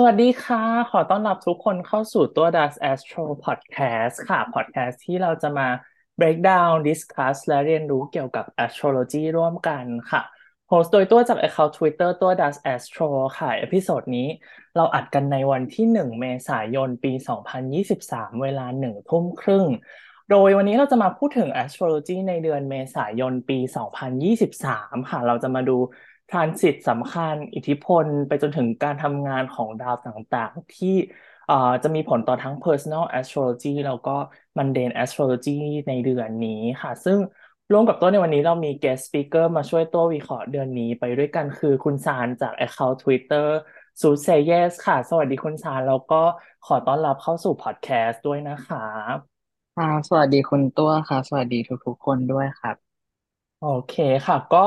สวัสดีค่ะ ขอต้อนรับทุกคนเข้าสู่ตัว Das Astro Podcast ค่ะ podcast ที่เราจะมา break down discuss และเรียนรู้เกี่ยวกับ astrology ร่วมกันค่ะ host โดยตัวจาก account Twitter ตัว Das Astro ค่ะ episode นี้เราอัดกันในวันที่ 1 เมษายนปี 2023 เวลา1ทุ่มครึ่ง โดยวันนี้เราจะมาพูดถึง astrology ในเดือนเมษายนปี 2023 ค่ะ เราจะมาดู ทรานสิตสำคัญอิทธิพลไปจนถึงการทำงานของดาวต่างๆ ที่จะมีผลต่อทั้ง personal astrology แล้วก็ mundane astrology ในเดือนนี้ค่ะ ซึ่งร่วมกับตัวในวันนี้เรามี guest speaker มาช่วยตัววิเคราะห์เดือนนี้ไปด้วยกันคือคุณซานจาก account Twitter ซูเซเยสค่ะ สวัสดีคุณซานแล้วก็ขอต้อนรับเข้าสู่พอดแคสต์ด้วยนะคะค่ะสวัสดีคุณตัวค่ะ สวัสดีทุกๆคนด้วยครับ โอเคค่ะ ก็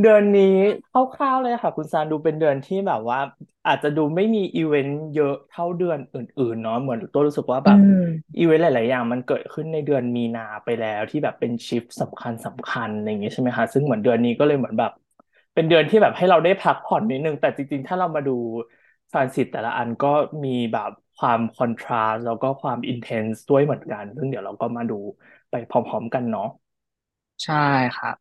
เดือนนี้คร่าวๆเลยค่ะ คุณซานดูเป็นเดือนที่แบบว่า อาจจะดูไม่มีอีเวนต์เยอะเท่าเดือนอื่นๆเนาะเหมือนตัวรู้สึกว่าอืแบบม อีเวนต์หลายๆอย่างมันเกิดขึ้นในเดือนมีนาไปแล้วที่แบบเป็น shift สำคัญสำคัญอะไรอย่างเงี้ยใช่ไหมคะซึ่งเหมือนเดือนนี้ก็เลยเหมือนแบบ เป็นเดือนที่แบบให้เราได้พักผ่อนนิดนึงแต่จริงๆ ถ้าเรามาดู transit แต่ละอันก็มีแบบความ contrast แล้วก็ความ intense ด้วยเหมือนกัน ซึ่งเดี๋ยวเราก็มาดูไปพร้อมๆกันเนาะ ใช่ครับ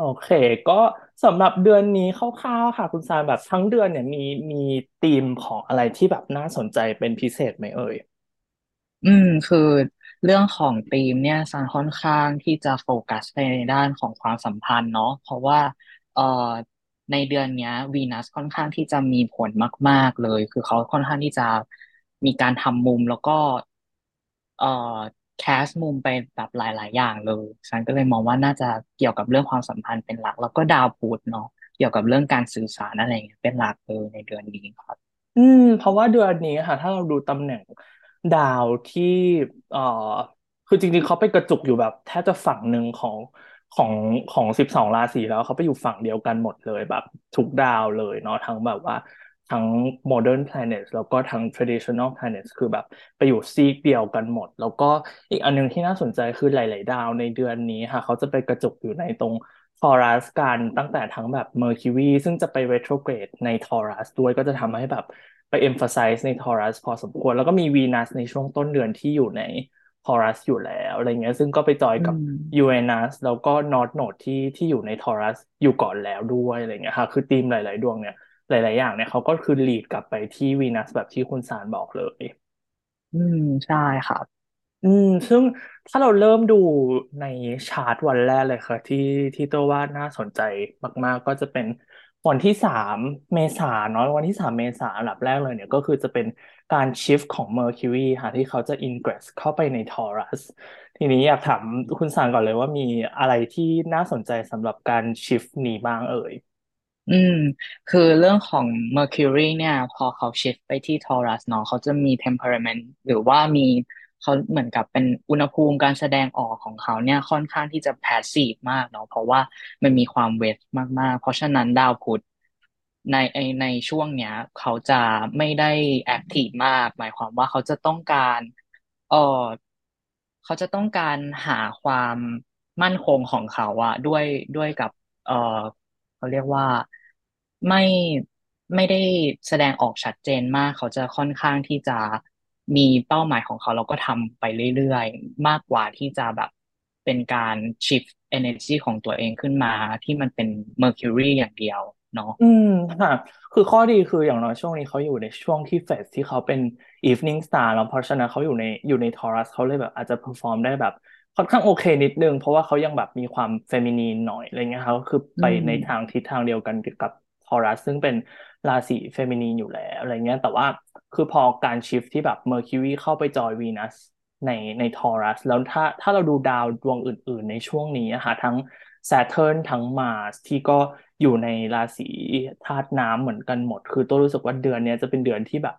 โอเค ก็สำหรับเดือนนี้คร่าวๆค่ะ คุณซานแบบทั้งเดือนเนี่ยมีมีธีมของอะไรที่แบบน่าสนใจเป็นพิเศษไหมเอ่ย อืม คือเรื่องของธีมเนี่ยซันค่อนข้างที่จะโฟกัสไปในด้านของความสัมพันธ์เนาะเพราะว่าเอ่อในเดือนเนี้ยวีนัสค่อนข้างที่จะมีผลมาก ๆ เลย คือเขาค่อนข้างที่จะมีการทำมุมแล้วก็ เอ่อ แคสมุมไปแบบหลาย ๆ อย่างเลย ฉันก็เลยมองว่าน่าจะเกี่ยวกับเรื่องความสัมพันธ์เป็นหลัก แล้วก็ดาวพุธเนาะเกี่ยวกับเรื่องการสื่อสารอะไรเงี้ยเป็นหลักเลยในเดือนนี้ครับ อืม เพราะว่าเดือนนี้ค่ะ ถ้าเราดูตำแหน่งดาวที่เอ่อคือจริง ๆเขาไปกระจุกอยู่แบบแทบจะฝั่งหนึ่งของของของสิบสองราศีแล้วเขาไปอยู่ฝั่งเดียวกันหมดเลยแบบทุกดาวเลยเนาะทั้งแบบว่า ทั้ง modern planets แล้วก็ทั้ง traditional planets คือแบบไปอยู่ซีกเดียวกันหมด แล้วก็อีกอันหนึงที่น่าสนใจคือหลาย ๆ ดาวในเดือนนี้ค่ะ เขาจะไปกระจุกอยู่ในตรงทอรัสกันตั้งแต่ทั้งแบบ Mercury ซึ่งจะไป retrograde ในทอรัสด้วยก็จะทำให้แบบไป emphasize ในทอรัสพอสมควร แล้วก็มีวีนัสในช่วงต้นเดือนที่อยู่ในทอรัสอยู่แล้วอะไรเงี้ยซึ่งก็ไปจอยอืกับยูมเรนัสแล้วก็นอร์ h โนดที่ที่อยู่ในทอรัสอยู่ก่อนแล้วด้วยอะไรเงี้ยค่ะคือธีมหลาย ๆ ดวงเนี่ย หลาย ๆ อย่างเนี่ยเขาก็คือ lead กลับไปที่วีนัสแบบที่คุณสารบอกเลย อืมใช่ครับ อืม ซึ่งถ้าเราเริ่มดูในชาร์ตวันแรกเลยค่ะ ที่ที่ตัวว่าน่าสนใจมาก ๆ ก็จะเป็นวันที่สามเมษาเนาะวันที่สามเมษาอันดับแรกเลยเนี่ยก็คือจะเป็นการชิฟของ Mercury ค่ะ ที่เขาจะ ingress เข้าไปใน Taurus ทีนี้อยากถามคุณสารก่อนเลยว่ามีอะไรที่น่าสนใจสำหรับการชิฟนี้บ้างเอ่ย อืม คือเรื่องของ Mercury เนี่ย พอเขา shift ไปที่ Taurus เนาะเขาจะมี temperament หรือว่ามีเขาเหมือนกับเป็นอุณหภูมิการแสดงออกของเขาเนี่ยค่อนข้างที่จะ passive มากเนาะเพราะว่ามันมีความเวทมากๆ เพราะฉะนั้นดาวพุธในในในช่วงเนี้ย เขาจะไม่ได้ active มาก หมายความว่าเขาจะต้องการเออเขาจะต้องการหาความมั่นคงของเขาอะด้วยด้วยกับ เออเขาเรียกว่า ไม่ไม่ได้แสดงออกชัดเจนมาก เขาจะค่อนข้างที่จะมีเป้าหมายของเขาแล้วก็ทำไปเรื่อยๆ มากกว่าที่จะแบบเป็นการ shift energy ของตัวเองขึ้นมาที่มันเป็น Mercury อย่างเดียวเนาะอืมค่ะคือข้อดีคืออย่างน้อยช่วงนี้เขาอยู่ในช่วงที่ phase ที่เขาเป็น evening star แล้วเพราะฉะนั้นเขาอยู่ในอยู่ใน Taurus เขาเลยแบบอาจจะ perform ได้แบบค่อนข้างโอเคนิดนึง เพราะว่าเขายังแบบมีความ feminine หน่อยอะไรเงี้ยเขาคืออืมไปในทางทิศทางเดียวกันกับ Taurus ซึ่งเป็นราศี feminine อยู่แล้วอะไรเงี้ยแต่ว่าคือพอการ shift ที่แบบ Mercury เข้าไป join Venus ในใน Taurus แล้วถ้าถ้าเราดูดาวดวงอื่น ๆ ในช่วงนี้อะค่ะทั้ง Saturn ทั้ง Mars ที่ก็อยู่ในราศีธาตุน้ำเหมือนกันหมด คือตัวรู้สึกว่าเดือนเนี้ยจะเป็นเดือนที่แบบ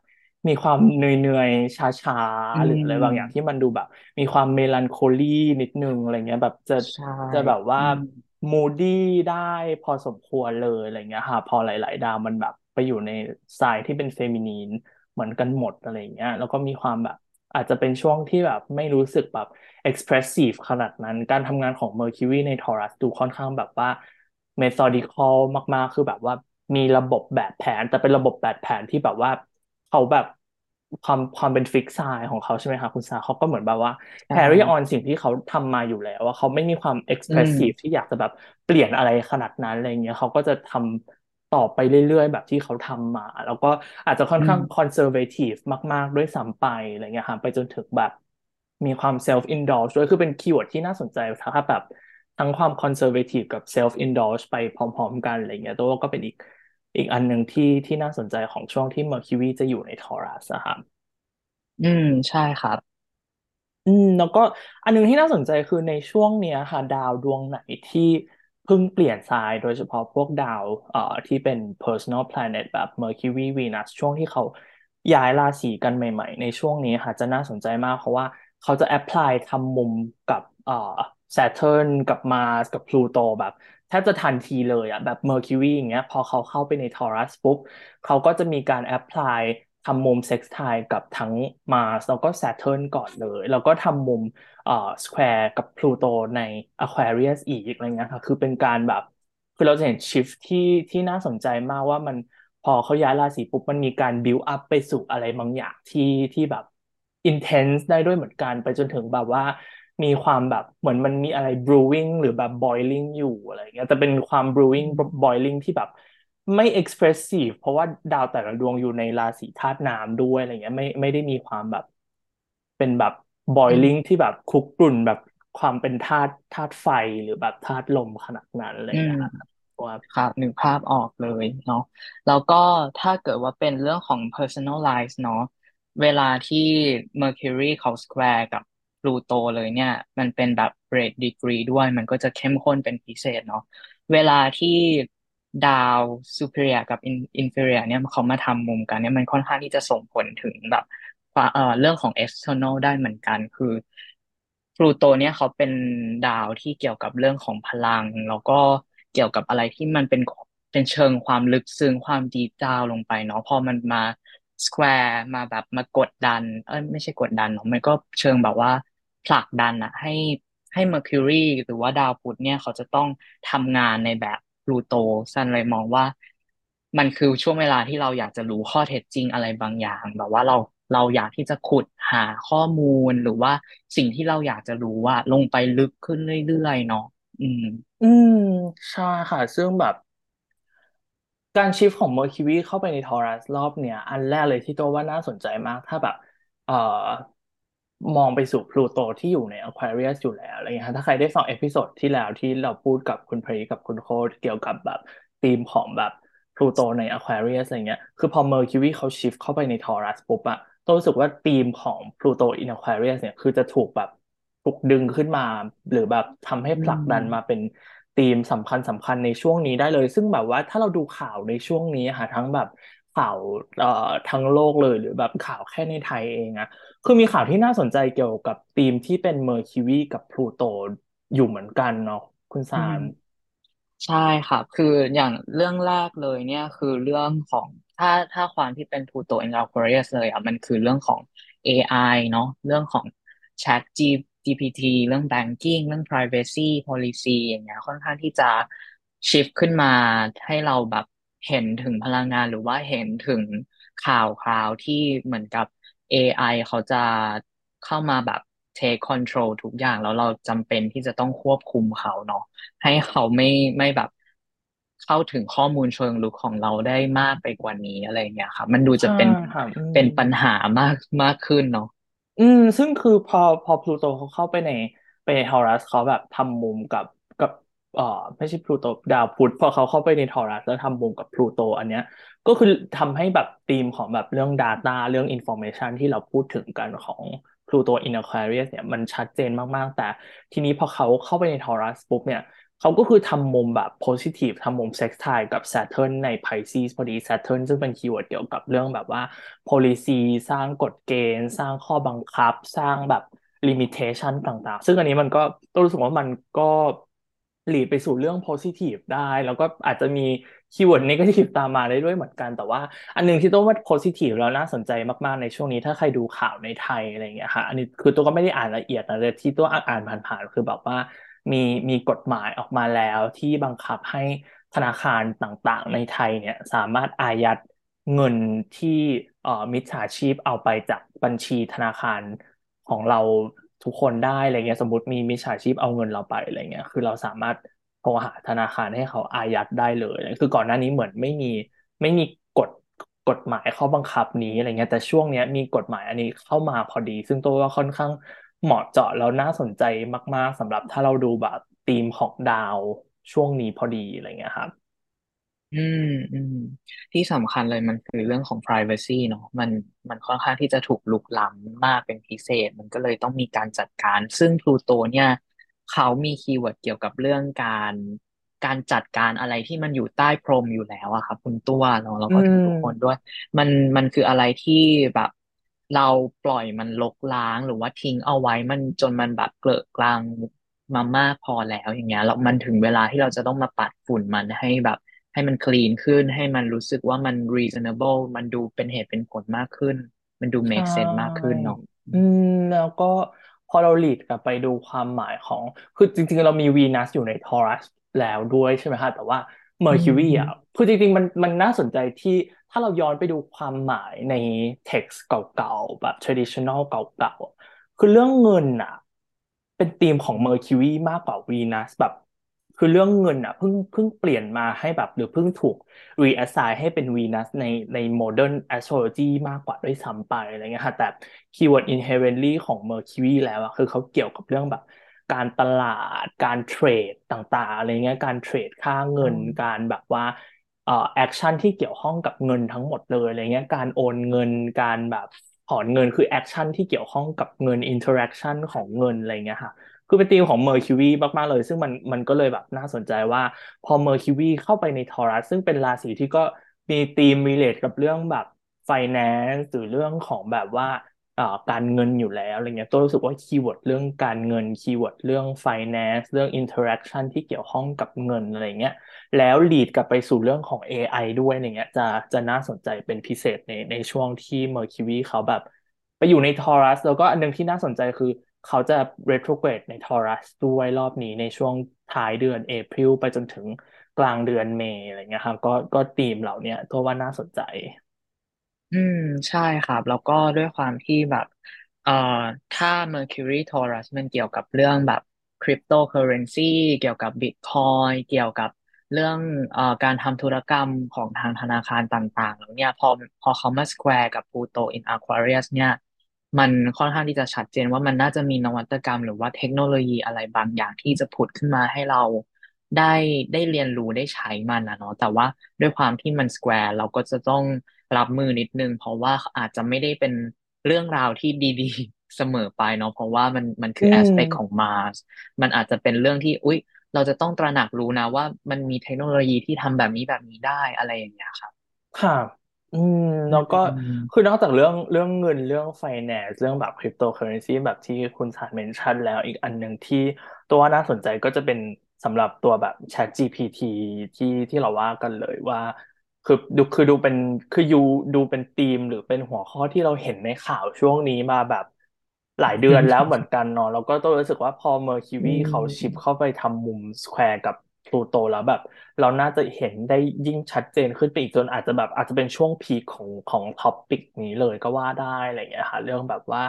มีความเหนื่อยๆช้าอืๆหรืออะไรบางอย่างที่มมันดูแบบ มีความเมลันโคลีนิดนึงอะไรเงี้ยแบบจะใช่จะแบบว่าอื มมูดี้ได้พอสมควรเลยอะไรเงี้ยค่ะ พอหลาย ๆ ดาวมันแบบไปอยู่ในสายที่เป็นเฟมินีนเหมือนกันหมดอะไรเงี้ย แล้วก็มีความแบบ อาจจะเป็นช่วงที่แบบไม่รู้สึกแบบ expressive ขนาดนั้น การทำงานของ Mercury ใน Taurus ดูค่อนข้างแบบว่า methodical มาก ๆ คือแบบว่ามีระบบแบบแผน แต่เป็นระบบแบบแผนที่แบบว่าเขาแบบ ความความเป็นฟิกไซน์ของเขาใช่ไหมคะคุณสาเขาก็เหมือนแบบว่าใช่ carry on สิ่งที่เขาทำมาอยู่แล้วว่าเขาไม่มีความอืม expressive ที่อยากจะแบบเปลี่ยนอะไรขนาดนั้นอะไรเงี้ยเขาก็จะทำต่อไปเรื่อยๆ แบบที่เขาทำมา แล้วก็อาจจะค่อนข้างม conservative มาก ๆ ด้วยซ้ำไปอะไรเงี้ยค่ะไปจนถึงแบบมีความ self indulge ด้วยคือเป็น keyword ที่น่าสนใจถ้าแบบทั้งความ conservative กับ self indulge ไปพร้อม ๆ กันอะไรเงี้ยตัวว่าก็เป็นอีก อีกอันหนึ่งที่ที่น่าสนใจของช่วงที่ Mercury จะอยู่ใน Taurus อะครับอืม ใช่ครับ อืมแล้วก็อันหนึงที่น่าสนใจคือในช่วงเนี้ยค่ะ ดาวดวงไหนที่เพิ่งเปลี่ยนทรายโดยเฉพาะพวกดาวเอ่อที่เป็น personal planet แบบ Mercury Venus ช่วงที่เขาย้ายราศีกันใหม่ ๆ ในช่วงนี้ค่ะจะน่าสนใจมาก เพราะว่าเขาจะ apply ทำมุมกับเอ่อ Saturn กับ Mars กับ Pluto แบบ แทบจะทันทีเลยอะแบบ Mercury อย่างเงี้ยพอเขาเข้าไปใน Taurus ปุ๊บเขาก็จะมีการ apply ทำมุมเซ็กซ์ไทกับทั้งมาสแล้วก็ Saturn ก่อนเลย แล้วก็ทำมุมเอ่อ square กับพลูโตใน Aquarius อีกอะไรเงี้ยค่ะคือเป็นการแบบ คือเราจะเห็นชิฟที่ที่น่าสนใจมากว่ามันพอเขาย้ายราศีปุ๊บ มันมีการบิวอัพไปสู่อะไรบางอย่างที่ที่แบบ intense ได้ด้วยเหมือนกันไปจนถึงแบบว่า มีความแบบเหมือนมันมีอะไร brewing หรือแบบ boiling อยู่อะไรเงี้ยแต่เป็นความอื brewing ม boiling ที่แบบไม่ expressive เพราะว่าดาวแต่ละดวงอยู่ในราศีธาตุน้ำด้วยอะไรเงี้ยไม่ไม่ได้มีความแบบเป็นแบบอื boiling มที่แบบคุกรุ่นแบบความเป็นธาตุธาตุไฟหรือแบบธาตุลมขนาดนั้นอะไรอืมเงี้ยครับว่าครับนึกภาพออกเลยเนาะแล้วก็ถ้าเกิดว่าเป็นเรื่องของ personalize เนาะเวลาที่ Mercury เขา square กับ Pluto เลยเนี่ย มันเป็นแบบ red degree ด้วย มันก็จะเข้มข้นเป็นพิเศษเนาะเวลาที่ดาว superior กับ in- inferior เนี่ยเขามาทำมุมกันเนี่ยมันค่อนข้างที่จะส่งผลถึงแบบเอ่อเรื่องของ external ได้เหมือนกัน คือพลูโตเนี่ยเขาเป็นดาวที่เกี่ยวกับเรื่องของพลัง แล้วก็เกี่ยวกับอะไรที่มันเป็นเป็นเชิงความลึกซึ้งความดีดาวลงไปเนาะพอมันมา square มาแบบมากดดัน เอ้ยไม่ใช่กดดันเนาะมันก็เชิงแบบว่า ผลักดันอะให้ให้ Mercury หรือว่าดาวพุธเนี่ยเขาจะต้องทำงานในแบบพลูโตซันเลยมองว่า มันคือช่วงเวลาที่เราอยากจะรู้ข้อเท็จจริงอะไรบางอย่าง แบบว่าเราเราอยากที่จะขุดหาข้อมูลหรือว่าสิ่งที่เราอยากจะรู้ว่าลงไปลึกขึ้นเรื่อยๆเนาะอืม อืม ใช่ค่ะ ซึ่งแบบ การ shift ของ Mercury เข้าไปใน Taurus รอบเนี่ยอันแรกเลยที่ตัวว่าน่าสนใจมาก ถ้าแบบ เอ่อ มองไปสู่พลูโตที่อยู่ใน Aquarius อยู่แล้วอะไรเงี้ยถ้าใครได้ฟัง episode ที่แล้วที่เราพูดกับคุณพรีกับคุณโคดเกี่ยวกับแบบธีมของแบบพลูโตใน Aquarius อะไรเงี้ยคือพอ Mercury เขา shift เข้าไปใน Taurus ปุ๊บอะตัวรู้สึกว่าธีมของพลูโต in Aquarius เนี่ยคือจะถูกแบบถูกดึงขึ้นมา หรือแบบทำให้ผลักดันมาเป็นธีมสำคัญสำคัญในช่วงนี้ได้เลย ซึ่งแบบว่าถ้าเราดูข่าวในช่วงนี้ค่ะทั้งแบบข่าวเอ่อทั้งโลกเลยหรือแบบข่าวแค่ในไทยเองอะ คือมีข่าวที่น่าสนใจเกี่ยวกับธีมที่เป็น Mercury กับพลูโตอยู่เหมือนกันเนาะคุณอืซานใช่ครับคืออย่างเรื่องแรกเลยเนี่ยคือเรื่องของถ้าถ้าความที่เป็น Pluto in Aquarius เลยอะมันคือเรื่องของ AI เนาะเรื่องของ Chat G GPT เรื่อง banking เรื่อง privacy policy อย่างเงี้ยค่อนข้างที่จะ shift ขึ้นมาให้เราแบบเห็นถึงพลังงานหรือว่าเห็นถึงข่าวคราวที่เหมือนกับ AI เขาจะเข้ามาแบบ take control ทุกอย่างแล้วเราจำเป็นที่จะต้องควบคุมเขาเนาะให้เขาไม่ไม่แบบเข้าถึงข้อมูลเชิงลึกของเราได้มากไปกว่านี้อะไรเงี้ยครับมันดูจะใช่เป็นค่ะอืม เป็นปัญหามากมากขึ้นเนาะอืม ซึ่งคือพอพอพลูโตเขาเข้าไปในไปในทอรัสเขาแบบทำมุมกับกับเอ่อไม่ใช่พลูโตดาวพุธพอเขาเข้าไปในทอรัสแล้วทำมุมกับพลูโต อันเนี้ย ก็คือทำให้แบบธีมของแบบเรื่อง Data เรื่อง Information ที่เราพูดถึงกันของพลูโตอิน Aquarius เนี่ยมันชัดเจนมาก ๆ แต่ทีนี้พอเขาเข้าไปใน Taurus ปุ๊บเนี่ยเขาก็คือทำมุมแบบ positive ทำมุม sextile กับ Saturn ใน Pisces พอดี Saturn ซึ่งเป็น keyword เกี่ยวกับเรื่องแบบว่า policy สร้างกฎเกณฑ์ สร้างข้อบังคับ สร้างแบบ limitation ต่าง ๆ ซึ่งอันนี้มันก็ตัวรู้สึกว่ามันก็ lead ไปสู่เรื่อง positive ได้ แล้วก็อาจจะมี keyword negative ตามมาได้ด้วยเหมือนกัน แต่ว่าอันหนึ่งที่ตัวว่า positive แล้วน่าสนใจมากๆในช่วงนี้ ถ้าใครดูข่าวในไทยอะไรอย่างเงี้ยค่ะ อันนี้คือตัวก็ไม่ได้อ่านละเอียดนะแต่ที่ตัวอ่านผ่านๆคือแบบว่ามีมีกฎหมายออกมาแล้วที่บังคับให้ธนาคารต่างๆ ในไทยเนี่ยสามารถอายัดเงินที่เอ่อมิจฉาชีพเอาไปจากบัญชีธนาคารของเรา ทุกคนได้อะไรเงี้ยสมมติมีมิจฉาชีพเอาเงินเราไปอะไรเงี้ยคือเราสามารถโทรหาธนาคารให้เขาอายัดได้เลย คือก่อนหน้านี้เหมือนไม่มีไม่มีกฎกฎหมายข้อบังคับนี้อะไรเงี้ยแต่ช่วงเนี้ยมีกฎหมายอันนี้เข้ามาพอดี ซึ่งตัวว่าค่อนข้างเหมาะเจาะแล้วน่าสนใจมาก ๆสำหรับถ้าเราดูแบบธีมของดาวช่วงนี้พอดีอะไรเงี้ยครับ อืมอืมที่สำคัญเลยมันคือเรื่องของ privacy เนาะมันมันค่อนข้างที่จะถูกลุกล้ำมากเป็นพิเศษ มันก็เลยต้องมีการจัดการ ซึ่งพลูโตเนี่ย เขามีคีย์เวิร์ดเกี่ยวกับเรื่องการการจัดการอะไรที่มันอยู่ใต้พรมอยู่แล้วอะครับคุณตัวเนาะแล้วอืก็ทุกๆคนด้มวย มันมันคืออะไรที่แบบ เราปล่อยมันรกร้างหรือว่าทิ้งเอาไว้มันจนมันแบบเกลอะกลางมามากพอแล้วอย่างเงี้ยแล้วมันถึงเวลาที่เราจะต้องมาปัดฝุ่นมันให้แบบ ให้มันคลีนขึ้น ให้มันรู้สึกว่ามัน reasonable มันดูเป็นเหตุเป็นผลมากขึ้น มันดูใช่ make sense มากขึ้นเนาะอือืมแล้วก็พอเรา lead กลับไปดูความหมายของ คือจริง ๆ เรามีวีนัสอยู่ใน Taurus แล้วด้วยใช่ไหมฮะแต่ว่า Mercury ออืร์คิวรีอะมคือจริง ๆ มันมันน่าสนใจที่ถ้าเราย้อนไปดูความหมายในเท็กซ์เก่าๆ แบบ traditional เก่าๆ คือเรื่องเงินอะ เป็นธีมของ Mercury มากกว่าวีนัสแบบ คือเรื่องเงินอะเพิ่งเพิ่งเปลี่ยนมาให้แบบหรือเพิ่งถูก reassign ให้เป็นวีนัสในใน modern astrology มากกว่าด้วยซ้ำไปอะไรเงี้ยค่ะแต่ keyword inherently ของ Mercury แล้วอะคือเขาเกี่ยวกับเรื่องแบบการตลาดการเทรดต่างๆอะไรเงี้ยการเทรดค่าเงินอืมการแบบว่าเอ่อ action ที่เกี่ยวข้องกับเงินทั้งหมดเลยอะไรเงี้ยการโอนเงินการแบบถอนเงินคือ action ที่เกี่ยวข้องกับเงิน interaction ของเงินอะไรเงี้ยค่ะ คือเป็นธีมของ Mercury มากๆเลย ซึ่งมันมันก็เลยแบบน่าสนใจว่า พอ Mercury เข้าไปใน Taurus ซึ่งเป็นราศีที่ก็มีธีม relate กับเรื่องแบบ finance หรือเรื่องของแบบว่าการเงินอยู่แล้วอะไรเงี้ยตัวรู้สึกว่าคีย์เวิร์ดเรื่องการเงินคีย์เวิร์ดเรื่อง finance เรื่อง interaction ที่เกี่ยวข้องกับเงินอะไรเงี้ยแล้ว lead กลับไปสู่เรื่องของ AI ด้วยอะไรเงี้ยจะจะน่าสนใจเป็นพิเศษในในช่วงที่ Mercury เขาแบบ ไปอยู่ใน Taurus แล้วก็อันหนึ่งที่น่าสนใจคือ เขาจะ retrograde ในทอรัสด้วยรอบนี้ในช่วงท้ายเดือนเอพ i ลไปจนถึงกลางเดือนเมษอะไรเงี้ยครับก็ก็ธีมเหล่าเนี้ยตัวว่าน่าสนใจ อืม ใช่ครับ แล้วก็ด้วยความที่แบบ เอ่อถ้า Mercury Taurus มันเกี่ยวกับเรื่องแบบ cryptocurrency เกี่ยวกับ Bitcoin เกี่ยวกับเรื่องเอ่อการทำธุรกรรมของทางธนาคารต่าง ๆ แล้วเนี่ยพอพอเขามา square กับ Pluto in Aquarius เนี่ย มันค่อนข้างที่จะชัดเจนว่ามันน่าจะมีนวัตกรรม หรือว่าเทคโนโลยีอะไรบางอย่างที่จะผุดขึ้นมาให้เราได้ได้เรียนรู้ได้ใช้มันนะเนาะแต่ว่าด้วยความที่มัน square เราก็จะต้องรับมือนิดนึง เพราะว่าอาจจะไม่ได้เป็นเรื่องราวที่ดีๆ เสมอไปเนาะเพราะว่ามันมันอืคือ aspect ของม Mars มันอาจจะเป็นเรื่องที่อุ๊ย เราจะต้องตระหนักรู้นะว่ามันมีเทคโนโลยีที่ทำแบบนี้แบบนี้ได้อะไรอย่างเงี้ยครับค่ะ อืมอืแล้วก็คือนอกจากเรื่องเรื่องเงินเรื่อง finance เรื่องแบบคริปโตเคอเรนซีแบบที่คุณสาร mention แล้วอีกอันหนึ่งที่ตัวว่าน่าสนใจก็จะเป็นสำหรับตัวแบบ Chat GPT ที่ที่เราว่ากันเลยว่า คือดูคือดูเป็นคือยูดูเป็นธีมหรือเป็นหัวข้อที่เราเห็นในข่าวช่วงนี้มาแบบหลายเดือนแล้วเหมือนกันเนาะแล้วก็ต้องรู้สึกว่าพอ อื Mercury เขาชิปมเข้าไปทำมุมสแควร์กับ พลูโตแล้วแบบ เราน่าจะเห็นได้ยิ่งชัดเจนขึ้นไปอีกจนอาจจะแบบอาจจะเป็นช่วง peak ของของ topic นี้เลยก็ว่าได้อะไรอย่างเงี้ยค่ะ เรื่องแบบว่า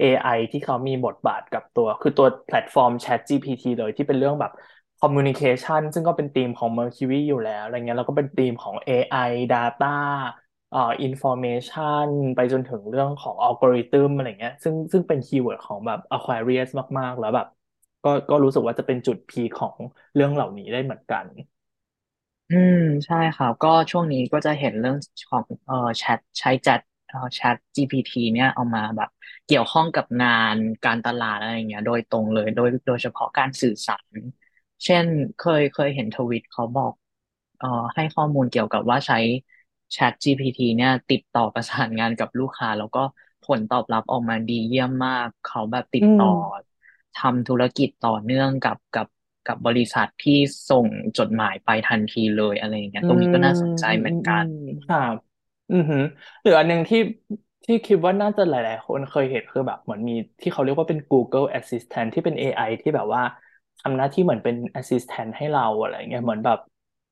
AI ที่เขามีบทบาทกับตัว คือตัวแพลตฟอร์ม ChatGPT เลยที่เป็นเรื่องแบบ Communication ซึ่งก็เป็นธีมของ Mercury อยู่แล้วอะไรเงี้ยแล้วก็เป็นธีมของ AI Data เอ่อ Information ไปจนถึงเรื่องของอัลกอริทึมอะไรเงี้ยซึ่งซึ่งเป็น keyword ของแบบ Aquarius มาก ๆ แล้วแบบ ก็ก็รู้สึกว่าจะเป็นจุดพีคของเรื่องเหล่านี้ได้เหมือนกัน อืมใช่ครับก็ช่วงนี้ก็จะเห็นเรื่องของเอ่อแชทใช้แชทเอ่อแชท GPT เนี่ยเอามาแบบ เกี่ยวข้องกับงานการตลาดอะไรอย่างเงี้ย โดยตรงเลยโดยโดยเฉพาะการสื่อสาร เช่นเคยเคยเห็นทวิตเขาบอกเอ่อให้ข้อมูลเกี่ยวกับว่าใช้แชท GPT เนี่ย ติดต่อประสานงานกับลูกค้า แล้วก็ผลตอบรับออกมาดีเยี่ยมมาก เขาแบบอืมดต่อ ทำธุรกิจต่อเนื่องกับกับกับบริษัทที่ส่งจดหมายไปทันทีเลยอะไรอย่างเงี้ยอืตรงนี้ก็น่าสนใจอืมอืมอืมเหมือนกันครับอือหือหรืออันหนึ่งที่ที่คิดว่าน่าจะหลาย ๆ คนเคยเห็นคือแบบเหมือนมีที่เขาเรียกว่าเป็น Google Assistant ที่เป็น AI ที่แบบว่าทำหน้าที่เหมือนเป็น Assistant ให้เราอะไรเงี้ยเหมือนแบบ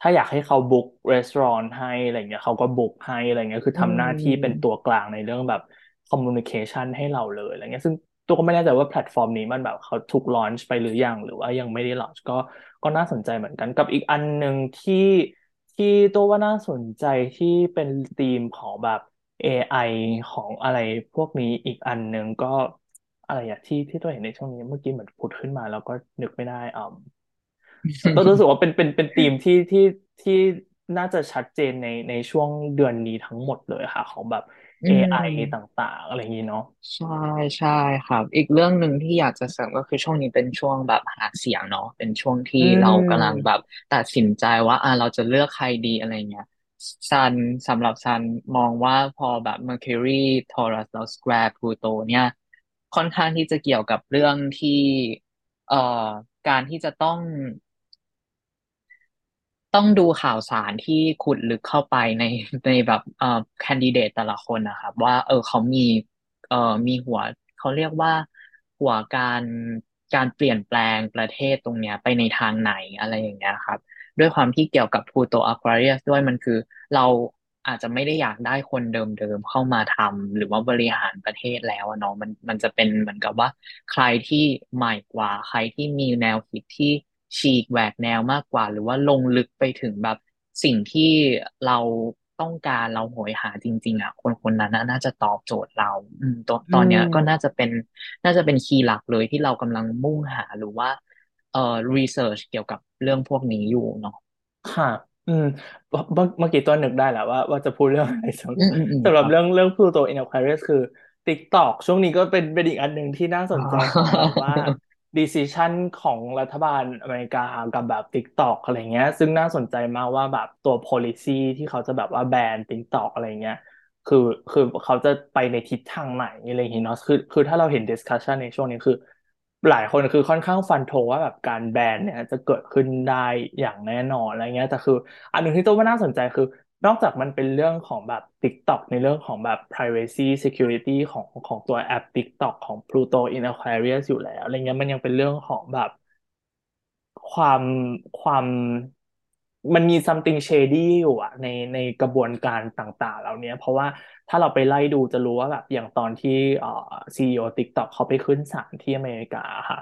ถ้าอยากให้เขา book รีสอร์ทให้อะไรเงี้ยเขาก็ book ให้อะไรเงี้ยคืออืม ทำหน้าที่เป็นตัวกลางในเรื่องแบบcommunication ให้เราเลยอะไรเงี้ยซึ่ง ตัวก็ไม่แน่ใจว่าแพลตฟอร์มนี้มันแบบเขาถูก launch ไปหรือยังหรือว่ายังไม่ได้ launch ก็ก็น่าสนใจเหมือนกันกับอีกอันหนึ่งที่ที่ตัวว่าน่าสนใจที่เป็นธีมของแบบ AI ของอะไรพวกนี้อีกอันหนึ่งก็อะไรอะที่ที่ตัวเห็นในช่วงนี้เมื่อกี้เหมือนผุดขึ้นมา แล้วก็นึกไม่ได้อ่าตัวรู้สึกว่าเป็นเป็นเป็นธีมที่ที่ที่น่าจะชัดเจนในในช่วงเดือนนี้ทั้งหมดเลยค่ะ ของแบบอื AI ตม่างๆ อะไรอย่างนี้เนาะใช่ใช่ครับ อีกเรื่องหนึ่งที่อยากจะเสริมก็คือช่วงนี้เป็นช่วงแบบหาเสียงเนาะเป็นช่วงที่อืเรากำลังแบบมตัดสินใจว่าอ่าเราจะเลือกใครดีอะไรเงี้ยซันสำหรับซันมองว่าพอแบบ Mercury Taurus แล้ว Square Pluto เนี่ย ค่อนข้างที่จะเกี่ยวกับเรื่องที่เอ่อการที่จะต้อง ต้องดูข่าวสารที่ขุดลึกเข้าไปในในแบบเอ่อแคนดิเดตแต่ละคนนะครับว่า เออเขามีเอ่อมีหัวเขาเรียกว่าหัวการการเปลี่ยนแปลงประเทศตรงเนี้ย ไปในทางไหนอะไรอย่างเงี้ยครับ ด้วยความที่เกี่ยวกับ Pluto Aquarius ด้วยมันคือ เราอาจจะไม่ได้อยากได้คนเดิมๆเข้ามาทำหรือว่าบริหารประเทศแล้วอะเนาะมันมันจะเป็นเหมือนกับว่า ใครที่ใหม่กว่าใครที่มีแนวคิดที่ ฉีกแหวกแนวมากกว่า หรือว่าลงลึกไปถึงแบบสิ่งที่เราต้องการเราโหยหาจริง ๆอะคนคนนั้นน่ะน่าจะตอบโจทย์เรา อืมตอนอืตอนเนี้ยก็น่ามจะเป็นน่าจะเป็นคีย์หลักเลยที่เรากำลังมุ่งหาหรือว่า เอ่อรีเสิร์ชเกี่ยวกับเรื่องพวกนี้อยู่เนาะค่ะ อืมเมื่อเมื่อกี้ตัวนึกได้แหละว่าว่าจะพูดเรื่องอะไรสำหรับอืมอืมอืมสำหครับรับเรื่องเรื่อง Pluto in Aquarius คือ TikTok ช่วงนี้ก็เป็นเป็นอีกอันหนึ่งที่น่าสอ๋นใจของแบบอว่า decision ของรัฐบาลอเมริกากับแบบ TikTok อะไรเงี้ย ซึ่งน่าสนใจมากว่าแบบตัว policy ที่เขาจะแบบว่าแบน TikTok อะไรเงี้ยคือคือเขาจะไปในทิศทางไหนอะไรอย่างเงี้ยเนาะคือคือถ้าเราเห็น discussion ในช่วงนี้คือ หลายคนคือค่อนข้างฟันธงว่าแบบการแบนเนี่ยจะเกิดขึ้นได้อย่างแน่นอนอะไรเงี้ยแต่คือ อันหนึ่งที่ตัวว่าน่าสนใจคือ นอกจากมันเป็นเรื่องของแบบ TikTok ในเรื่องของแบบ privacy security ของของตัวแอป TikTok ของ Pluto in Aquarius อยู่แล้วอะไรเงี้ยมันยังเป็นเรื่องของแบบความความมันมี something shady อยู่อะในในกระบวนการต่างๆเหล่านี้เพราะว่าถ้าเราไปไล่ดูจะรู้ว่าแบบอย่างตอนที่เอ่อ CEO TikTok เขาไปขึ้นศาลที่อเมริกาค่ะ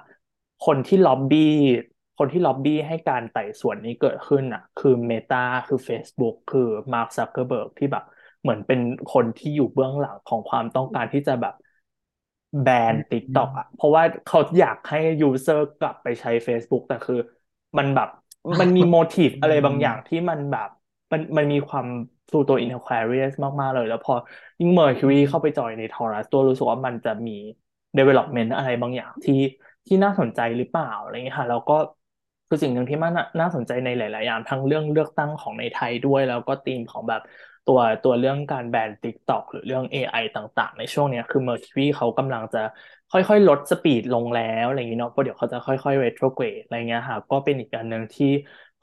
คนที่ล็อบบี้ คนที่ล็อบบี้ให้การไต่สวนนี้เกิดขึ้นอะ คือ Meta คือ Facebook คือ Mark Zuckerberg ที่แบบ เหมือนเป็นคนที่อยู่เบื้องหลังของความต้องการที่จะแบบแบอืนม TikTok อะ เพราะว่าเขาอยากให้ยูเซอร์กลับไปใช้ Facebook แต่คือ มันแบบมันมีโมทีฟอือะไรบางอย่างมที่มันแบบ มันมันมีความ Pluto in Aquarius มาก ๆ เลย แล้วพอยิ่งอื Mercury มเข้าไปจอยใน Taurus ตัวรู้สึกว่ามันจะมี development อะไรบางอย่างที่ที่น่าสนใจหรือเปล่าอะไรเงี้ยค่ะแล้วก็ คือสิ่งหนึ่งที่มันน่าสนใจในหลาย ๆ อย่างทั้งเรื่องเลือกตั้งของในไทยด้วย แล้วก็ธีมของแบบตัวตัวเรื่องการแบน TikTok หรือเรื่อง AI ต่าง ๆ ในช่วงเนี้ยคือ Mercury เขากำลังจะค่อย ๆ ลดสปีดลงแล้วอะไรอย่างเงี้เนาะเพราะเดี๋ยวเขาจะค่อย ๆ retrograde อะไรเงี้ยค่ะก็เป็นอีกอันหนึ่งที่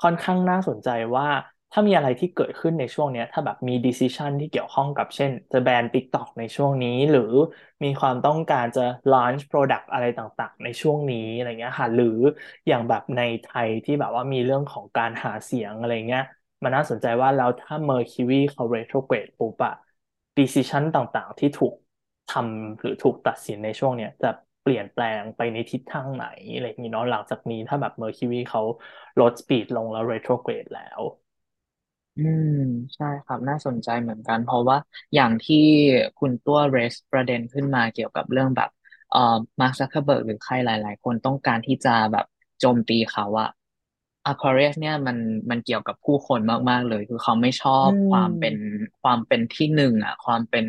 ค่อนข้างน่าสนใจว่า ถ้ามีอะไรที่เกิดขึ้นในช่วงนี้ถ้าแบบมี decision ที่เกี่ยวข้องกับเช่น จะแบน TikTok ในช่วงนี้ หรือมีความต้องการจะ launch product อะไรต่างๆ ในช่วงนี้อะไรเงี้ยค่ะหรืออย่างแบบในไทยที่แบบว่ามีเรื่องของการหาเสียงอะไรเงี้ยมันน่าสนใจว่าแล้วถ้า Mercury เขา retrograde ปุ๊บอะ decision ต่างๆ ที่ถูกทำหรือถูกตัดสินในช่วงเนี้ยจะเปลี่ยนแปลงไปในทิศทางไหนอะไรอย่างนี้เนาะหลังจากนี้ถ้าแบบ Mercury เขาลด speed ลงแล้ว retrograde แล้ว อืม ใช่ครับ น่าสนใจเหมือนกัน เพราะว่าอย่างที่คุณตัว raise ประเด็นขึ้นมาเกี่ยวกับเรื่องแบบเอ่อมาร์คซักเคอร์เบิร์กหรือใครหลาย ๆ คนต้องการที่จะแบบโจมตีเขาอะ Aquarius เนี่ยมันมันเกี่ยวกับผู้คนมาก ๆ เลย คือเขาไม่ชออืบความเป็นมความเป็นที่หนึ่งอะความเป็น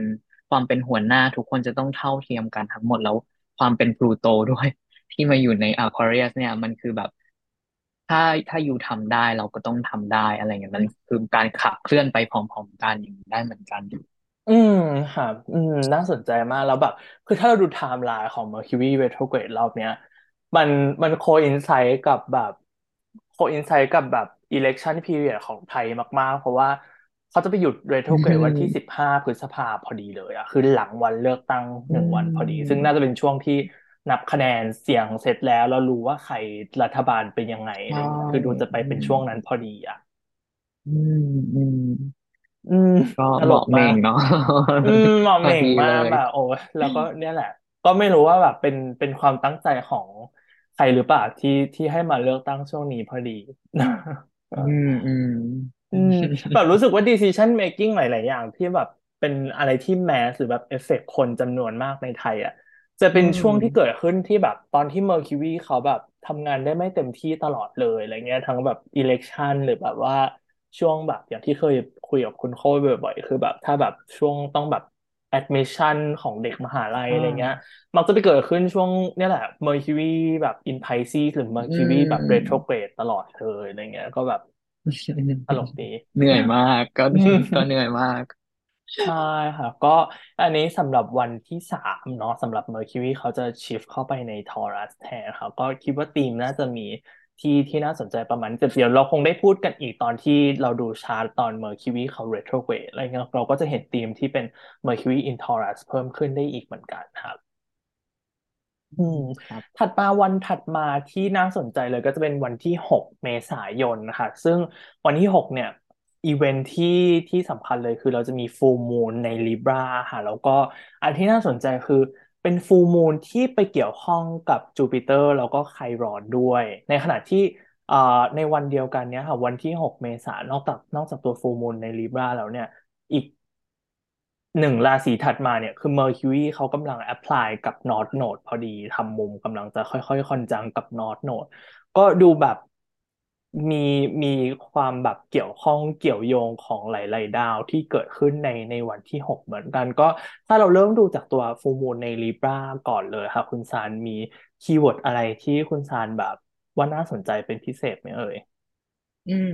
ความเป็นหัวหน้าทุกคนจะต้องเท่าเทียมกันทั้งหมดแล้วความเป็นพลูโตด้วย ที่มาอยู่ใน Aquarius เนี่ยมันคือแบบ ถ้าถ้าอยู่ทำได้เราก็ต้องทำได้อะไรเงี้ยมันคือการขับเคลื่อนไปพร้อมๆกันอย่างนี้ได้เหมือนกัน อืมครับอืม น่าสนใจมากแล้วแบบ คือถ้าเราดูไทม์ไลน์ของ Mercury retrograde รอบเนี้ย มันมัน coincide กับแบบ coincide กับแบบ election period ของไทยมาก ๆ เพราะว่าเขาจะไปหยุดอื retrograde วันที่สิบห้าพฤษภาพอดีเลยอะคือหลังวันเลือกตั้งอืหนึ่งวันพอดี ซึ่งน่าจะมเป็นช่วงที่ นับคะแนนเสียงเสร็จแล้วแล้วรู้ว่าใครรัฐบาลเป็นยังไงอะใช่ไรเงี้ยคือดูจะไปอืเป็นช่วงนั้นมพอดีอะอืมอืมอืมก็ตลเหมาะกมากเหม่งเนาะอืมหมอพอดีเหม่งมาเลยกแบบโอ้ยแล้วก็เนี่ยแหละ ก็ไม่รู้ว่าแบบเป็นเป็นความตั้งใจของใครหรือเปล่าที่ที่ให้มาเลือกตั้งช่วงนี้พอดีอืมอืมอืมแบบรู้สึกว่า decision making หลาย ๆ อย่างที่แบบเป็นอะไรที่แมสหรือแบบเอฟเฟกต์คนจำนวนมากในไทย อะ จะอืเป็นช่วงที่เกิดมขึ้นที่แบบตอนที่ Mercury เขาแบบทำงานได้ไม่เต็มที่ตลอดเลยอะไรเงี้ยทั้งแบบ election หรือแบบว่าช่วงแบบอย่างที่เคยคุยกับคุณโค้ยบ่อยๆ คือแบบถ้าแบบช่วงต้องแบบ admission ของเด็กมหาลัยอ่อะไรเงี้ยามักจะไปเกิดขึ้นช่วงเนี่ยแหละ Mercury แบบ in Pisces หรืออื Mercury แบบม retrograde ตลอดเลยอะไรเงี้ย ก็แบบตลกดี เหนื่อยมากก็อืมก็เหนื่อยมาก ใช่ค่ะก็อันนี้สำหรับวันที่สามเนาะสำหรับ Mercury เขาจะชิฟเข้าไปใน Taurus แทนค่ะก็คิดว่าธีมน่าจะมีที่ที่น่าสนใจประมาณแต่เดี๋ยวเราคงได้พูดกันอีกตอนที่เราดูชาร์ตตอน Mercury เขา retrograde อะไรเงี้ยเราก็จะเห็นธีมที่เป็น Mercury in Taurus เพิ่มขึ้นได้อีกเหมือนกันครับอือืมมครับถัดมาวันถัดมาที่น่าสนใจเลยก็จะเป็นวันที่หกเมษายนนะคะซึ่งวันที่หกเนี่ย อีเวนท์ที่ที่สำคัญเลยคือเราจะมี full moon ใน Libra ค่ะแล้วก็อันที่น่าสนใจคือเป็น full moon ที่ไปเกี่ยวข้องกับจูปิเตอร์แล้วก็ Chiron ด้วย ในขณะที่อ่อในวันเดียวกันเนี้ยค่ะวันที่หกเมษายนนอกจากนอกจากตัว full moon ใน Libra แล้วเนี่ยอีกหนึ่งราศีถัดมาเนี่ยคือ Mercury เขากำลัง apply กับ North Node พอดีทำมุมกำลังจะค่อยๆ conjunct กับ North Node ก็ดูแบบ มีมีความแบบเกี่ยวข้องเกี่ยวโยงของหลาย ๆ ดาวที่เกิดขึ้นในในวันที่หกเหมือนกัน ก็ถ้าเราเริ่มดูจากตัว full moon ใน Libra ก่อนเลยค่ะ คุณซานมี keyword อะไรที่คุณซานแบบว่าน่าสนใจเป็นพิเศษไหมเอ่ยอืม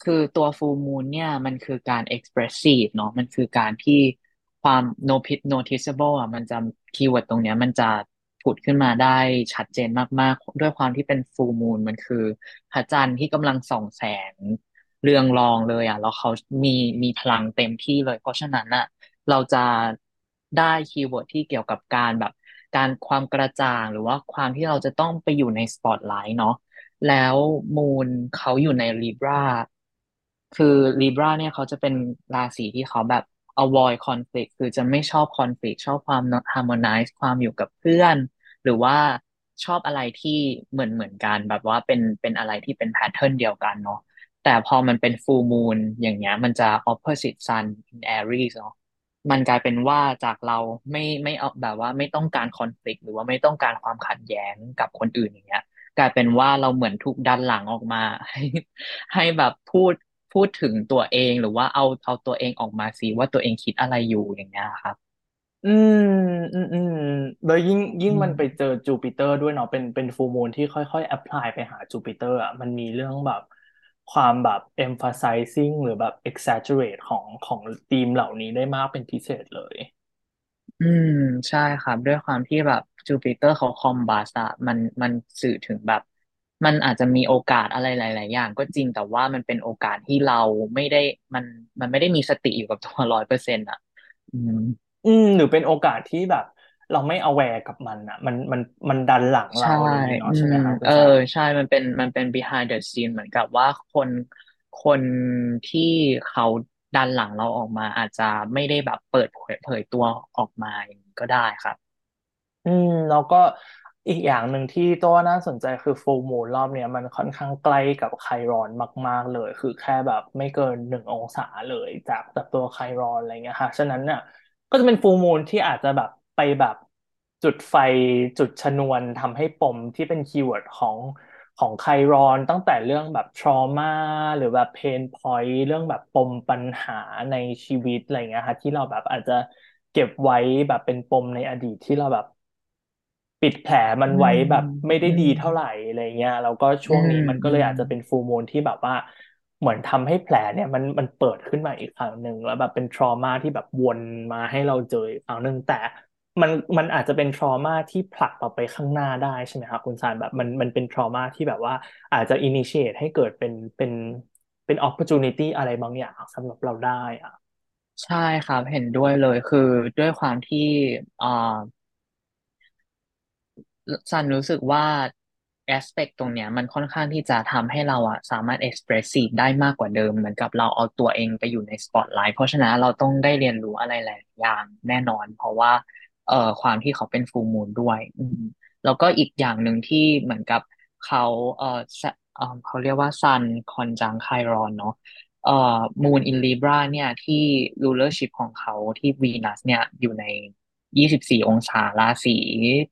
คือตัว full moon เนี่ยมันคือการ expressive เนาะมันคือการที่ความ notice noticeable อะมันจะ keyword ตรงเนี้ย มันจะ ผุดขึ้นมาได้ชัดเจนมากๆ ด้วยความที่เป็น full moon มันคือพระจันทร์ที่กำลังส่องแสงเรืองรองเลยอะแล้วเขามีมีพลังเต็มที่เลย เพราะฉะนั้นอะเราจะได้ keyword ที่เกี่ยวกับการแบบ การความกระจ่างหรือว่าความที่เราจะต้องไปอยู่ในสปอตไลท์เนาะแล้ว Moon เขาอยู่ใน Libra คือ Libra เนี่ยเขาจะเป็นราศีที่เขาแบบ avoid conflict คือจะไม่ชอบ conflict ชอบความ harmonize ความอยู่กับเพื่อน หรือว่าชอบอะไรที่เหมือนเหมือนกันแบบว่าเป็นเป็นอะไรที่เป็น pattern เดียวกันเนาะแต่พอมันเป็น full moon อย่างเงี้ย มันจะ opposite sun in Aries เนาะมันกลายเป็นว่าจากเราไม่ไม่เอาแบบว่าไม่ต้องการ conflict หรือว่าไม่ต้องการความขัดแย้งกับคนอื่นอย่างเงี้ย กลายเป็นว่าเราเหมือนถูกดันหลังออกมา ให้ให้แบบพูดพูดถึงตัวเองหรือว่าเอาเอาตัวเองออกมาสิว่าตัวเองคิดอะไรอยู่อย่างเงี้ยครับ อืมอืมอืมแล้วยิ่งยิ่งอืมมันไปเจอจูปิเตอร์ด้วยเนาะเป็นเป็น full moon ที่ค่อยๆ apply ไปหาจูปิเตอร์อะมันมีเรื่องแบบความแบบ emphasizing หรือแบบ exaggerate ของของธีมเหล่านี้ได้มากเป็นพิเศษเลย อืมใช่ครับ ด้วยความที่แบบจูปิเตอร์เขาคอมบัสอะมันมันสื่อถึงแบบ มันอาจจะมีโอกาสอะไรหลาย ๆ อย่าง ก็จริงแต่ว่ามันเป็นโอกาสที่เราไม่ได้มันมันไม่ได้มีสติอยู่กับตัวร้อยเปอร์เซ็นต์อะอืม อืมหรือเป็นโอกาสที่แบบ เราไม่ aware กับมันอะ มันมันมันดันหลังเราใช่อะไรอย่างงี้เนาะอืมใช่ไหมครับคุเออณซานใช่ มันเป็นมันเป็น behind the scene เหมือนกับว่าคนคนที่เขาดันหลังเราออกมา อาจจะไม่ได้แบบเปิดเผยเผยตัวออกมาอย่างนี้ก็ได้ครับ อืมแล้วก็อีกอย่างหนึ่งที่ตัวน่าสนใจคือฟูลมูนรอบเนี้ยมันค่อนข้างใกล้กับไครอนมาก ๆ เลย คือแค่แบบไม่เกินหนึ่งองศาเลยจากจากตัวไครอนอะไรเงี้ยค่ะฉะนั้นเนี่ย ก็จะเป็นฟูมูนที่อาจจะแบบไปแบบจุดไฟจุดชนวนทำให้ปมที่เป็น keyword ของของ Chiron ตั้งแต่เรื่องแบบ trauma หรือแบบ pain point เรื่องแบบปมปัญหาในชีวิตอะไรเงี้ยค่ะที่เราแบบอาจจะเก็บไว้แบบเป็นปมในอดีตที่เราแบบปิดแผลมันไว้แบบไม่ได้ดีเท่าไหร่อะไรเงี้ยแล้วก็ช่วงนี้มันก็เลยอาจจะเป็น full moon ที่แบบว่า เหมือนทำให้แผลเนี่ยมันมันเปิดขึ้นมาอีกครั้งหนึ่งแล้วแบบเป็น trauma ที่แบบวนมาให้เราเจออีกครั้งหนึ่งแต่มันมันอาจจะเป็นทรมาที่ผลักเราไปข้างหน้าได้ใช่ไหมครับคุณสารแบบมันมันเป็นทรมาที่แบบว่าอาจจะอินิเชตให้เกิดเป็นเป็นเป็น opportunity อะไรบางอย่างสำหรับเราได้อะใช่ครับเห็นด้วยเลยคือด้วยความที่อ่าซันรู้สึกว่า aspect ตรงเนี้ยมันค่อนข้างที่จะทำให้เราอะสามารถ expressive ได้มากกว่าเดิม เหมือนกับเราเอาตัวเองไปอยู่ใน spotlight เพราะฉะนั้นเราต้องได้เรียนรู้อะไรหลายอย่างแน่นอน เพราะว่าเอ่อความที่เขาเป็น full moon ด้วยอืมแล้วก็อีกอย่างหนึ่งที่เหมือนกับเขาเอ่อสเอ่อเขาเรียกว่า Sun conjunct Chiron เนาะเอ่อ Moon in Libra เนี่ยที่ rulership ของเขาที่ Venus เนี่ยอยู่ในยี่สิบสี่องศาราศี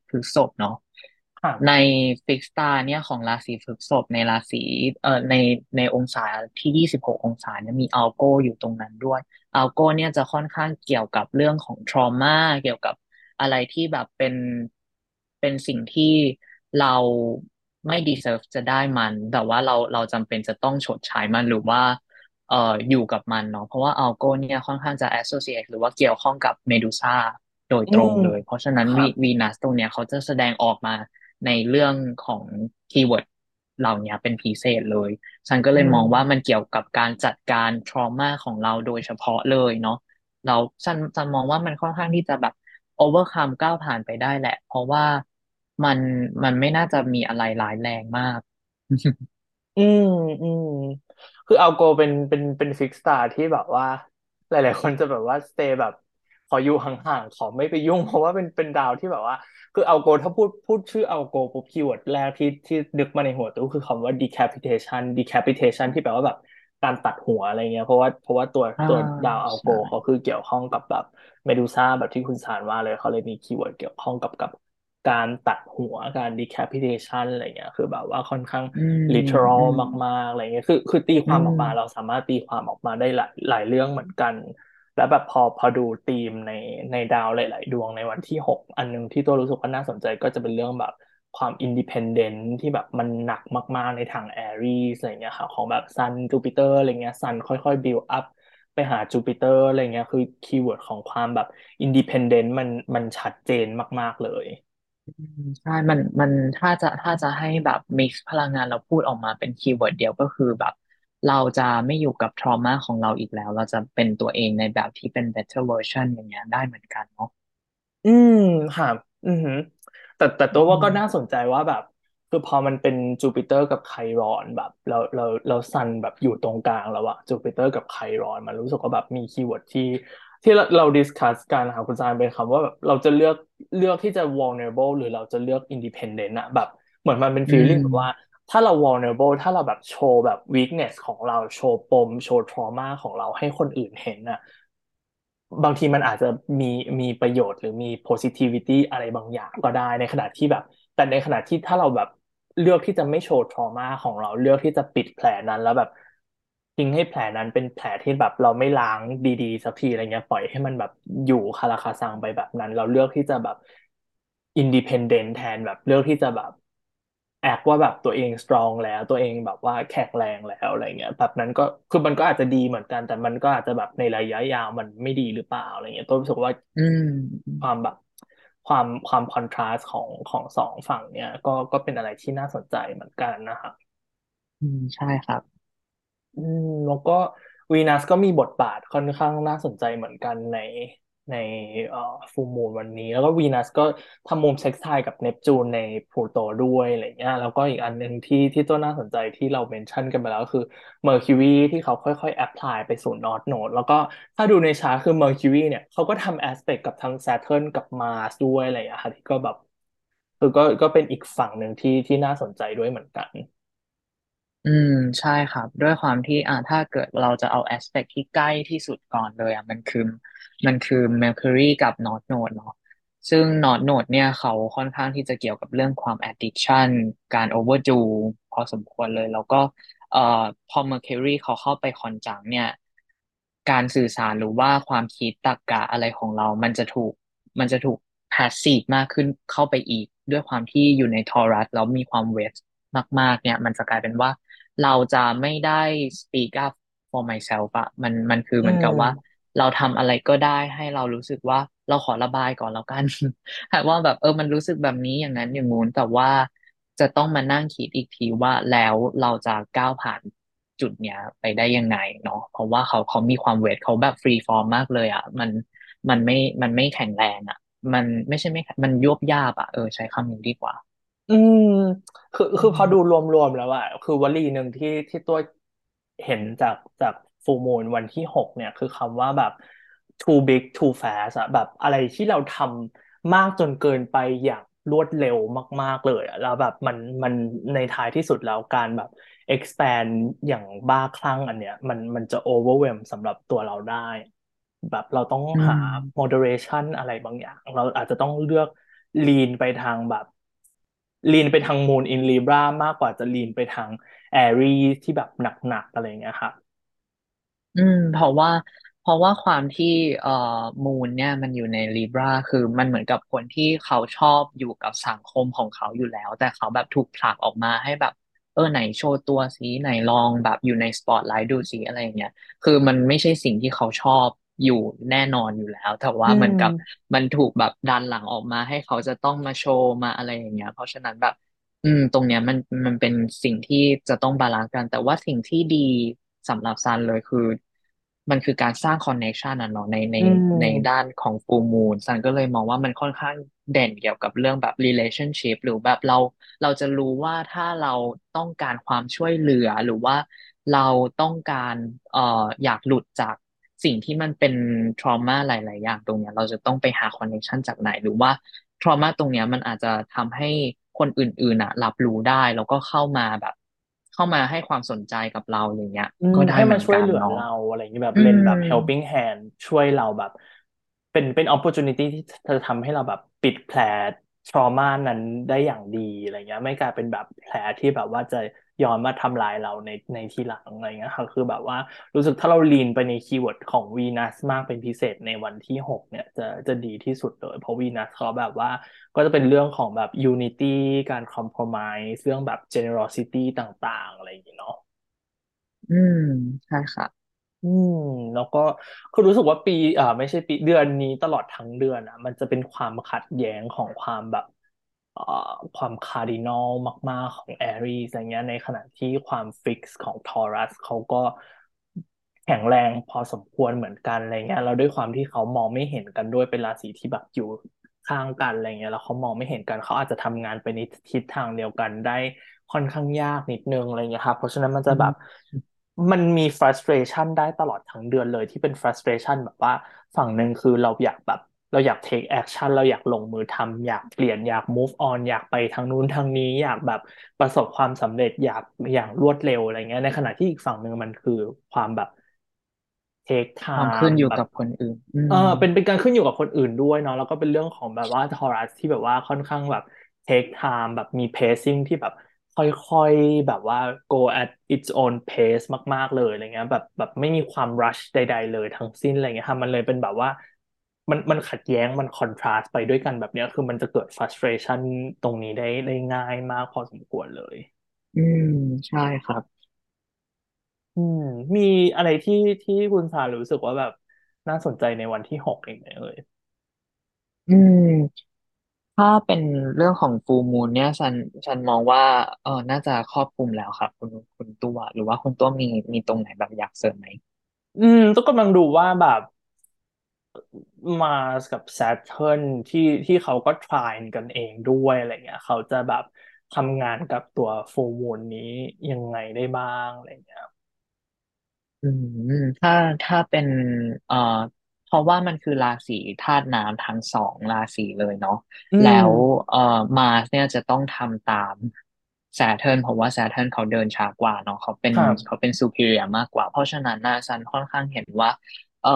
พฤษภเนาะ ในค่ะ fixed star เนี่ยของราศีพฤษภในราศีเอ่อในในองศาที่ยี่สิบหกองศาเนี่ยมี Algol อยู่ตรงนั้นด้วยAlgol เนี่ยจะค่อนข้างเกี่ยวกับเรื่องของ trauma เกี่ยวกับอะไรที่แบบเป็นเป็นสิ่งที่เราไม่ deserve จะได้มัน แต่ว่าเราเราจำเป็นจะต้องชดใช้มันหรือว่าเอ่ออยู่กับมันเนาะเพราะว่า Algol เนี่ยค่อนข้างจะ associate หรือว่าเกี่ยวข้องกับเมดูซ่าโดยอืมตรงเลย เพราะฉะนั้นวีครับวีนัสตรงเนี้ยเขาจะแสดงออกมา ในเรื่องของ keyword เหล่านี้เป็นพิเศษเลย ฉันก็เลอืยมองว่ามันมเกี่ยวกับการจัดการ trauma ของเราโดยเฉพาะเลยเนาะเราฉันฉันมองว่ามันค่อนข้างที่จะแบบ overcome ก้าวผ่านไปได้แหละ เพราะว่ามันมันไม่น่าจะมีอะไรร้ายแรงมาก อืมอืมคือ Algol เป็นเป็นเป็น fixed star ที่แบบว่า หลาย ๆ คนจะแบบว่า stay แบบ ขออยู่ห่างๆขอไม่ไปยุ่ง เพราะว่าเป็นเป็นดาวที่แบบว่า คือเอาโกถ้าพูดพูดชื่อ Algol ปุ๊บ keyword แรกที่ที่นึกมาในหัวตัวคือคำว่า decapitation decapitation ที่แปลว่าแบบการตัดหัวอะไรเงี้ยเพราะว่าเพราะว่าตัวอ่าตัวดาวเอาโกใช่เขาคือเกี่ยวข้องกับแบบเมดูซ่าแบบที่คุณสารว่าเลยเขาเลยมี keyword เกี่ยวข้องกับกับการตัดหัวการ decapitation อะไรเงี้ยคือแบบว่าค่อนข้างอืม literal อืมมากๆอะไรเงี้ยคือคือตีคอืวามออกมาเรามสามารถตีความออกมาได้หลายหลายเรื่องเหมือนกัน แล้วแบบพอพอดูธีมในในดาวหลาย ๆ ดวงในวันที่หกอันหนึ่งที่ตัวรู้สึกว่าน่าสนใจก็จะเป็นเรื่องแบบความ independent ที่แบบมันหนักมาก ๆ ในทาง Aries อะไรเงี้ยค่ะของแบบ Sun Jupiter อะไรเงี้ย Sun ค่อย ๆ build up ไปหาจูปิเตอร์อะไรเงี้ยคือ keyword ของความแบบ independent มันมันชัดเจนมาก ๆ เลยใช่ มัน มัน ถ้าจะ ถ้าจะให้แบบ mix พลังงานเราพูดออกมาเป็น key word เดียวก็คือแบบ เราจะไม่อยู่กับ trauma ของเราอีกแล้ว เราจะเป็นตัวเองในแบบที่เป็น better version อย่างเงี้ยได้เหมือนกันเนาะอืมค่ะอือหือ แต่แต่อืตัวว่าก็น่าสมนใจว่าแบบ คือพอมันเป็นจูปิเตอร์กับ Chiron แบบ เราเราเรา Sun แบบอยู่ตรงกลางแล้วอะจูปิเตอร์กับ Chiron มันรู้สึกว่าแบบมี keyword ที่ ที่เราเรา discuss กันนะคะคุณซานเป็นคำว่าแบบเราจะเลือกเลือกที่จะ vulnerable หรือเราจะเลือก independent อะแบบ เหมือนมันเป็นอื feeling แบบว่าม ถ้าเรา vulnerable ถ้าเราแบบโชว์แบบ weakness ของเราโชว์ปม โชว์ trauma ของเราให้คนอื่นเห็นอะบางทีมันอาจจะมีมีประโยชน์หรือมี positivity อะไรบางอย่างก็ได้ในขณะที่แบบ แต่ในขณะที่ถ้าเราแบบเลือกที่จะไม่โชว์ trauma ของเราเลือกที่จะปิดแผลนั้นแล้วแบบทิ้งให้แผลนั้นเป็นแผลที่แบบเราไม่ล้างดีๆ สักทีอะไรเงี้ยปล่อยให้มันแบบอยู่คาราคาซังไปแบบนั้น เราเลือกที่จะแบบ independent แทนแบบเลือกที่จะแบบ แอกว่าแบบตัวเอง strong แล้ว ตัวเองแบบว่าแข็งแรงแล้วอะไรเงี้ยแบบนั้นก็คือมันก็อาจจะดีเหมือนกัน แต่มันก็อาจจะแบบในระยะยาวมันไม่ดีหรือเปล่าอะไรเงี้ยตัวรู้สึกว่าอืมความแบบความความ contrast ของของสองฝั่งเนี่ย ก็ก็เป็นอะไรที่น่าสนใจเหมือนกันนะครับอืมใช่ครับ อืมแล้วก็วีนัสก็มีบทบาทค่อนข้างน่าสนใจเหมือนกันใน ใน Full Moon วันนี้ แล้วก็วีนัสก็ทำมุม sextile กับ Neptune ใน Pluto ด้วยอะไรเงี้ยแล้วก็อีกอันหนึ่งที่ที่ตัวน่าสนใจที่เรา mention กันไปแล้วคือเมอร์คิวีที่เขาค่อยๆแอพพลายไปสู่นอร์ h โนดแล้วก็ถ้าดูในชาร์คือ Mercury เนี่ยเขาก็ทำ aspect กับทั้ง Saturn กับ Mars ด้วยอะไรอย่างเงี้ยค่ะที่ก็แบบคือก็ก็เป็นอีกฝั่งหนึ่งที่ที่น่าสนใจด้วยเหมือนกัน อืม ใช่ครับ ด้วยความที่อ่าถ้าเกิดเราจะเอา aspect ที่ใกล้ที่สุดก่อนเลยอะมันคือมันคือ Mercury กับ North Node เนาะซึ่ง North Node เนี่ยเขาค่อนข้างที่จะเกี่ยวกับเรื่องความ addiction การ overdo พอสมควรเลย แล้วก็เอ่อพอ Mercury เขาเข้าไปคอนจังเนี่ย การสื่อสารหรือว่าความคิดตรรกะอะไรของเรา มันจะถูกมันจะถูก passive มากขึ้นเข้าไปอีก ด้วยความที่อยู่ในทอรัสแล้วมีความเวทมาก ๆ เนี่ย มันจะกลายเป็นว่า เราจะไม่ได้ speak up for myself อะมันมันคืออืเหมือนกับว่ามเราทำอะไรก็ได้ให้เรารู้สึกว่าเราขอระบายก่อนแล้วกันว่าแบบเออมันรู้สึกแบบนี้อย่างนั้นอย่างงู้นแต่ว่าจะต้องมานั่งคิดอีกทีว่าแล้วเราจะก้าวผ่านจุดเนี้ยไปได้ยังไงเนาะเพราะว่าเขาเขามีความเวทเขาแบบฟรีฟอร์มมากเลยอะมันมันไม่มันไม่แข็งแรงอะมันไม่ใช่ไม่มันยวบยาบอะเออใช้คำนี้ดีกว่า อืม คืออืคือพอดูมรวมๆแล้วอะคือวลีหนึ่งที่ที่ตัวเห็นจากจากฟูมูลวันที่หกเนี่ย คือคำว่าแบบ too big too fast อะแบบอะไรที่เราทำมากจนเกินไปอย่างรวดเร็วมาก ๆ เลยอะแล้วแบบมันมันในท้ายที่สุดแล้วการแบบ expand อย่างบ้าคลั่งอันเนี้ย มันมันจะ overwhelm สำหรับตัวเราได้ แบบเราต้องอืหา ม moderation อะไรบางอย่าง เราอาจจะต้องเลือก lean ไปทางแบบ lean ไปทาง Moon in Libra มากกว่าจะ lean ไปทาง Aries ที่แบบหนักๆอะไรอย่างเงี้ยครับอืม เพราะว่า เพราะว่าความที่เอ่อมูนเนี่ยมันอยู่ในลีบราคือมันเหมือนกับคนที่เขาชอบอยู่กับสังคมของเขาอยู่แล้ว แต่เขาแบบถูกผลักออกมาให้แบบ เออไหนโชว์ตัวสิไหนลองแบบอยู่ในสปอตไลท์ดูสิอะไรอย่างเงี้ยคือมันไม่ใช่สิ่งที่เขาชอบ อยู่แน่นอนอยู่แล้ว แต่อืว่าเหมือนกับมมันถูกแบบดันหลังออกมาให้เขาจะต้องมาโชว์มาอะไรอย่างเงี้ย เพราะฉะนั้นแบบ อืม ตรงเนี้ยมันมันเป็นสิ่งที่จะต้อง balance กัน แต่ว่าสิ่งที่ดีสำหรับซันเลยคือ มันคือการสร้างคอนเน c t ชันอะเนาะในในอืในด้านมของฟู l มูนซันก็เลยมองว่ามันค่อนข้างเด่นเกี่ยวกับเรื่องแบบ relationship หรือแบบเราเราจะรู้ว่าถ้าเราต้องการความช่วยเหลือหรือว่าเราต้องการเอ่ออยากหลุดจาก สิ่งที่มันเป็น trauma หลาย ๆ อย่างตรงเนี้ยเราจะต้องไปหา connection จากไหนหรือว่า trauma ตรงเนี้ยมันอาจจะทำให้คนอื่นๆอะ รับรู้ได้แล้วก็เข้ามาแบบ เข้ามาให้ความสนใจกับเราอย่างเงี้ยอืมให้ก็ได้เหมือนมาช่วยเหลือกันเนาะเราอะไรอย่างนี้แบบเล่นแบบ helping hand ช่วยเราแบบ เป็นเป็น opportunity ที่จะทำให้เราแบบปิดแผล trauma นั้นได้อย่างดีอะไรเงี้ย ไม่กลายเป็นแบบแผลที่แบบว่าจะ ย้อนมาทำลายเราในในทีหลังอะไรเงี้ยค่ะคือแบบว่ารู้สึกถ้าเรา lean ไปใน keyword ของวีนัสมากเป็นพิเศษในวันที่หกเนี่ยจะจะดีที่สุดเลย เพราะวีนัสเขาแบบว่าก็จะเป็นเรื่องของแบบ unity การ compromise เรื่องแบบ generosity ต่าง ๆ อะไรอย่างเงี้ยเนาะอืมใช่ค่ะอืมแล้วก็คือรู้สึกว่าปีอ่าไม่ใช่ปีเดือนนี้ตลอดทั้งเดือนอะ มันจะเป็นความขัดแย้งของความแบบเอ่อ ความคาร์ดินัลมาก ๆ ของ Aries อะไรเงี้ยในขณะที่ความ fixed ของ Taurus เขาก็แข็งแรงพอสมควรเหมือนกันอะไรเงี้ยแล้วด้วยความที่เขามองไม่เห็นกันด้วยเป็นราศีที่แบบอยู่ข้างกันอะไรเงี้ยแล้วเขามองไม่เห็นกันเขาอาจจะทำงานไปในทิศทางเดียวกันได้ค่อนข้างยากนิดนึงอะไรเงี้ยครับเพราะฉะนั้นมันจะแบบอืมมันมี frustration ได้ตลอดทั้งเดือนเลยที่เป็น frustration แบบว่าฝั่งหนึ่งคือเราอยากแบบ เราอยาก take action เราอยากลงมือทำอยากเปลี่ยนอยาก move on อยากไปทางนู้นทางนี้ อยากแบบประสบความสำเร็จอยากอย่างรวดเร็วอะไรเงี้ยในขณะที่อีกฝั่งหนึ่งมันคือความแบบ take ความขึ้น time แบบอยู่กับคนอื่น อืเออมเป็นเป็นการขึ้นอยู่กับคนอื่นด้วยเนาะแล้วก็เป็นเรื่องของแบบว่าทอรัสที่แบบว่าค่อนข้างแบบ take time แบบมี pacing ที่แบบค่อยๆแบบว่า go at its own pace มาก ๆ เลยอะไรเงี้ยแบบแบบไม่มีความ rush ใด ๆ เลยทั้งสิ้นอะไรเงี้ยค่ะมันเลยเป็นแบบว่า มันมันขัดแย้งมัน contrast ไปด้วยกันแบบเนี้ย คือมันจะเกิด frustration ตรงนี้ได้ได้ง่ายมากพอสมควรเลย อืม ใช่ครับ อืม มีอะไรที่ที่คุณสารู้สึกว่าแบบน่าสนใจในวันที่หกเองไหมเอ่ยอืม ถ้าเป็นเรื่องของฟูมูนเนี่ยฉันฉันมองว่าเออน่าจะครอบคลุมแล้วครับ คุณคุณตัวหรือว่าคุณตัวมีมีตรงไหนแบบอยากเสริมไหม อืมต้องกำลังดูว่าแบบ มาสกับ Saturn ที่ที่เขาก็ try กันเองด้วยอะไรเงี้ยเขาจะแบบทำงานกับตัว full moon นี้ยังไงได้บ้างอะไรเงี้ยอืมถ้าถ้าเป็นเอ่อเพราะว่ามันคือราศีธาตุน้ำทั้งสองราศีเลยเนาะอืมแล้วเอ่อมาสเนี่ยจะต้องทำตาม Saturn เพราะว่า Saturn เขาเดินช้ากว่าเนาะเขาเป็นครับ เขาเป็น superior มากกว่า เพราะฉะนั้นนะซันค่อนข้างเห็นว่า เอ่อ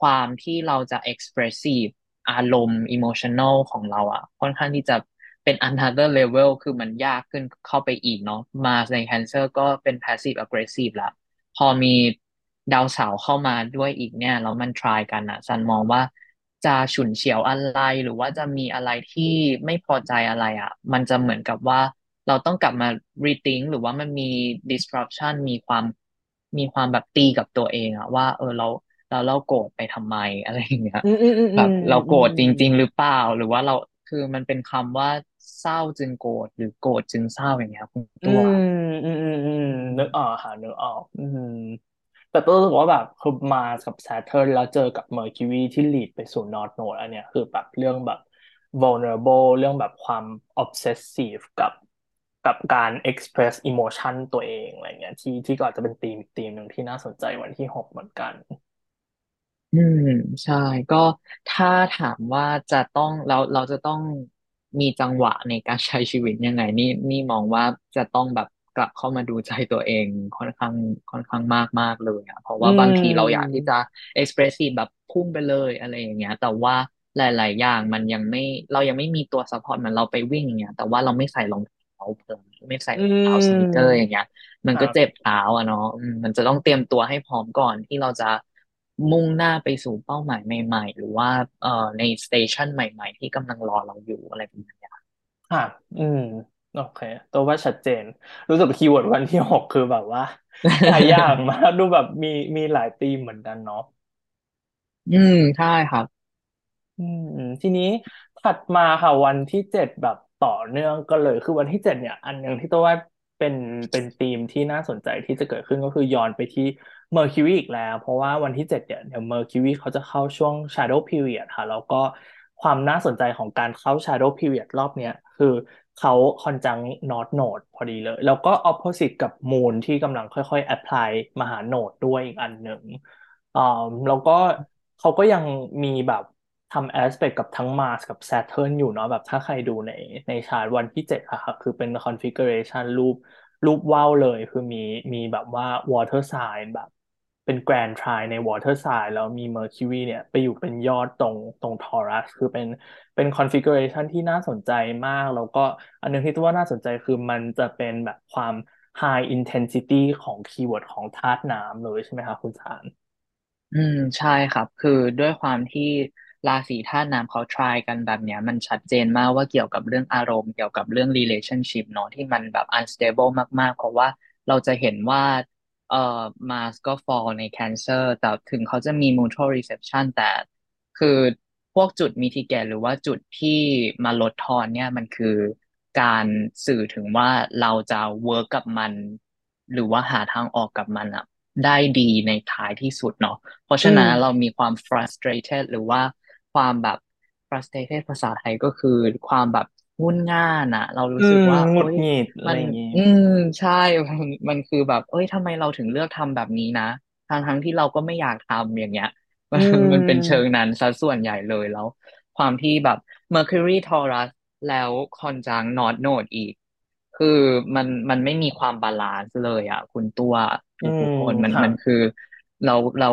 ความที่เราจะ expressive อารมณ์ emotional ของเราอะค่อนข้างที่จะเป็น another level คือมันยากขึ้นเข้าไปอีกเนาะมาใน Cancer ก็เป็น passive aggressive ล้วพอมีดาวเสาร์เข้ามาด้วยอีกเนี่ยแล้วมันทรายกันอะซันมองว่าจะฉุนเฉียวอะไรหรือว่าจะมีอะไรที่ไม่พอใจอะไรอะมันจะเหมือนกับว่าเราต้องกลับมา rethink หรือว่ามันมี disruption มีความมีความแบบตีกับตัวเองอะว่าเออเรา เราเราโกรธไปทำไมอะไรอย่างเงี้ยอืมอืมอืมอืแบบมเราอืมโกรธจริง ๆ หรือเปล่า หรือว่าเราคือมันเป็นคำว่าเศร้าจึงโกรธหรือโกรธจึงเศร้าอย่างเงี้ยคุณอืตัวมอืมอืมอืมอืนึกออกมค่ะนึกออก อืมแต่ตัวรู้สึกว่าแบบคือมากับ Saturn แล้วเจอกับ Mercury ที่ลีดไปสู่ North Node อันเนี้ยคือแบบเรื่องแบบ vulnerable เรื่องแบบความ obsessive กับกับการ express emotion ตัวเองอะไรเงี้ยที่ที่ก็อาจจะเป็นธีมอีกธีมหนึ่งที่น่าสนใจวันที่หกเหมือนกัน อืม ใช่ ก็ถ้าถามว่าจะต้องเราเราจะต้องมีจังหวะในการใช้ชีวิตยังไง นี่นี่มองว่าจะต้องแบบกลับเข้ามาดูใจตัวเองค่อนข้างค่อนข้างมากมากเลยอะเพราะอืว่าบางทีเราอยากที่จะ expressive แบบพุ่งไปเลยอะไรอย่างเงี้ย แต่ว่าหลาย ๆ อย่างมันยังไม่เรายังไม่มีตัว support เหมือนเราไปวิ่งอย่างเงี้ย แต่ว่าเราไม่ใส่รองเท้าเพิ่มไม่ใส่รองเท้า sneaker อย่างเงี้ย มันก็เจ็บครับเท้าอะเนาะอืมมันจะต้องเตรียมตัวให้พร้อมก่อนที่เราจะ มุ่งหน้าไปสู่เป้าหมายใหม่ ๆ หรือว่าเอ่อใน station ใหม่ ๆ ที่กำลังรอเราอยู่อะไรประมาณเนี้ยค่ะ อืม โอเค ตัวว่าชัดเจน รู้สึก keyword วันที่หกคือแบบว่าหลายอย่างมากดูแบบมีมีหลายธีมเหมือนกันเนาะ อืมใช่ครับ อืมทีนี้ถัดมาค่ะวันที่เจ็ดแบบต่อเนื่องก็เลยคือวันที่เจ็ดเนี่ย อันหนึ่งที่ตัวว่า เป็นเป็นธีมที่น่าสนใจที่จะเกิดขึ้นก็คือย้อนไปที่Mercury อีกแล้ว เพราะว่าวันที่เจ็ดเนี่ยเดี๋ยว Mercury เขาจะเข้าช่วง Shadow Period ค่ะ แล้วก็ความน่าสนใจของการเข้า Shadow Period รอบเนี้ยคือเขา conjunct North Node พอดีเลย แล้วก็ Opposite กับ Moon ที่กำลังค่อยๆ Apply มาหา Node ด้วยอีกอันหนึ่งอ่าแล้วก็เขาก็ยังมีแบบ ทำ aspect กับทั้ง Mars กับ Saturn อยู่เนาะแบบถ้าใครดูในในชาร์ตวันที่เจ็ดอะค่ะคือเป็น configuration รูปรูปว่าวเลย คือมีมีแบบว่า water sign แบบ เป็น grand trine ใน water sign แล้วมี Mercury เนี่ยไปอยู่เป็นยอดตรงตรง Taurus คือเป็นเป็น configuration ที่น่าสนใจมาก แล้วก็อันนึงที่ตัวว่าน่าสนใจคือมันจะเป็นแบบความ high intensity ของ keyword ของธาตุน้ำเลยใช่ไหมคะคุณสาร อืมใช่ครับ คือด้วยความที่ ราศีธาตุน้ำเขา try กันแบบเนี้ย มันชัดเจนมากว่าเกี่ยวกับเรื่องอารมณ์เกี่ยวกับเรื่อง relationship เนาะที่มันแบบ unstable มากๆ เพราะว่าเราจะเห็นว่าเอ่อ Mars ก็ fall ใน Cancer แต่ถึงเขาจะมี mutual reception แต่คือพวกจุด mitigate หรือว่าจุดที่มาลดทอนเนี่ยมันคือการสื่อถึงว่าเราจะ work กับมัน หรือว่าหาทางออกกับมันอะได้ดีในท้ายที่สุดเนาะเพราะอืฉะนั้นเรามมีความ frustrated หรือว่า ความแบบ frustrated ภาษาไทยก็คือความแบบงุนง่านอะเราอืรู้สึกมว่าหงุโอ๊ยดหงิดอะไรมันอย่างงี้อืมใช่มันมันคือแบบ เอ้ยทำไมเราถึงเลือกทำแบบนี้นะทั้งทั้งที่เราก็ไม่อยากทำอย่างเงี้ยอืมันมันเป็นเชิงนั้นซะส่วนใหญ่เลยแล้ว ความที่แบบ Mercury Taurus แล้วคอนจัง North Node อีก คือมันมันไม่มีความ balance เลยอะ คุณตัวอืทุกทุกคนมันค่ะมันคือ เราเรา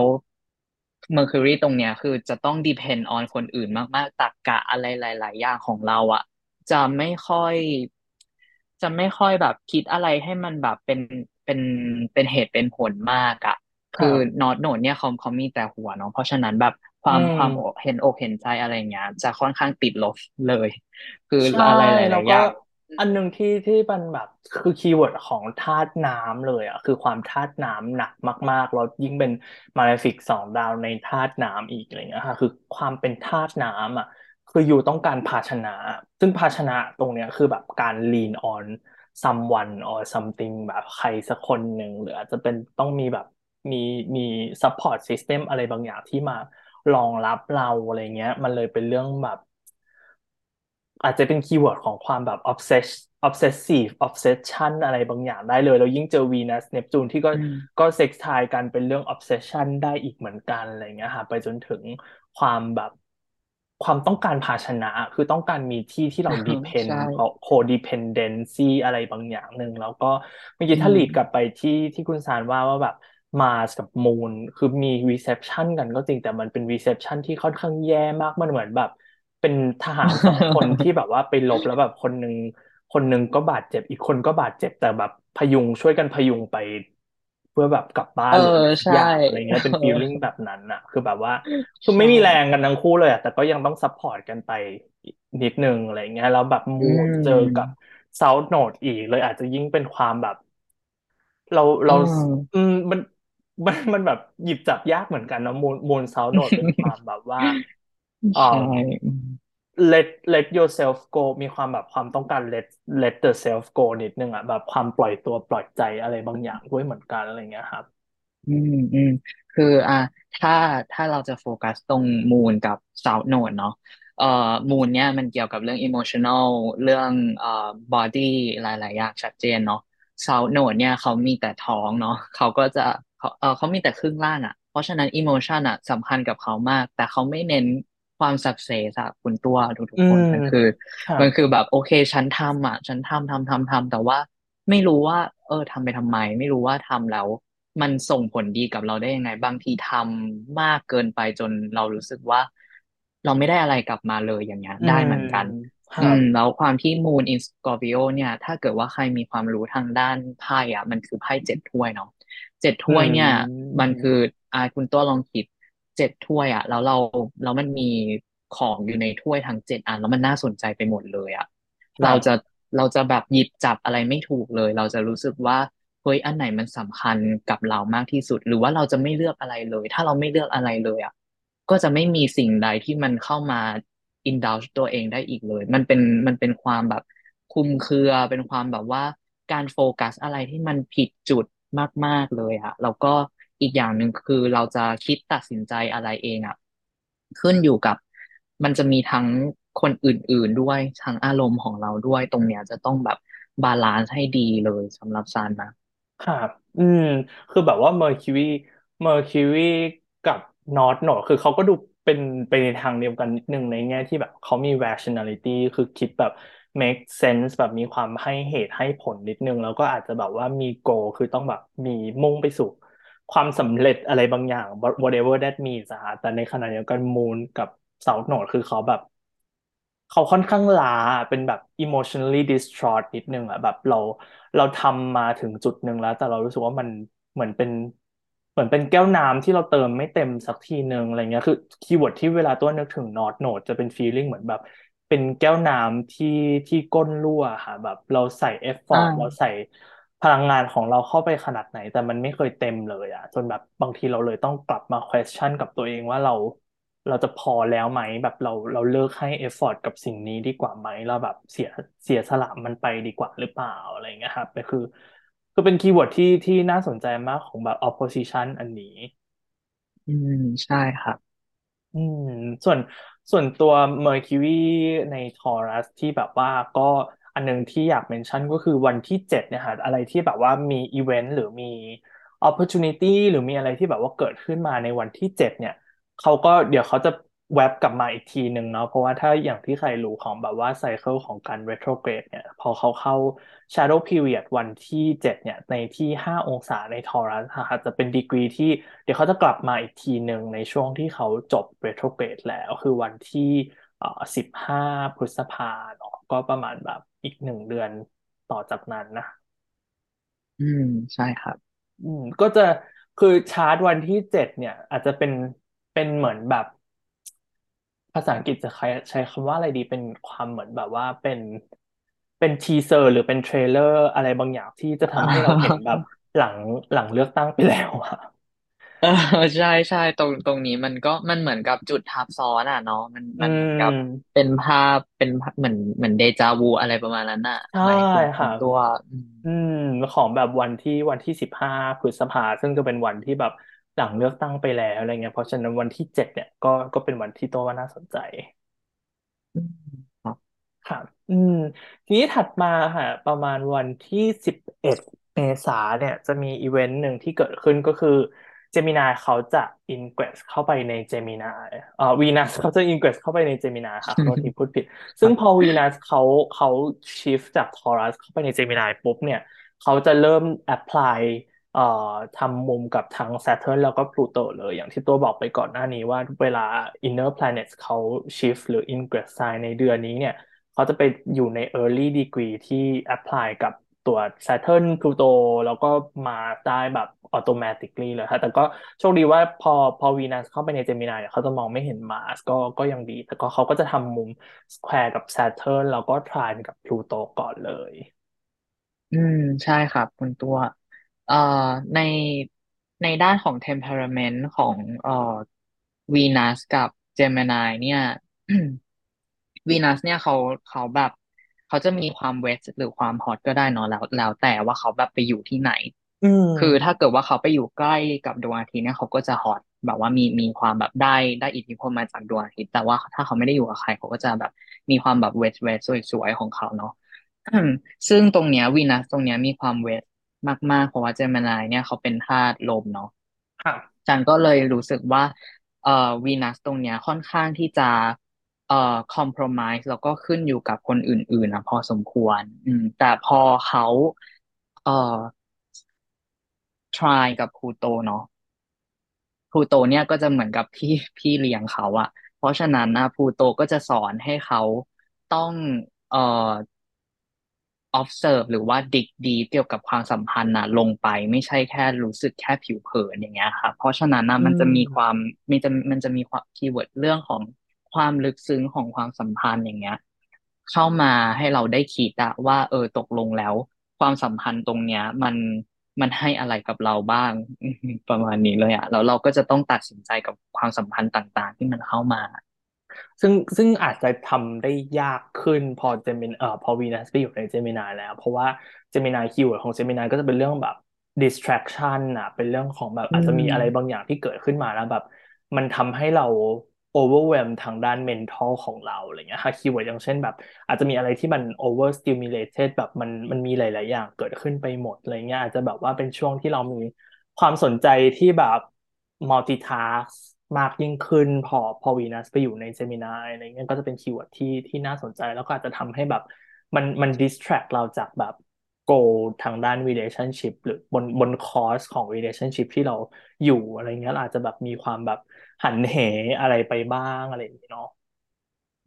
Mercury ตรงเนี้ยคือจะต้อง depend on คนอื่นมาก ๆตรรกะอะไรหลาย ๆ อย่างของเราอะจะไม่ค่อย จะไม่ค่อยแบบคิดอะไรให้มันแบบเป็นเป็นเป็นเหตุเป็นผลมากอะคือครับ North Node เนี่ยเขาเขามีแต่หัวเนาะเพราะฉะนั้นแบบคอืวามความมเห็นอกเห็นใจอะไรเงี้ย จะค่อนข้างติดลบเลย คือใช่ แล้วก็ลายๆอย่าง อันหนึ่งที่ที่มันแบบคือ keyword ของธาตุน้ำเลยอะคือความธาตุน้ำหนักมากๆแล้วยิ่งเป็นmalefic สองดาวในธาตุน้ำอีกอะไรเงี้ยค่ะคือความเป็นธาตุน้ำอะคืออยู่ต้องการภาชนะ ซึ่งภาชนะตรงเนี้ยคือแบบการ lean on someone or something แบบใครสักคนหนึ่งหรืออาจจะเป็นต้องมีแบบมีมี support system อะไรบางอย่างที่มารองรับเราอะไรเงี้ย มันเลยเป็นเรื่องแบบ อาจจะเป็น keyword ของความแบบ obsess obsessive obsession อะไรบางอย่างได้เลย แล้วยิ่งเจอ Venus Neptune ที่ก็อืมก็เซ็กซ์ไทกันเป็นเรื่อง obsession ได้อีกเหมือนกันอะไรเงี้ยค่ะไปจนถึงความแบบความต้องการภาชนะคือต้องการมีที่ที่เราใช่ depend codependency อะไรบางอย่างหนึ่งแล้วก็เมื่อกี้อืถ้าลีดกลับมไปที่ที่คุณสารว่าว่าแบบ Mars กับ Moon คือมี reception กันก็จริงแต่มันเป็น reception ที่ค่อนข้างแย่มากมันเหมือนแบบ เป็นทหารสองคนที่แบบว่าไปรบแล้วแบบคนหนึ่งคนหนึ่งก็บาดเจ็บอีกคนก็บาดเจ็บแต่แบบพยุงช่วยกันพยุงไปเพื่อแบบกลับบ้าน เออ หรืออะไรสักอย่าง ใช่ อะไรเอเงี้ยเป็น feeling แบบนั้นอะคือแบบว่าคือใช่ไม่มีแรงกันทั้งคู่เลยอะแต่ก็ยังต้อง support กันไปนิดนึงอะไรเงี้ยแล้วแบบอืม Moon เจอกับ South Node อีกเลยอาจจะยิ่งเป็นความแบบ เราอืเราอืมมมันมันมันแบบหยิบจับยากเหมือนกันเนาะ Moon Moon South Node เป็นความแบบว่าอ่า ใช่อืม let let yourself go มีความแบบความต้องการ let let the self go นิดนึงอะแบบความปล่อยตัวปล่อยใจอะไรบางอย่างด้วยเหมือนกันอะไรเงี้ยครับ อืมอืมคืออะถ้าถ้าเราจะโฟกัสตรง Moon กับ South Node เนาะเอ่อ Moon เนี่ยมันเกี่ยวกับเรื่องอิโมชัน a ลเรื่องเอ่อ body หลาย ๆ อย่างชัดเจนเนาะ South Node เนี่ยเขามีแต่ท้องเนาะเขาก็จะเขาเออเขามีแต่ครึ่งล่างอะ เพราะฉะนั้น emotion อะสำคัญกับเขามาก แต่เขาไม่เน้น ความสักเซสอะคุณตัวทุอืกๆคนมมันคือครับมันคือแบบโอเคฉันทำอะ ฉันทำทำทำทำแต่ว่าไม่รู้ว่า เออทำไปทำไม ไม่รู้ว่าทำแล้ว มันส่งผลดีกับเราได้ยังไง บางทีทำมากเกินไปจนเรารู้สึกว่า เราไม่ได้อะไรกลับมาเลยอย่างเงี้ยอืได้มเหมือนกันอืครับมแล้วความที่ Moon in Scorpio เนี่ย ถ้าเกิดว่าใครมีความรู้ทางด้านไพ่อะมันคือไพ่เจ็ดถ้วยเนาะเจ็ดอืถ้วยเนี่ย มันคือมอ่าคุณตัวลองคิด เจ็ดถ้วยอะแล้วเราแล้วมันมีของอยู่ในถ้วยทั้งเจ็ดอัน แล้วมันน่าสนใจไปหมดเลยอะเราจะครับเราจะแบบหยิบจับอะไรไม่ถูกเลย เราจะรู้สึกว่าเฮ้ยอันไหนมันสำคัญกับเรามากที่สุด หรือว่าเราจะไม่เลือกอะไรเลย ถ้าเราไม่เลือกอะไรเลยอะก็จะไม่มีสิ่งใดที่มันเข้ามา indulge ตัวเองได้อีกเลย มันเป็นมันเป็นความแบบคลุมเครือ เป็นความแบบว่าการโฟกัสอะไรที่มันผิดจุดมาก ๆ เลยอะแล้วก็ อีกอย่างหนึ่งคือเราจะคิดตัดสินใจอะไรเองอะขึ้นอยู่กับ มันจะมีทั้งคนอื่น ๆด้วยทั้งอารมณ์ของเราด้วยตรงเนี้ยจะต้องแบบ balance ให้ดีเลยสำหรับซานนะครับ อืม คือแบบว่า Mercury Mercury กับ North Node คือเขาก็ดูเป็นไปในทางเดียวกันนิดนึงในแง่ที่แบบเขามี rationality คือคิดแบบ make sense แบบมีความให้เหตุให้ผลนิดนึง แล้วก็อาจจะแบบว่ามี goal คือต้องแบบมีมุ่งไปสู่ ความสำเร็จอะไรบางอย่าง whatever that means อะฮะแต่ในขณะเดียวกัน Moon กับ South Node คือเขาแบบ เขาค่อนข้างล้าเป็นแบบ emotionally distraught นิดนึงอะแบบเราเราทำมาถึงจุดหนึ่งแล้ว แต่เรารู้สึกว่ามันเหมือนเป็นเหมือนเป็นแก้วน้ำที่เราเติมไม่เต็มสักทีหนึ่งอะไรเงี้ยคือkeyword ที่เวลาตัวนึกถึง North Node จะเป็น feeling เหมือนแบบ เป็นแก้วน้ำที่ที่ก้นรั่วค่ะแบบ เราใส่อ่า effort เราใส่ พลังงานของเราเข้าไปขนาดไหน แต่มันไม่เคยเต็มเลยอะจนแบบบางทีเราเลยต้องกลับมา question กับตัวเองว่าเราเราจะพอแล้วไหมแบบเราเราเลิกให้ effort กับสิ่งนี้ดีกว่าไหมเราแบบเสียเสียสละมันไปดีกว่าหรือเปล่าอะไรเงี้ยครับแต่คือคือเป็น keyword ที่ที่น่าสนใจมากของแบบ opposition อันนี้ อืมใช่ครับ อืมส่วนส่วนตัว Mercury ใน Taurus ที่แบบว่าก็ อันหนึ่งที่อยาก mention ก็คือวันที่เจ็ดเนี่ยค่ะอะไรที่แบบว่ามีอีเวนต์หรือมี opportunity หรือมีอะไรที่แบบว่าเกิดขึ้นมาในวันที่เจ็ดเนี่ยเขาก็เดี๋ยวเขาจะแว็บกลับมาอีกทีหนึ่งเนาะเพราะว่าถ้าอย่างที่ใครรู้ของแบบว่า cycle ของการ retrograde เนี่ย พอเขาเข้า shadow period วันที่เจ็ดเนี่ย ในที่ห้าองศาใน Taurus ค่ะจะเป็นดีกรีที่เดี๋ยวเขาจะกลับมาอีกทีหนึ่งในช่วงที่เขาจบ retrograde แล้วคือวันที่เอ่อสิบห้าพฤษภาเนาะก็ประมาณแบบ อีกหนึ่งเดือนต่อจากนั้นนะ อืม ใช่ครับ อืม ก็จะคือชาร์ตวันที่เจ็ดเนี่ย อาจจะเป็นเป็นเหมือนแบบ ภาษาอังกฤษจะใช้ใช้คำว่าอะไรดีเป็นความเหมือนแบบว่าเป็นเป็น teaser หรือเป็น trailer อะไรบางอย่างที่จะทำให้เราเห็นแบบหลังหลังเลือกตั้งไปแล้วอะ เออใช่ใช่ตรงตรงนี้มันก็มันเหมือนกับจุดทับซ้อนอะเนาะมันอืมันเหมือนกับมเป็นภาพเป็นภาพเหมือนเหมือนเดจาวูอะไรประมาณนั้นน่ะใช่หมายถึงคุค่ะณตัวอืมอืมของแบบวันที่วันที่สิบห้าพฤษภาซึ่งจะเป็นวันที่แบบหลังเลือกตั้งไปแล้วอะไรเงี้ยเพราะฉะนั้นวันที่เจ็ดเนี่ยก็ก็เป็นวันที่ตัวว่าน่าสนใจอืมครับครับอืม ทีนี้ถัดมาค่ะ ประมาณวันที่สิบเอ็ดเมษาเนี่ย จะมีอีเวนต์หนึ่งที่เกิดขึ้นก็คือ Gemini เขาจะ ingress เข้าไปใน Gemini เอ่อวีนัสเขาจะ ingress เข้าไปใน Gemini ค่ะขอโทษทีพูดผิด ซึ่งพอวีนัสเขาเขา shift จาก Taurus เข้าไปใน Gemini ปุ๊บเนี่ยเขาจะเริ่ม apply เอ่อทำมุมกับทั้ง Saturn แล้วก็ Pluto เลยอย่างที่ตัวบอกไปก่อนหน้านี้ว่าเวลา inner planets เขา shift หรือ ingress sign ในเดือนนี้เนี่ย เขาจะไปอยู่ใน early degree ที่ apply กับ ตัว Saturn Pluto แล้วก็มาได้แบบ automatically เลยค่ะแต่ก็โชคดีว่าพอพอวีนัสเข้าไปในเจมินาเนี่ยเขาจะมองไม่เห็นมาสก็ก็ยังดี แต่ก็เขาก็จะทำมุม square กับ Saturn แล้วก็ trine กับ Pluto ก่อนเลย อืม ใช่ครับคุณตัวเอ่อในในด้านของ temperament ของเอ่อวีนัสกับเจมินายเนี่ยวีนัสเนี่ยเขาเขาแบบ เขาจะมีความเวทหรือความฮอตก็ได้เนอะแล้ว แล้วแต่ว่าเขาแบบไปอยู่ที่ไหนอืมคือถ้าเกิดว่าเขาไปอยู่ใกล้กับดวงอาทิตย์เนี่ยเขาก็จะฮอตแบบว่ามีมีความแบบได้ได้อิทธิพลมาจากดวงอาทิตย์แต่ว่าถ้าเขาไม่ได้อยู่กับใครเขาก็จะแบบมีความแบบเวทเวทสวยๆของเขาเนาะซึ่งตรงเนี้ยวีนัสตรงเนี้ยมีความเวทมากๆ เพราะว่าเจมินายเนี่ยเขาเป็นธาตุลมเนาะค่ะจันก็เลยรู้สึกว่าเอ่อวีนัสตรงเนี้ยค่อนข้างที่จะ เอ่อคอม p r o m i s e แล้วก็ขึ้นอยู่กับคนอื่นๆนะพอสมควร อืม แต่พอเขาเอ่อ try กับพลูโตเนาะพลูโตเนี่ยก็จะเหมือนกับพี่พี่เลี้ยงเขาอะเพราะฉะนั้นนะพลูโตก็จะสอนให้เขาต้องเอ่อ observe หรือว่า dig deep เกี่ยวกับความสัมพันธ์นะลงไปไม่ใช่แค่รู้สึกแค่ผิวเผินอย่างเงี้ยครับเพราะฉะนั้นนะอืม มันจะมีความมันจะมันจะมีความ keyword เรื่องของ ความลึกซึ้งของความสัมพันธ์อย่างเงี้ย เข้ามาให้เราได้คิดอะว่า เออตกลงแล้ว ความสัมพันธ์ตรงเนี้ย มันมันให้อะไรกับเราบ้างประมาณนี้เลยอะแล้วเราก็จะต้องตัดสินใจกับความสัมพันธ์ต่าง ๆ ที่มันเข้ามา ซึ่งซึ่งอาจจะทำได้ยากขึ้นพอ Gemin เอ่อพอวีนัสไปอยู่ใน Gemini แล้ว เพราะว่า Gemini keyword ของ Gemini ก็จะเป็นเรื่องแบบ distraction อะเป็นเรื่องของแบบอาจจะมีอะไรบางอย่างที่เกิดขึ้นมาแล้วแบบ มันทำให้เรา overwhelm ทางด้าน mental ของเราอะไรเงี้ยค่ะ keyword อย่างเช่นแบบ อาจจะมีอะไรที่มัน over stimulated แบบมันมันมีหลาย ๆ อย่างเกิดขึ้นไปหมดอะไรเงี้ยอาจจะแบบว่าเป็นช่วงที่เรามีความสนใจที่แบบ multitask มากยิ่งขึ้น พอพอวีนัสไปอยู่ใน Gemini อะไรเงี้ยก็จะเป็น keyword ที่ที่น่าสนใจแล้วก็อาจจะทำให้แบบมันมัน distract เราจากแบบ goal ทางด้าน relationship หรือบนบนคอร์สของ relationship ที่เราอยู่อะไรเงี้ยอาจจะแบบมีความแบบ หันเหอะไรไปบ้างอะไรอย่างเงี้ยเนาะ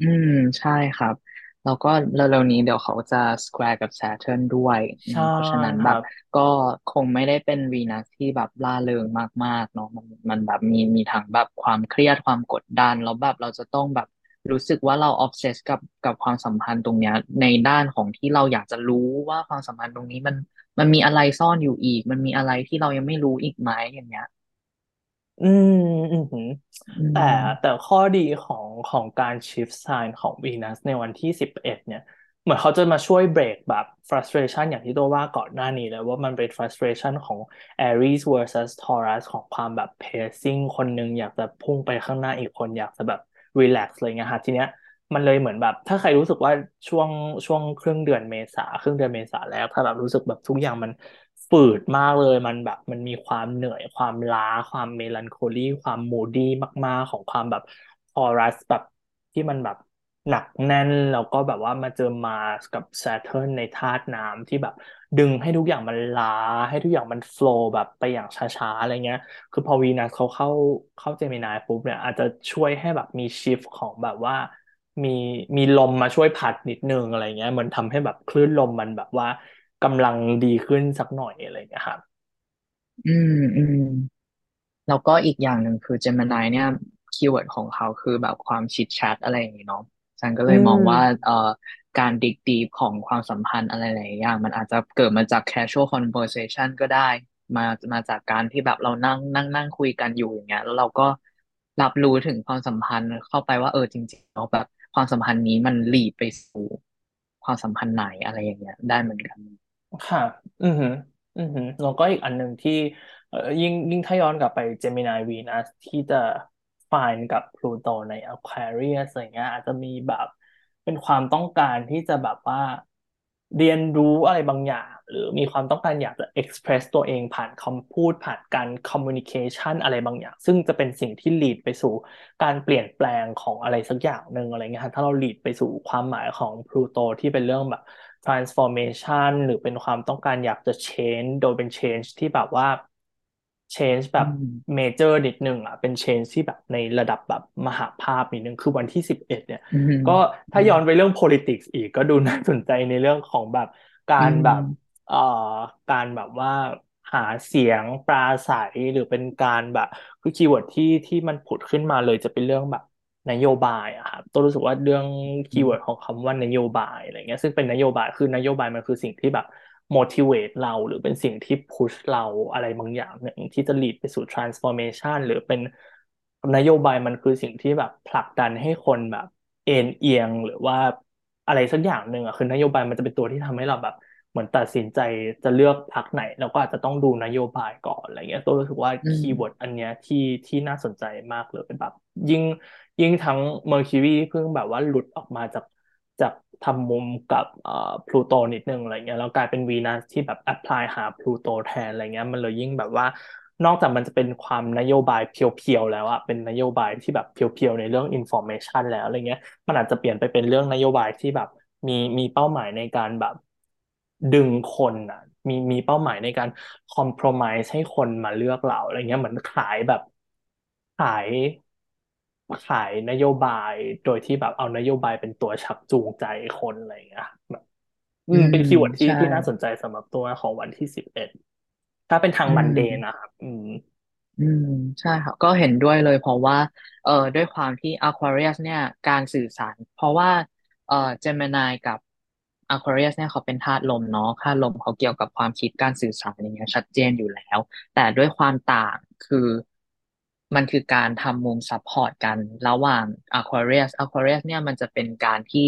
อืม ใช่ครับ แล้วก็เร็วๆนี้เดี๋ยวเขาจะ Square กับ Saturn ด้วยอืม ใช่ เพราะฉะนั้นแบบครับก็คงไม่ได้เป็นวีนัสที่แบบล่าเริงมากๆเนาะมันมันแบบมีมีทั้งแบบความเครียดความกดดัน แล้วแบบเราจะต้องแบบรู้สึกว่าเราออ s เซสกับกับความสัมพันธ์ตรงเนี้ย ในด้านของที่เราอยากจะรู้ว่าความสัมพันธ์ตรงนี้มัน มันมีอะไรซ่อนอยู่อีก มันมีอะไรที่เรายังไม่รู้อีกไหมอย่างเงี้ย อืมอืมหืมอืแต่แต่มข้อดีของของการ shift sign ของวีนัสในวันที่สิบเอ็ดเนี่ย เหมือนเขาจะมาช่วยเบรกแบบ frustration อย่างที่ตัวว่าก่อนหน้านี้เลยว่ามันเป็น frustration ของ Aries versus Taurus ของความแบบ pacing คนหนึ่งอยากจะพุ่งไปข้างหน้าอีกคนอยากจะแบบ relax อะไรเงี้ยฮะทีเนี้ยมันเลยเหมือนแบบ ถ้าใครรู้สึกว่าช่วงช่วงครึ่งเดือนเมษาครึ่งเดือนเมษาแล้ว ถ้าแบบรู้สึกแบบทุกอย่างมัน ฝืดมากเลยมันแบบ มันมีความเหนื่อยความล้าความเมลันโคลีความมูดี้มาก ๆ ของความแบบทอรัสแบบที่มันแบบหนักแน่นแล้วก็แบบว่ามาเจอมาสกับ Saturn ในธาตุน้ำที่แบบ ดึงให้ทุกอย่างมันล้า ให้ทุกอย่างมันโฟล์แบบไปอย่างช้าๆอะไรเงี้ย คือพอวีนัสเขาเข้าเข้าเจมินายปุ๊บเนี่ยอาจจะช่วยให้แบบมีชิฟของแบบว่า มีมีลมมาช่วยพัดนิดนึงอะไรเงี้ยเหมือนทำให้แบบคลื่นลมมันแบบว่า กำลังดีขึ้นสักหน่อยอะไรเงี้ยครับ อืมอืมแล้วก็อีกอย่างหนึ่งคือ Gemini เนี่ย keyword ของเขาคือแบบความ chit chat อะไรอย่างนี้เนาะฉันก็อืเลยมองว่าเอ่อการ dig deep ของความสัมพันธ์อะไรหลายอย่าง มันอาจจะเกิดมาจาก casual conversation ก็ได้ มามาจากการที่แบบเรานั่งนั่งนั่งคุยกันอยู่อย่างเงี้ย แล้วเราก็รับรู้ถึงความสัมพันธ์เข้าไปว่าเออจริงๆแล้วแบบความสัมพันธ์นี้มัน lead ไปสู่ความสัมพันธ์ไหนอะไรอย่างเงี้ย ได้เหมือนกัน ค่ะ อือหือ อือหือแล้วก็อีกอันหนึ่งที่เอ่อยิ่งยิ่งถ้าย้อนกลับไปเจมินายวีนัสที่จะไฟน์กับพลูโตใน Aquarius อะไรเงี้ย อาจจะมีแบบเป็นความต้องการที่จะแบบว่าเรียนรู้อะไรบางอย่าง หรือมีความต้องการอยากจะ express ตัวเองผ่านคำพูดผ่านการ communication อะไรบางอย่าง ซึ่งจะเป็นสิ่งที่ lead ไปสู่การเปลี่ยนแปลงของอะไรสักอย่างหนึ่งอะไรเงี้ยถ้าเรา lead ไปสู่ความหมายของพลูโตที่เป็นเรื่องแบบ transformation หรือเป็นความต้องการอยากจะ change โดยเป็น change ที่แบบว่า change แบบอืม major นิดนึงอะเป็น change ที่แบบในระดับแบบมหภาคนิดนึงคือวันที่สิบเอ็ดเนี่ยอืมก็อืม ถ้าย้อนไปเรื่อง politics อีกก็ดูน่าสนใจในเรื่องของแบบการ อืม แบบเอ่อการแบบว่าหาเสียงปราศรัยหรือเป็นการแบบคือ keyword ที่ที่มันผุดขึ้นมาเลยจะเป็นเรื่องแบบ นโยบายอะครับตัวรู้สึกว่าเรื่อง keyword ของคำว่านโยบายอะไรเงี้ยซึ่งเป็นนโยบายคือนโยบายมันคือสิ่งที่แบบ motivate เราหรือเป็นสิ่งที่ push เราอะไรบางอย่างหนึ่งที่จะ lead ไปสู่ transformation หรือเป็นนโยบายมันคือสิ่งที่แบบผลักดันให้คนแบบเอ็นเอียงหรือว่าอะไรสักอย่างหนึ่งอะคือนโยบายมันจะเป็นตัวที่ทำให้เราแบบ เหมือนตัดสินใจจะเลือกพรรคไหนแล้วก็อาจจะต้องดูนโยบายก่อนอะไรเงี้ยตัวรู้สึกว่าอืม keyword อันเนี้ยที่ที่น่าสนใจมากเลยเป็นแบบ ยิ่งยิ่งทั้ง Mercury เพิ่งแบบว่าหลุดออกมาจากจากทำมุมกับเอ่อพลูโตนิดนึงอะไรเงี้ยแล้วกลายเป็นวีนัสที่แบบแอพพลายหาพลูโตแทนอะไรเงี้ยมันเลยยิ่งแบบว่านอกจากมันจะเป็นความนโยบายเพียวๆแล้วอะเป็นนโยบายที่แบบเพียวๆในเรื่อง information แล้วอะไรเงี้ย มันอาจจะเปลี่ยนไปเป็นเรื่องนโยบายที่แบบมีมีเป้าหมายในการแบบ ดึงคนอะ มีมีเป้าหมายในการคอม p r o m i s e ให้คนมาเลือกเราอะไรเงี้ยเหมือนขายแบบขายขายนโยบายโดยที่แบบเอานโยบายเป็นตัวชักจูงใจคนอะไรเงี้ยแบบอืม อืมเป็น keyword ที่ใช่ ที่น่าสนใจสำหรับตัวของวันที่สิบเอ็ดถ้าเป็นทางอืม mundane นะครับ อืม อืมใช่ค่ะก็เห็นด้วยเลยเพราะว่าเอ่อด้วยความที่ Aquarius เนี่ยการสื่อสาร เพราะว่าเอ่อ Gemini กับ Aquarius เนี่ยเขาเป็นธาตุลมเนาะธาตุลมเขาเกี่ยวกับความคิดการสื่อสารอย่างเงี้ยชัดเจนอยู่แล้ว แต่ด้วยความต่างคือมันคือการทำมุม support กันระหว่าง Aquarius Aquarius เนี่ยมันจะเป็นการที่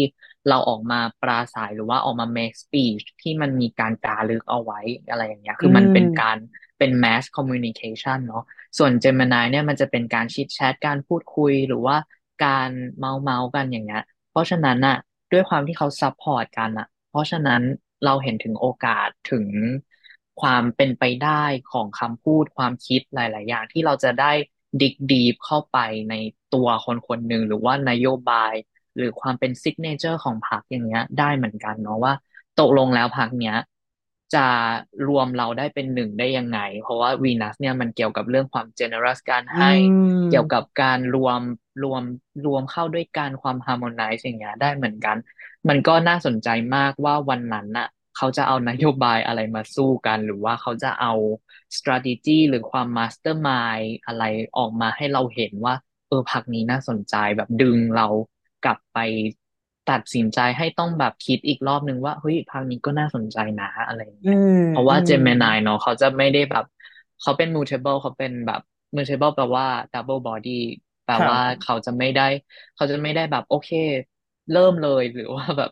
เราออกมาปราศรัยหรือว่าออกมา make speech ที่มันมีการจารึกเอาไว้อะไรอย่างเงี้ยอืคือมันเป็นการเป็น mass communication เนาะ ส่วน Gemini เนี่ยมันจะเป็นการ chit chat การพูดคุยหรือว่าการเมาท์เมาท์กันอย่างเงี้ย เพราะฉะนั้นน่ะด้วยความที่เขา support กันอะ เพราะฉะนั้นเราเห็นถึงโอกาสถึงความเป็นไปได้ของคำพูดความคิดหลาย ๆ อย่างที่เราจะได้ dig deep เข้าไปในตัวคนคนหนึ่งหรือว่านโยบาย หรือความเป็น signature ของพรรคอย่างเงี้ย ได้เหมือนกันเนาะว่า ตกลงแล้วพรรคเนี้ยจะรวมเราได้เป็นหนึ่งได้ยังไง เพราะว่าวีนัสเนี่ยมันเกี่ยวกับเรื่องความ generous การให้ เกี่ยวกับการรวมรวมรวมเข้าด้วยกันความ harmonize อย่างเงี้ยได้เหมือนกัน มันก็น่าสนใจมากว่าวันนั้นน่ะ เขาจะเอานโยบายอะไรมาสู้กัน หรือว่าเขาจะเอา strategy หรือความ mastermind อะไรออกมาให้เราเห็นว่า เออพรรคนี้น่าสนใจแบบดึงเรากลับไปตัดสินใจให้ต้องแบบคิดอีกรอบนึงว่าเฮ้ยพรรคนี้ก็น่าสนใจนะอะไรอย่างอืเงี้ยมเพราะว่าอืม Gemini เนาะเขาจะไม่ได้แบบ เขาเป็น mutable เขาเป็นแบบ mutable แปลว่า double body แปลว่าครับเขาจะไม่ได้ เขาจะไม่ได้แบบโอเค เริ่มเลยหรือว่าแบบ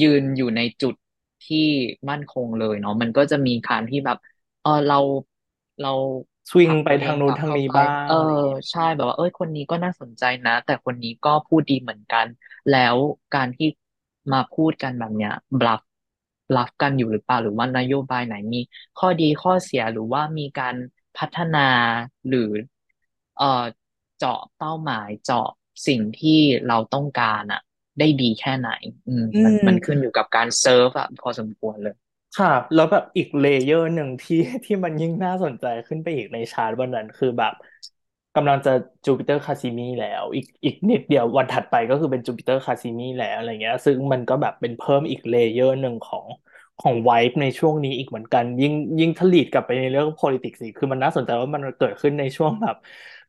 ยืนอยู่ในจุดที่มั่นคงเลยเนาะมันก็จะมีการที่แบบเออเราเราสวิงผลักตัวเองไปทางนู้นกลับเข้าไปทางนี้บ้าเอองอะไรอย่างเงี้ยใช่แบบว่า เอ้ยคนนี้ก็น่าสนใจนะ แต่คนนี้ก็พูดดีเหมือนกัน แล้วการที่มาพูดกันแบบเนี้ยbluff bluff กันอยู่หรือเปล่าหรือว่านโยบายไหนมีข้อดีข้อเสียหรือว่ามีการพัฒนาหรือ เอ่อเจาะเป้าหมายเจาะสิ่งที่เราต้องการอะ ได้ดีแค่ไหน อืมอืม มันมันขึ้นอยู่กับการเซิร์ฟอะพอสมควรเลยค่ะ แล้วแบบอีก layer หนึ่งที่ที่มันยิ่งน่าสนใจขึ้นไปอีกในชาร์ตวันนั้นคือแบบกำลังจะ Jupiter cazimi แล้ว อีกอีกนิดเดียววันถัดไปก็คือเป็น Jupiter cazimi แล้วอะไรเงี้ย ซึ่งมันก็แบบเป็นเพิ่มอีก layer หนึ่งของของไวท์ในช่วงนี้อีกเหมือนกัน ยิ่งยิ่ง lead กลับไปในเรื่อง politics สิคือมันน่าสนใจว่ามันเกิดขึ้นในช่วงแบบ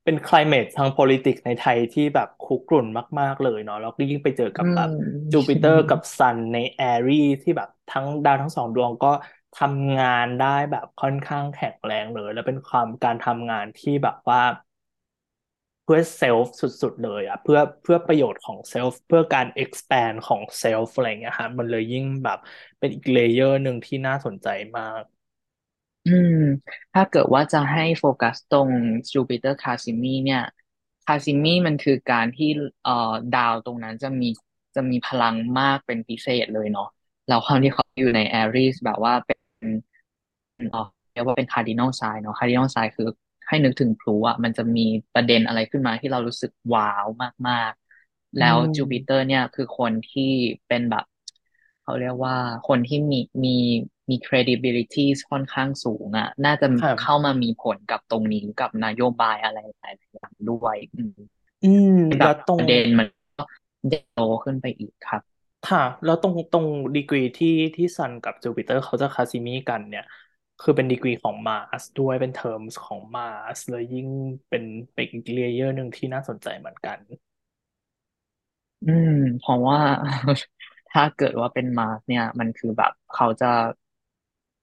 เป็น climate ทาง politics ในไทยที่แบบคุกรุ่นมาก ๆ เลยเนาะแล้วก็ยิ่งไปเจอกับอืแบบจูมปิเตอร์กับ Sun ใน Aries ที่แบบทั้งดาวทั้งสองดวงก็ทำงานได้แบบค่อนข้างแข็งแรงเลย แล้วเป็นความการทำงานที่แบบว่า เพื่อ self สุด ๆ เลยอะเพื่อเพื่อประโยชน์ของ self เพื่อการ expand ของ self อะไรเงี้ยฮะมันเลยยิ่งแบบเป็นอีก layer หนึ่งที่น่าสนใจมาก อืม ถ้าเกิดว่าจะให้โฟกัสตรง Jupiter cazimi เนี่ย cazimi มันคือการที่เอ่อดาวตรงนั้นจะมีจะมีพลังมากเป็นพิเศษเลยเนาะแล้วความที่เขาอยู่ใน Aries แบบว่าเป็นเอ่อเรียกว่าเป็น cardinal sign เนาะ cardinal sign คือให้นึกถึงพลุอะมันจะมีประเด็นอะไรขึ้นมาที่เรารู้สึกว้าวมากๆ อืแล้วจูปิเตอร์เนี่ยคือคนที่เป็นแบบ เขาเรียกว่าคนที่มีมี มี credibility ค่อนข้างสูงอะ น่าจะเข้าครับมามีผลกับตรงนี้กับนโยบายอะไรหลายๆอย่างด้วย อืม อืมให้แบบแล้วตรงประเด็นมันใหญ่โตขึ้นไปอีกครับค่ะแล้วตรงตรงดีกรีที่ที่ Sun กับจูปิเตอร์เขาจะ cazimi กันเนี่ย คือเป็นดีกรีของ Mars ด้วยเป็น terms ของ Marsเลยยิ่งเป็นเป็นอีก layer หนึ่งที่น่าสนใจเหมือนกัน อืมเพราะว่าถ้าเกิดว่าเป็น Mars เนี่ย มันคือแบบเขาจะ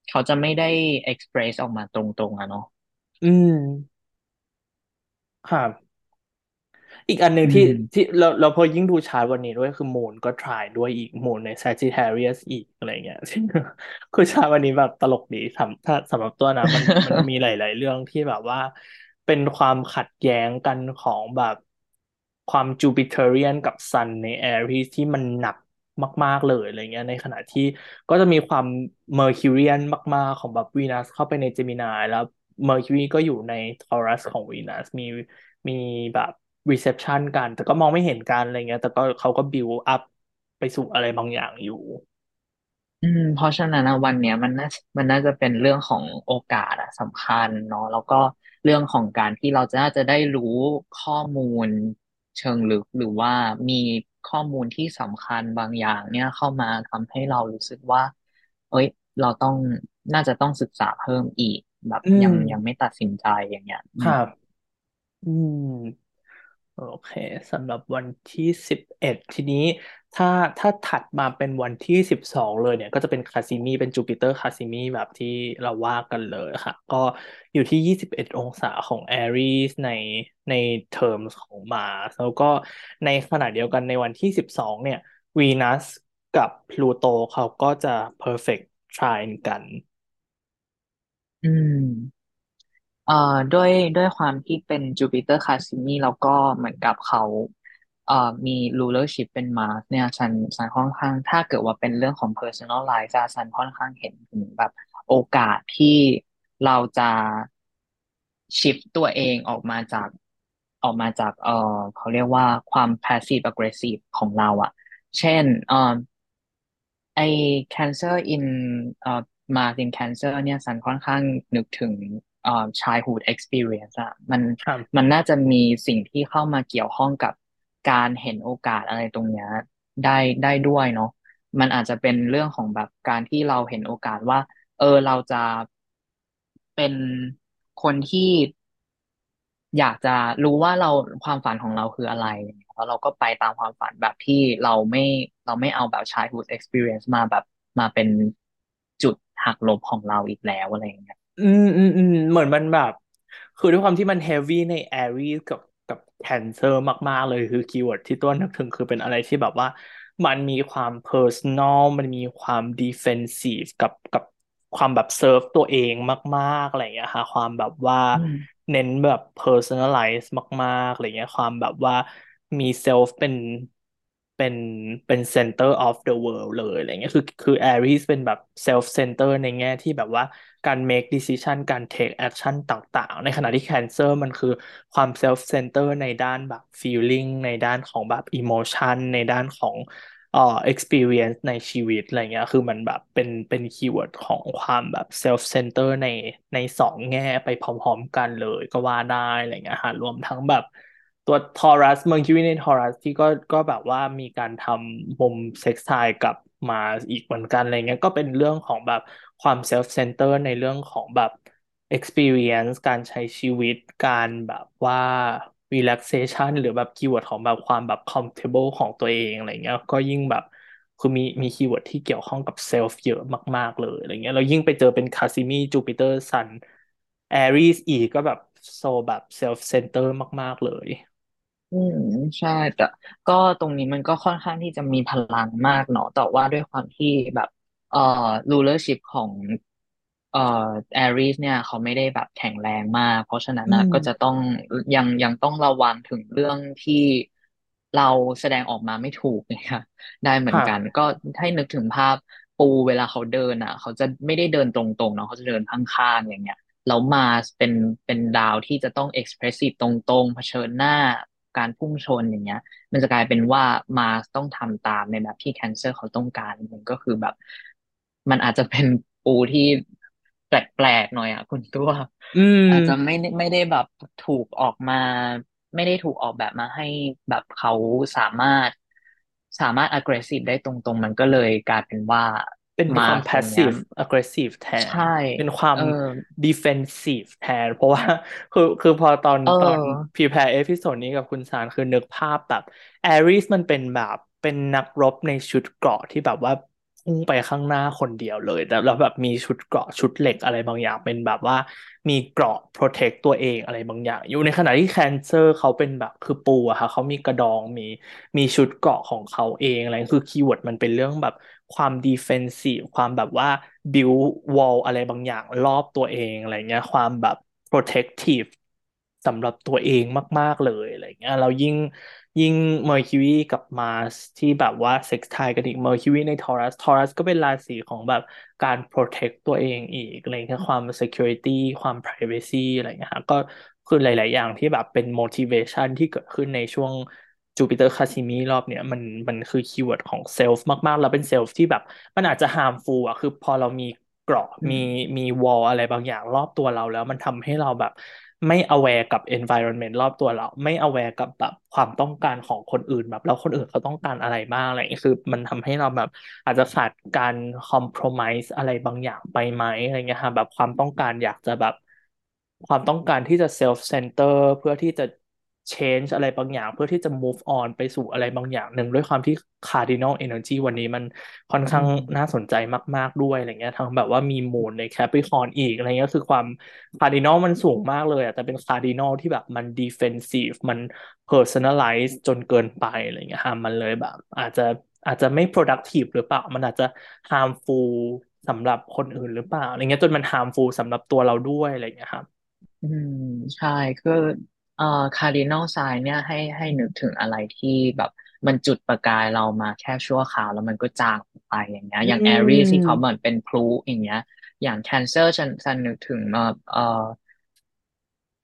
เขาจะไม่ได้ express ออกมาตรงๆอะเนาะอืมค่ะอีกอันหนึ่งอืที่ที่เราเราพอยิ่งดูชาร์ตวันนี้ด้วยคือ Moon ก็ trine ด้วยอีก Moon ใน Sagittarius อีกอะไรเงี้ยซึ่งคือชาร์ตวันนี้แบบตลกดีสำถ้าสำหรับตัวนะมันมันมีหลาย ๆ เรื่องที่แบบว่า เป็นความขัดแย้งกันของแบบความ Jupiterian กับ Sun ใน Aries ที่มันหนัก มาก ๆ เลยอะไรเงี้ยในขณะที่ก็จะมีความ Mercurian มาก ๆ ของแบบวีนัสเข้าไปใน Gemini แล้ว Mercury ก็อยู่ใน Taurus ของวีนัสมีมีแบบ reception กัน แต่ก็มองไม่เห็นกันอะไรเงี้ย แต่ก็เขาก็ build up ไปสู่อะไรบางอย่างอยู่ อืม เพราะฉะนั้นวันเนี้ยมันน่ามันน่าจะเป็นเรื่องของโอกาสอะสำคัญเนาะแล้วก็เรื่องของการที่เราจะน่าจะได้รู้ข้อมูลเชิงลึกหรือว่ามี ข้อมูลที่สำคัญบางอย่าง เนี่ยเข้ามาทำให้เรารู้สึกว่า เอ้ย เราต้องน่าจะต้องศึกษาเพิ่มอีก แบบอืมยังยังไม่ตัดสินใจอย่างเงี้ยอืมครับ อืม โอเคสำหรับวันที่สิบเอ็ดทีนี้ ถ้าถ้าถัดมาเป็นวันที่สิบสองเลยเนี่ย ก็จะเป็น cazimi เป็น Jupiter cazimi แบบที่เราว่ากันเลยค่ะ ก็อยู่ที่ยี่สิบเอ็ดองศาของ Aries ในในเทอมของ Mars แล้วก็ในขณะเดียวกันในวันที่สิบสองเนี่ยวีนัสกับ Pluto เขาก็จะ perfect trine กัน อืม เอ่อด้วยด้วยความที่เป็น Jupiter cazimi แล้วก็เหมือนกับเขา เอ่อมี rulership เป็น Mars เนี่ยฉันฉันค่อนข้าง ถ้าเกิดว่าเป็นเรื่องของ personalize อะฉันค่อนข้างเห็นถึงแบบโอกาสที่เราจะ shift ตัวเองออกมาจากออกมาจากเอ่อเขาเรียกว่าความ passive aggressive ของเราอะเช่นเอ่อไอ้ cancer in เอ่อ Mars in cancer เนี่ยสันค่อนข้างนึกถึงเอ่อ childhood experience อะมันครับมันน่าจะมีสิ่งที่เข้ามาเกี่ยวข้องกับ การเห็นโอกาสอะไรตรงเนี้ยได้ได้ด้วยเนาะมันอาจจะเป็นเรื่องของแบบการที่เราเห็นโอกาสว่า เออเราจะเป็นคนที่อยากจะรู้ว่าเราความฝันของเราคืออะไรแล้วเราก็ไปตามความฝันแบบที่เราไม่เราไม่เอาแบบ childhood experience มาแบบมาเป็นจุดหักลบของเราอีกแล้วอะไรอย่างเงี้ย อืมอืมอืมเหมือนมันแบบ คือด้วยความที่มัน heavy ใน Aries กับกับ Cancer มากๆ เลยคือ keyword ที่ตัวนึกถึงคือเป็นอะไรที่แบบว่า มันมีความเพ r ร์ n นอลมันมีความ defensive กับกับความแบบเซิร์ฟตัวเองมากๆอะไรอย่างเงี้ยค่ะความแบบว่าอืมเน้นแบบ personalize มากๆอะไรเงี้ยความแบบว่ามี self เป็น เป็นเป็น center of the world เลยอะไรเงี้ยคือคือ Aries เป็นแบบ self center ในแง่ที่แบบว่าการ make decision การ take action ต่างๆ ในขณะที่ Cancer มันคือความ self center ในด้านแบบ feeling ในด้านของแบบ emotion ในด้านของเอ่อ experience ในชีวิตอะไรเงี้ยคือมันแบบเป็นเป็น keyword ของความแบบ self center ในในสองแง่ไปพร้อมๆกันเลยก็ว่าได้อะไรเงี้ยฮะรวมทั้งแบบ ตัว Taurus Mercury ใน Taurus ที่ก็ก็แบบว่ามีการทำมุมเซ็กซ์ไทกับมาอีกเหมือนกันอะไรเงี้ยก็เป็นเรื่องของแบบความ self center ในเรื่องของแบบ experience การใช้ชีวิตการแบบว่า relaxation หรือแบบ keyword ของแบบความแบบ comfortable ของตัวเองอะไรเงี้ยก็ยิ่งแบบคือมีมี keyword ที่เกี่ยวข้องกับ self เยอะมาก ๆ เลยอะไรเงี้ยเรายิ่งไปเจอเป็น cazimi Jupiter Sun Aries อีกก็แบบ so แบบ self center มาก ๆ เลย อืมใช่ แต่ก็ตรงนี้มันก็ค่อนข้างที่จะมีพลังมากเนาะแต่ว่าด้วยความที่แบบเอ่อ rulership ของเอ่อ Aries เนี่ยเขาไม่ได้แบบแข็งแรงมาก เพราะฉะนั้นอืนะม ก็จะต้องยังยังต้องระวังถึงเรื่องที่เราแสดงออกมาไม่ถูกเนี่ย ได้เหมือนกันครับก็ให้นึกถึงภาพปูเวลาเขาเดินอะ เขาจะไม่ได้เดินตรงๆเนาะเขาจะเดินข้างๆอย่างเงี้ย แล้วมาเป็นเป็นดาวที่จะต้อง expressive ตรงๆเผชิญหน้า การพุ่งชนอย่างเงี้ย มันจะกลายเป็นว่ามาต้องทำตามในแบบที่แคนเซอร์เขาต้องการมันก็คือแบบ มันอาจจะเป็นปูที่แปลกๆหน่อยอะคุณตัวอืมอาจจะไม่ได้ไม่ได้แบบถูกออกมา ไม่ได้ถูกออกแบบมาให้แบบเขาสามารถสามารถ aggressive ได้ตรงๆ มันก็เลยกลายเป็นว่ามา เป็นเป็นความตรงเนี้ย passive aggressive แทใช่นเป็นความเออ defensive แทน เพราะว่าคือคือพอตอนเอตอนอ prepare episode นี้กับคุณสารคือนึกภาพแบบ Aries มันเป็นแบบเป็นนักรบในชุดเกราะที่แบบว่าพุ่งไปข้างหน้าคนเดียวเลยแต่แล้วแบบมีชุดเกราะชุดเหล็กอะไรบางอย่าง เป็นแบบว่ามีเกราะ protect ตัวเองอะไรบางอย่าง อยู่ในขณะที่ Cancer เขาเป็นแบบคือปูอะค่ะเขามีกระดองมีมีชุดเกราะของเขาเองอะไรคือ keyword มันเป็นเรื่องแบบ ความ defensive ความแบบว่า build wall อะไรบางอย่างรอบตัวเองอะไรเงี้ย ความแบบ protective สำหรับตัวเองมาก ๆ เลยอะไรเงี้ยเรายิ่งยิ่ง Mercury กับ Mars ที่แบบว่า sextile กันอีก Mercury ใน Taurus Taurus ก็เป็นราศีของแบบการ protect ตัวเองอีกอะไรเงี้ยความ security ความ privacy อะไรเงี้ยก็คือหลาย ๆ อย่างที่แบบเป็น motivation ที่เกิดขึ้นในช่วง Jupiter cazimi รอบเนี้ยมันมันคือ keyword ของ self มากๆ แล้วเป็น self ที่แบบ มันอาจจะ harmful อะคือพอเรามีเกราะมีอืมมี wall อะไรบางอย่างรอบตัวเราแล้ว มันทำให้เราแบบไม่ aware กับ environment รอบตัวเรา ไม่ aware กับแบบความต้องการของคนอื่นแบบแล้วคนอื่นเขาต้องการอะไรบ้างอะไรอย่างเงี้ยคือ มันทำให้เราแบบอาจจะขาดการ compromise อะไรบางอย่างไปไหมอะไรเงี้ยค่ะแบบความต้องการอยากจะแบบ ความต้องการที่จะ self center เพื่อที่จะ change อะไรบางอย่างเพื่อที่จะ move on ไปสู่อะไรบางอย่างหนึ่งด้วยความที่ cardinal energy วันนี้มันค่อนอืข้างน่ามสนใจมาก ๆด้วยอะไรเงี้ยทั้งแบบว่ามีมูนใน Capricorn อีกอะไรเงี้ยคือความ cardinal มันสูงมากเลยอะแต่เป็น cardinal ที่แบบมัน defensive มัน personalize จนเกินไปอะไรเงี้ยฮะมันเลยแบบ อาจจะอาจจะไม่ productive หรือเปล่า มันอาจจะ harmful สำหรับคนอื่นหรือเปล่าอะไรเงี้ยจนมัน harmful สำหรับตัวเราด้วยอะไรเงี้ยครับ อืมใช่คือ เอ่อ cardinal sign เนี่ยให้ให้นึกถึงอะไรที่แบบมันจุดประกายเรามาแค่ชั่วคราวแล้วมันก็จางไปอย่างเงี้ย อือย่าง Aries ที่เขาเหมือนเป็นพลุอย่างเงี้ย อย่าง Cancer ฉันฉันนึกถึงเอ่อเอ่อ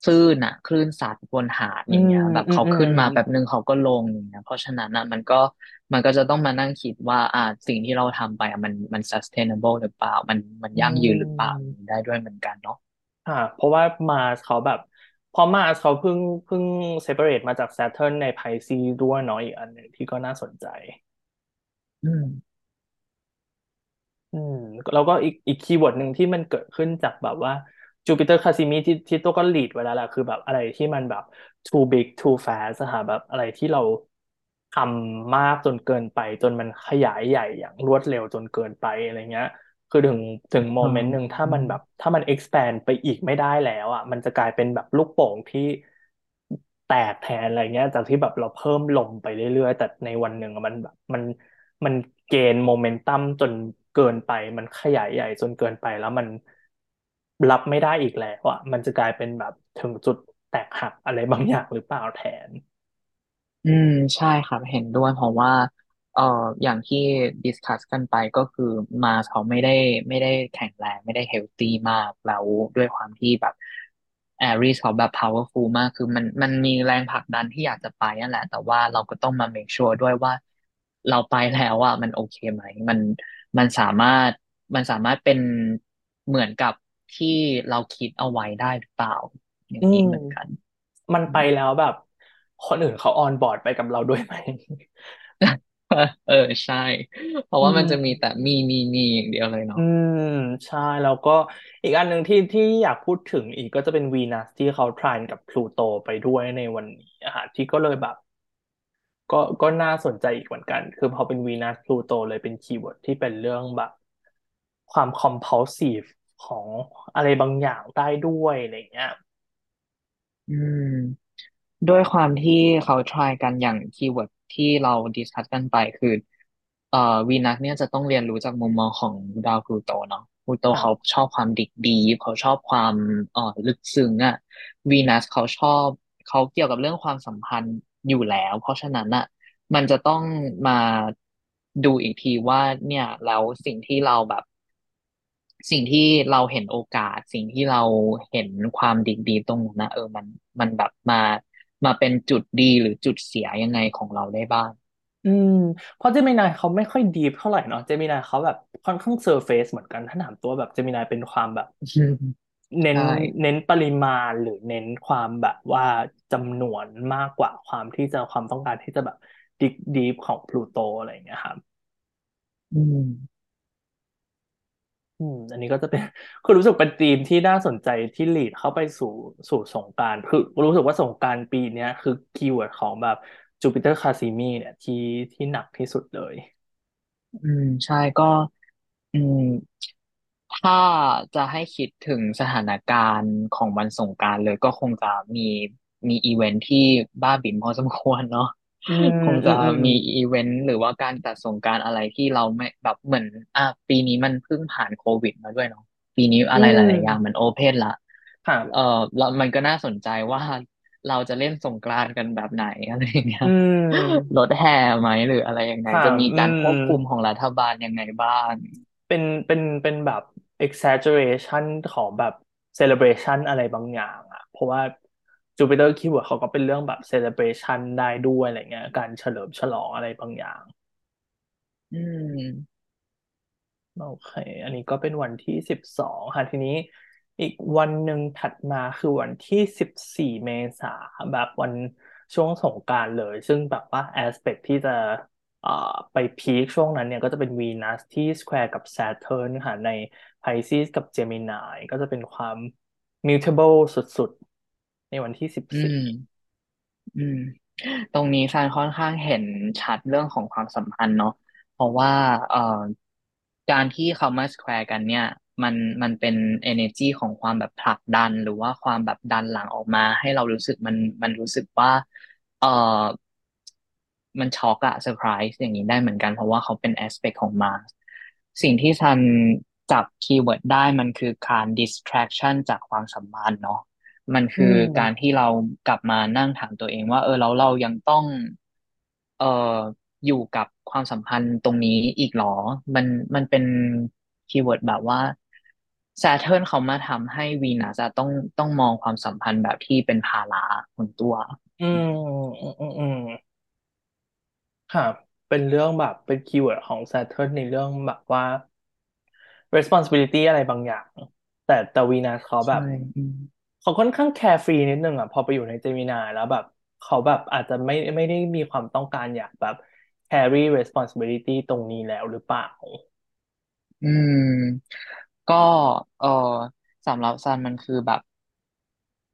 คลื่นอะคลื่นซัดบนหาดอืมอย่างเงี้ยแบบอืมอืมเขาขึ้นมาแบบนึงเขาก็ลงอย่างเงี้ย เพราะฉะนั้นอะมันก็มันก็จะต้องมานั่งคิดว่า อ่าสิ่งที่เราทำไปอะมันมัน sustainable หรือเปล่า มันมันอืยั่งยืนหรือเปล่าอย่างนี้มได้ด้วยเหมือนกันเนาะค่ะเพราะว่า Mars เขาแบบเพราะ Mars เขาเพิ่งเพิ่ง separate มาจาก Saturn ใน Pisces ด้วยเนาะอีกอันหนึ่งที่ก็น่าสนใจ อืม อืมแล้วก็อีกอีก keyword หนึ่งที่มันเกิดขึ้นจากแบบว่า Jupiter cazimi ที่ที่ตัวก็ lead ไว้แล้วแหละคือแบบอะไรที่มันแบบ too big too fast อะค่ะแบบอะไรที่เราทำมากจนเกินไป จนมันขยายใหญ่อย่างรวดเร็วจนเกินไปอะไรเงี้ย คือถึงถึงโมอ๋อเมนต์หนึ่งถ้าอืมมันแบบ ถ้ามัน expand ไปอีกไม่ได้แล้วอะมันจะกลายเป็นแบบลูกโป่งที่แตกแทนอะไรเงี้ย จากที่แบบเราเพิ่มลมไปเรื่อยๆ แต่ในวันหนึ่งอะมันแบบมันมันเกณฑ์โมเมนตัมจนเกินไป มันขยายใหญ่จนเกินไปแล้วมันรับไม่ได้อีกแล้วอะมันจะกลายเป็นแบบถึงจุดแตกหักอะไรบางอย่างหรือเปล่าแทน อืม ใช่ครับเห็นด้วยเพราะว่า เอ่ออย่างที่ discuss กันไปก็คือมาเขาไม่ได้ไม่ได้แข็งแรงไม่ได้ healthy มากแล้วด้วยความที่แบบ Aries เขาแบบ powerful มากคือมันมันมีแรงผลักดันที่อยากจะไปนั่นแหละ แต่ว่าเราก็ต้องมา make sure ด้วยว่า เราไปแล้วอะมันโอเคไหม มันมันสามารถมันสามารถเป็นเหมือนกับที่เราคิดเอาไว้ได้หรือเปล่า อย่างนี้เหมือนกัน มันไปแล้วแบบ คนอื่นเขาออนบอร์ดไปกับเราด้วยไหม เออใช่ เพราะอืว่ามันจะมีมแต่มีมีมีอย่างเดียวเลยเนาะอืมใช่ แล้วก็อีกอันหนึ่งที่ที่อยากพูดถึงอีกก็จะเป็นวีนัสที่เขาทรานกับพลูโตไปด้วยในวันนี้อะฮะที่ก็เลยแบบ ก็ก็น่าสนใจอีกเหมือนกัน คือพอเป็น Venus Pluto เลยเป็น keyword ที่เป็นเรื่องแบบ ความ compulsive ของอะไรบางอย่างได้ด้วยอะไรเงี้ย อืม ด้วยความที่เขา trine กันอย่าง keyword ที่เรา discuss กันไปคือเอ่อวีนัสเนี่ยจะต้องเรียนรู้จากมุมมองของดาวพลูโตเนาะ Pluto เขาค่ะชอบความ dig deep เขาชอบความเอ่อลึกซึ้งอะวีนัสเขาชอบเขาเกี่ยวกับเรื่องความสัมพันธ์อยู่แล้ว เพราะฉะนั้นอะมันจะต้องมาดูอีกทีว่าเนี่ยแล้วสิ่งที่เราแบบ สิ่งที่เราเห็นโอกาส สิ่งที่เราเห็นความดีดีตรงนั้นนะเออมันมันแบบมา มาเป็นจุดดีหรือจุดเสียยังไงของเราได้บ้าง อืม เพราะเจมินายเขาไม่ค่อยดีฟเท่าไหร่เนาะเจมินายเขาแบบค่อนข้างเซอร์เฟซเหมือนกันถ้าถามตัวแบบเจมินายเป็นความแบบอืมเน้นใช่เน้นปริมาณหรือเน้นความแบบว่าจำนวนมากกว่าความที่จะความต้องการที่จะแบบ dig deep ของ Pluto อะไรอย่างเงี้ยครับ อืม อืมอันนี้ก็จะเป็น คือรู้สึกเป็นธีมที่น่าสนใจที่ lead เข้าไปสู่สู่สงกรานต์คือรู้สึกว่าสงกรานต์ปีเนี้ยคือ keyword ของแบบ Jupiter cazimi เนี่ยที่ที่หนักที่สุดเลย อืมใช่ก็ อืม ถ้าจะให้คิดถึงสถานการณ์ของวันสงกรานต์เลยก็คงจะมีมีอีเวนท์ที่บ้าบิ่นพอสมควรเนาะ คงจะอืมอืมมีอีเวนต์หรือว่าการจัดสงกรานต์อะไรที่เราไม่แบบเหมือน อะปีนี้มันเพิ่งผ่านโควิดมาด้วยเนาะปีนี้อือะไรหลายๆอย่างมัน open ละเออค่ะแล้วมันก็น่าสนใจว่าเราจะเล่นสงกรานต์กันแบบไหนอะไรอย่างเงี้ยอืมรถแห่ไหมหรืออะไรยังไงค่ะจะมีอืการควบคุมมของรัฐบาลยังไงบ้าง เป็นเป็นเป็นแบบ exaggeration ของแบบ celebration อะไรบางอย่างอะเพราะว่า Jupiter Keyword เขาก็เป็นเรื่องแบบ celebration ได้ด้วยอะไรเงี้ย การเฉลิมฉลองอะไรบางอย่าง อืม โอเค อันนี้ก็เป็นวันที่สิบสองค่ะทีนี้อีกวันหนึ่งถัดมาคือวันที่สิบสี่เมษาแบบวันช่วงสงกรานต์เลย ซึ่งแบบว่า aspect ที่จะเอ่อไป peak ช่วงนั้นเนี่ยก็จะเป็นวีนัสที่ square กับ Saturn ค่ะใน Pisces กับ Gemini ก็จะเป็นความ mutable สุดๆ ในวันที่สิบสี่ม อืม ตรงนี้ซันค่อนข้างเห็นชัดเรื่องของความสัมพันธ์เนาะเพราะว่าเอ่อการที่เขามา square กันเนี่ย มันมันเป็น energy ของความแบบผลักดัน หรือว่าความแบบดันหลังออกมา ให้เรารู้สึกมันมันรู้สึกว่า เอ่อ มันช็อกอะเซอร์ไพรส์อย่างนี้ได้เหมือนกัน เพราะว่าเขาเป็น aspect ของมาสิ่งที่ซันจับ keyword ได้มันคือการ distraction จากความสัมพันธ์เนาะ มันอืคือการมที่เรากลับมานั่งถามตัวเองว่า เออแล้วเรายังต้อง เอ่ออยู่กับความสัมพันธ์ตรงนี้อีกหรอ มันมันเป็น keyword แบบว่า Saturn เขามาทำให้วีนัสอะต้องต้องมองความสัมพันธ์แบบที่เป็นภาระของตัว อืมอืมอืมอืมค่ะเป็นเรื่องแบบเป็น keyword ของ Saturn ในเรื่องแบบว่า responsibility อะไรบางอย่าง แต่แต่วีนัสเขาแบใช่บ อืม เขาค่อนข้าง carefree นิดนึงอะพอไปอยู่ใน Gemini แล้วแบบ เขาแบบอาจจะไม่ไม่ได้มีความต้องการอยากแบบ carry responsibility ตรงนี้แล้วหรือเปล่า อืม ก็เออสำหรับซันมันคือแบบ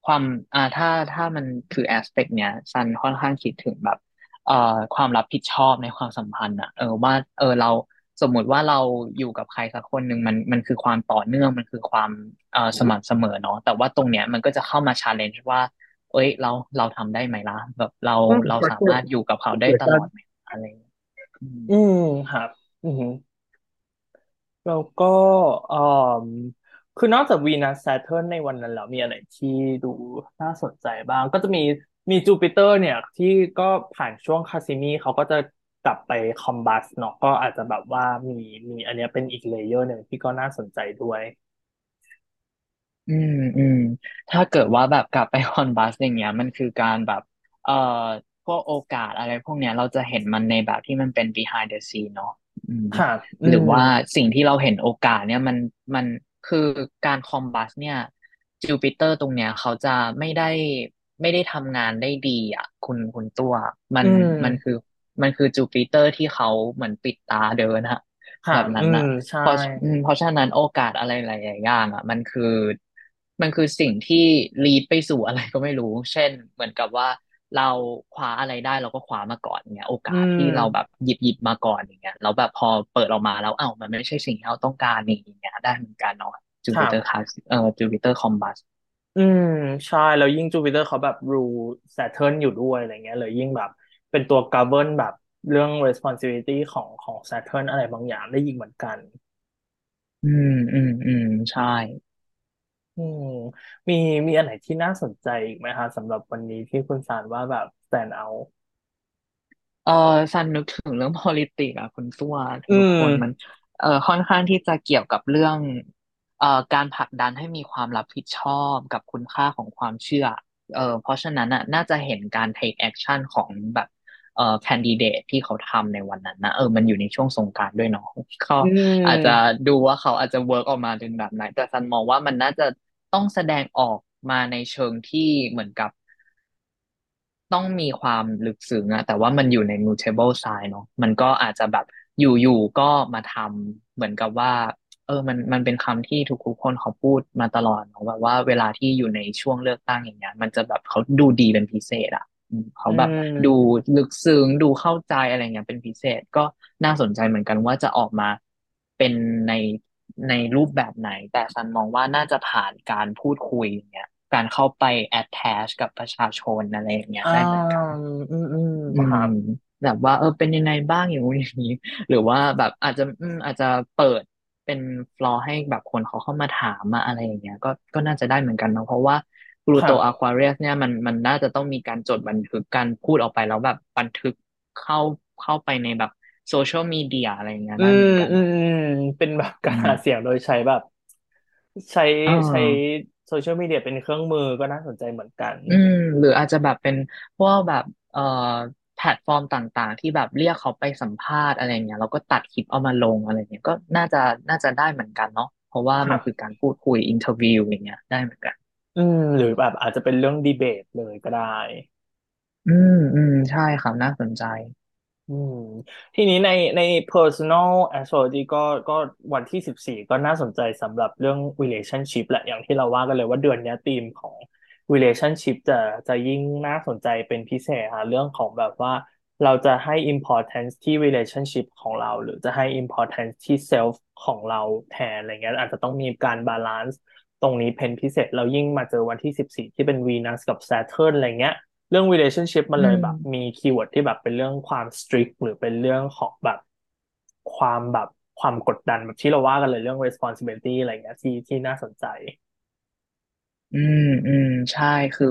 ความอ่าถ้าถ้ามันคือ aspect เนี้ยซันค่อนข้างคิดถึงแบบ เอ่อความรับผิดชอบในความสัมพันธ์อะเออว่าเออเรา สมมุติว่าเราอยู่กับใครสักคนหนึ่งมันมันคือความต่อเนื่องมันคือความเอ่อสม่ำเสมอเนาะแต่ว่าตรงเนี้ยมันก็จะเข้ามา challenge ว่า เอ้ยเราเราทำได้ไหมล่ะแบบเราอืมเรา for สามารถ sure อยู่กับเขาได้ตลอดไหมอะไรอย่างเงี้ยอืมอืมครับ อืมแล้วก็เอ่อคือนอกจากวีนัส s ซ t เทิร์นในวันนั้นแล้วมีอะไรที่ดูน่าสนใจบ้าง ก็จะมีมีจูปิเตอร์เนี่ย ที่ก็ผ่านช่วงคาซิมีเขาก็จะ กลับไปคอมบัสเนาะก็อาจจะแบบว่ามีมีอันเนี้ยเป็นอีกเลเยอร์หนึ่งที่ก็น่าสนใจด้วย อืมอืมถ้าเกิดว่าแบบกลับไป combust อย่างเงี้ย มันคือการแบบ เอ่อพวกโอกาสอะไรพวกเนี้ยเราจะเห็นมันในแบบที่มันเป็น behind the scene เนาะอืม ค่ะ อืมหรือว่าสิ่งที่เราเห็นโอกาสเนี่ยมันมันคือการ combust เนี่ยจูปิเตอร์ตรงเนี้ยเขาจะไม่ได้ไม่ได้ทำงานได้ดีอะ คุณคุณตัว มัอืนม มันคือ มันคือจูปิเตอร์ที่เขาเหมือนปิดตาเดินอะค่ะแบบนั้นอะอืมใช่เพราะอืมเพราะฉะนั้นโอกาสอะไรหลายๆอย่างอะ มันคือ มันคือสิ่งที่ lead ไปสู่อะไรก็ไม่รู้ เช่น เหมือนกับว่าเราคว้าอะไรได้เราก็คว้ามาก่อนอย่างเงี้ย โออืกาสที่เราแบบมหยิบหยิบมาก่อนอย่างเงี้ยแล้วแบบพอเปิดออกมาแล้วเอ้ามันไม่ใช่สิ่งที่เราต้องการนี่อย่างเงี้ยได้เหมือนกันเนาะจูปิเตอร์ค่ะคัสเอ่อ Jupiter combust อืมใช่แล้วยิ่งจูปิเตอร์เขาแบบ rule Saturn อยู่ด้วยอะไรเงี้ยเลยยิ่งแบบ เป็นตัว govern แบบเรื่อง responsibility ของของ Saturn อะไรบางอย่างได้ยิ่งเหมือนกัน อืมอืมอืมใช่ อืมมีมีอันไหนที่น่าสนใจอีกไหมคะสำหรับวันนี้ที่คุณสารว่าแบบ stand out เออซันนึกถึงเรื่อง politics อะคุณตัวอืทุกคนมันมเออค่อนข้างที่จะเกี่ยวกับเรื่อง เอ่อการผลักดันให้มีความรับผิดชอบกับคุณค่าของความเชื่อ เออเพราะฉะนั้นอะน่าจะเห็นการ take action ของแบบ เอ่อ candidate ที่เขาทำในวันนั้นนะเออมันอยู่ในช่วงสงกรานต์ด้วยเนาะก็อือาจจะมดูว่าเขาอาจจะ work ออกมาเป็นแบบไหน แต่ซันมองว่ามันน่าจะต้องแสดงออกมาในเชิงที่เหมือนกับ ต้องมีความลึกซึ้งอะแต่ว่ามันอยู่ใน mutable side เนาะมันก็อาจจะแบบอยู่ๆก็มาทำเหมือนกับว่า เออ มันมันเป็นคำที่ทุกๆคนเขาพูดมาตลอดเนาะแบบว่าเวลาที่อยู่ในช่วงเลือกตั้งอย่างเงี้ยมันจะแบบเขาดูดีเป็นพิเศษอะอืม เขาอืแบบดูมลึกซึ้งดูเข้าใจอะไรเงี้ยเป็นพิเศษก็น่าสนใจเหมือนกันว่าจะออกมาเป็นในในรูปแบบไหน แต่ซันมองว่าน่าจะผ่านการพูดคุยอย่างเงี้ยการเข้าไป attach กับประชาชนอะไรอย่างเงี้ยอ่าได้เหมือนกันอืมอืมอืมครับแบบว่าเออเป็นยังไงบ้างอย่างงู้นอย่างนี้ หรือว่าแบบอาจจะอืมอาจจะเปิดเป็นฟลอร์ให้แบบคนเขาเข้ามาถามมาอะไรอย่างเงี้ยก็ก็น่าจะได้เหมือนกันเนาะเพราะว่า พลูโตอะครับควาเรียสเนี่ยมันมันน่าจะต้องมีการจดบันทึกการพูดออกไปแล้วแบบบันทึกเข้าเข้าไปในแบบโซเชียลมีเดียอะไรอย่างเงี้ยอืมได้เหมือนกันอืมอืมเป็นแบบกาอืรหาเสีมยงโดยใช้แบบ ใช้เอใช้อโซเชียลมีเดียเป็นเครื่องมือก็น่าสนใจเหมือนกัน อืม หรืออาจจะแบบเป็นพวกแบบเอ่อแพลตฟอร์มต่างๆ ที่แบบเรียกเขาไปสัมภาษณ์อะไรเงี้ยแล้วก็ตัดคลิปเอามาลงอะไรเงี้ยก็น่าจะน่าจะได้เหมือนกันเนาะเพราะว่ามันคือครับการพูดคุย interview อย่างเงี้ยได้เหมือนกัน อืม หรือแบบอาจจะเป็นเรื่องดีเบตเลยก็ได้ อืมอืมใช่ครับน่าสนใจ อืม ทีนี้ในใน personal astrology ก็ก็วันที่สิบสี่ก็น่าสนใจสำหรับเรื่อง relationship แหละอย่างที่เราว่ากันเลยว่าเดือนเนี้ยธีมของ relationship จะจะยิ่งน่าสนใจเป็นพิเศษค่ะเรื่องของแบบว่าเราจะให้ importance ที่ relationship ของเรา หรือจะให้ importance ที่ self ของเราแทนอะไรเงี้ยอาจจะต้องมีการ balance ตรงนี้เป็นพิเศษเรายิ่งมาเจอวันที่สิบสี่ที่เป็น Venus กับ Saturn อะไรเงี้ย เรื่อง relationship มันอืมเลยแบบ มี keyword ที่แบบเป็นเรื่องความ strict หรือเป็นเรื่องของแบบความแบบความกดดันแบบที่เราว่ากันเลยเรื่อง responsibility อะไรเงี้ยที่ที่น่าสนใจ อืมอืมใช่คือ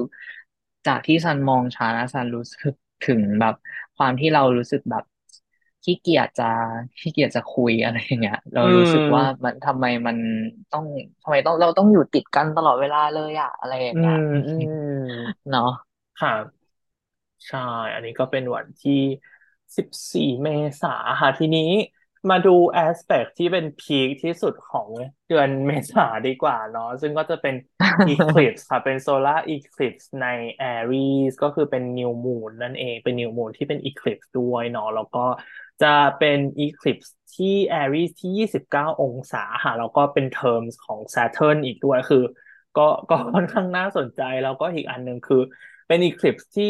จากที่ซันมองชานะซันรู้สึกถึงแบบ ความที่เรารู้สึกแบบ ขี้เกียจจะขี้เกียจจะคุยอะไรอย่างเงี้ย เราอืรู้สึกว่ามมันทำไมมันต้องทำไมต้องเราต้องอยู่ติดกันตลอดเวลาเลยอะอะไรอย่าอืงเงี้ยมอืมเนาะค่ะใช่ อันนี้ก็เป็นวันที่สิบสี่เมษาค่ะทีนี้มาดูแอสเปกที่เป็นพีคที่สุดของเดือนเมษาดีกว่าเนาะซึ่งก็จะเป็น Eclipse ค่ะ เป็น Solar Eclipse ใน Aries ก็คือเป็น New Moon นั่นเองเป็น New Moon ที่เป็น Eclipse ด้วยเนาะแล้วก็ จะเป็น Eclipse ที่ Aries ที่ยี่สิบเก้าองศาค่ะแล้วก็เป็น Terms ของ Saturn อีกด้วยคือ ก็ก็ค่อนข้างน่าสนใจ แล้วก็อีกอันหนึ่งคือ เป็นอีคลิปส์ที่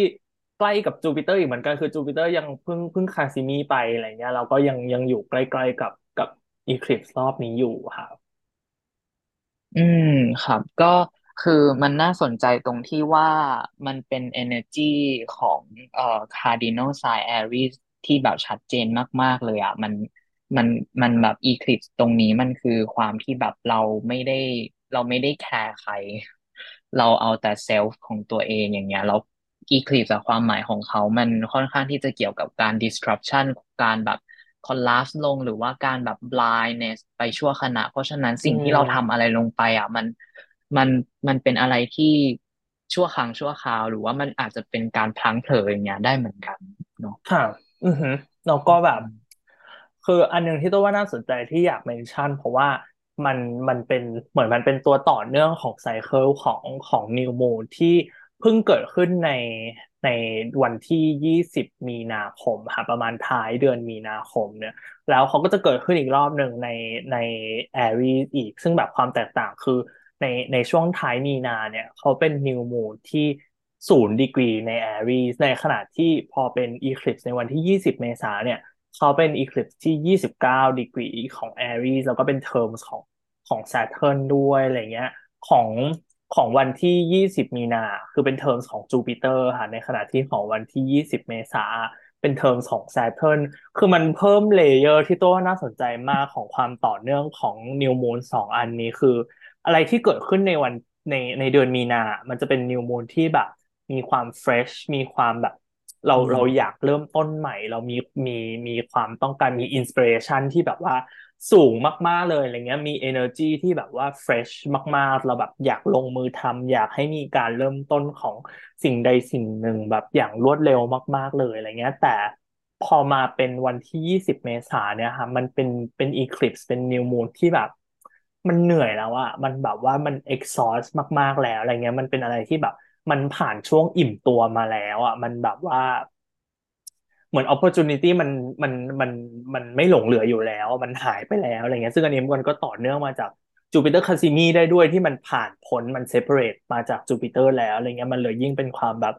ใกล้กับจูปิเตอร์อีกเหมือนกันคือจูปิเตอร์ยังเพิ่งเพิ่งคาซิมีไปอะไรเงี้ยเราก็ยังยังอยู่ใกล้ๆกับกับอีคลิปรอบนี้อยู่ครับอืมครับ ก็คือมันน่าสนใจตรงที่ว่ามันเป็น energy ของเอ่อ cardinal sign Aries ที่แบบชัดเจนมาก ๆ เลยอะมันมันมันแบบ eclipse ตรงนี้มันคือความที่แบบเราไม่ได้เราไม่ได้แคร์ใคร เราเอาแต่เซลฟ์ของตัวเองอย่างเงี้ยแล้ว eclipse อะความหมายของเขา มันค่อนข้างที่จะเกี่ยวกับการ disruption การแบบ collapse ลงหรือว่าการแบบ blindness ไปชั่วขณะ เพราะฉะนั้นอืสิ่งที่เราทำมอะไรลงไป อะ มันมันมันเป็นอะไรที่ชั่วครั้งชั่วคราว หรือว่ามันอาจจะเป็นการพลั้งเผลออย่างเงี้ยได้เหมือนกันเนาะค่ะ อือหือเราก็แบบ คืออันหนึ่งที่ตัวว่าน่าสนใจที่อยากเมนชั่น เพราะว่ามันมันเป็นเหมือนมันเป็นตัวต่อเนื่องของไซเคิลของของนิวมูนที่เพิ่งเกิดขึ้นในในวันที่ยี่สิบมีนาคมค่ะประมาณท้ายเดือนมีนาคมเนี่ย แล้วเขาก็จะเกิดขึ้นอีกรอบหนึ่งในใน Aries อีก ซึ่งแบบความแตกต่างคือในในช่วงท้ายมีนาเนี่ย เขาเป็น new moon ที่ ศูนย์ดีกรีใน Aries ในขณะที่พอเป็น eclipse ในวันที่ 20 เมษาเนี่ย เขาเป็น eclipse ที่ 29 ดีกรีของ Aries แล้วก็เป็นเทอมของของ Saturn ด้วยอะไรเงี้ยของของวันที่ 20 มีนาคือเป็นเทอมของจูปิเตอร์ค่ะในขณะที่ของวันที่ 20 เมษาเป็นเทอมของ Saturn คือมันเพิ่ม layer ที่ตัวน่าสนใจมากของความต่อเนื่องของ New Moon สองอันนี้คือ อะไรที่เกิดขึ้นในวันในในเดือนมีนา มันจะเป็น New Moon ที่แบบ มีความ fresh มีความแบบ เราอืมเราอยากเริ่มต้นใหม่ เรามีมีมีความต้องการมีอินส i เรชันที่แบบว่าสูงมาก ๆ เลยอะไรเงี้ยมี energy ที่แบบว่าเฟรชมาก ๆ เราแบบอยากลงมือทำอยากให้มีการเริ่มต้นของสิ่งใดสิ่งหนึ่งแบบอย่างรวดเร็วมาก ๆ เลยอะไรเงี้ย แต่พอมาเป็นวันที่ยี่สิบเมษาเนี่ยค่ะมันเป็นเป็นอีคลิปส์เป็นนิวมูนที่แบบ มันเหนื่อยแล้วอะมันแบบว่ามันเอ็กซอสมาก ๆ แล้วอะไรเงี้ยมันเป็นอะไรที่แบบ มันผ่านช่วงอิ่มตัวมาแล้วอะมันแบบว่า เหมือน opportunity มันมันมันมันไม่หลงเหลืออยู่แล้ว มันหายไปแล้วอะไรเงี้ยซึ่งอันนี้มันก็ต่อเนื่องมาจาก Jupiter cazimi ได้ด้วยที่มันผ่านพ้นมัน separate มาจากจูปิเตอร์แล้วอะไรเงี้ยมันเลยยิ่งเป็นความแบบ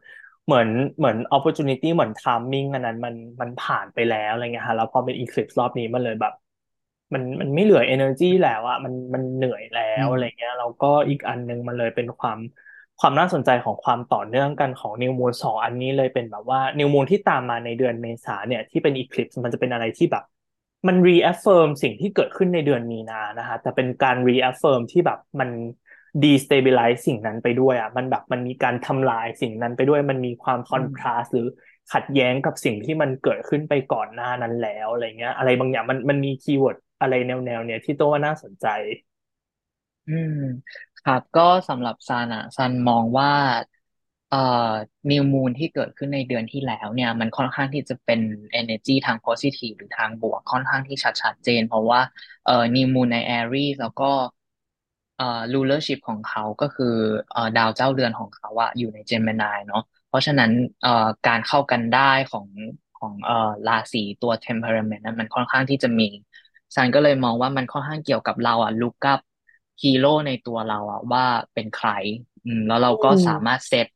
เหมือนเหมือน opportunity เหมือน timing อันนั้นมันมันผ่านไปแล้วอะไรเงี้ยฮะแล้วพอเป็น eclipse รอบนี้มันเลยแบบ มันมันไม่เหลือ energy แล้วอะมันมันเหนื่อยแล้วอะไรเงี้ยแล้วก็อีกอันหนึ่งมันเลยเป็นความ ความน่าสนใจของความต่อเนื่องกันของ new moon สองอันนี้เลยเป็นแบบว่า new moon ที่ตามมาในเดือนเมษาเนี่ยที่เป็น eclipse มันจะเป็นอะไรที่แบบ มัน reaffirm สิ่งที่เกิดขึ้นในเดือนมีนานะคะแต่เป็นการ reaffirm ที่แบบมัน destabilize สิ่งนั้นไปด้วยอะมันแบบมันมีการทำลายสิ่งนั้นไปด้วยมันมีความอืม contrast หรือขัดแย้งกับสิ่งที่มันเกิดขึ้นไปก่อนหน้านั้นแล้วอะไรเงี้ย อะไรบางอย่างมันมันมี keyword อะไรแนวแนวเนี้ยที่ตัวว่าน่าสนใจ อืม ครับ ก็สำหรับซันอะซันมองว่าเอ่อ New Moon ที่เกิดขึ้นในเดือนที่แล้วเนี่ย มันค่อนข้างที่จะเป็น energy ทาง positive หรือทางบวกค่อนข้างที่ชัดชัดเจน เพราะว่าเอ่อนิวมูนใน Aries แล้วก็เอ่อ rulership ของเขาก็คือเอ่อดาวเจ้าเรือนของเขาอะอยู่ใน Gemini เนาะเพราะฉะนั้นเอ่อการเข้ากันได้ของของเอ่อราศีตัว temperament นั้นมันค่อนข้างที่จะมีซันก็เลยมองว่ามันค่อนข้างเกี่ยวกับเราอะลุกกับ ฮีโร่ในตัวเราอะว่าเป็นใคร อืม แล้วเราอืก็สามารถมเซต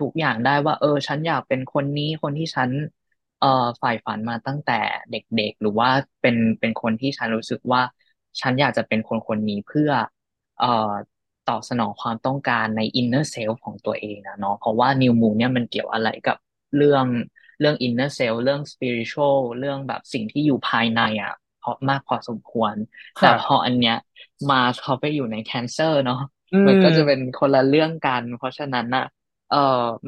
ทุกๆอย่างได้ว่า เออ ฉันอยากเป็นคนนี้คนที่ฉัน เอ่อใฝ่ฝันมาตั้งแต่เด็ก ๆ หรือว่าเป็นเป็นคนที่ฉันรู้สึกว่า ฉันอยากจะเป็นคนคนนี้เพื่อ เอ่อตอบสนองความต้องการใน inner self ของตัวเองนะเนาะเพราะว่า new moon เนี่ยมันเกี่ยวอะไรกับเรื่องเรื่อง inner self เรื่อง spiritual เรื่องแบบสิ่งที่อยู่ภายในอะ เพราะมากพอสมควร แต่พอค่ะอันเนี้ย มาเขาไปอยู่ในแคนเซอร์เนาะอืมันก็จะเป็นมคนละเรื่องกัน เพราะฉะนั้นน่ะเออ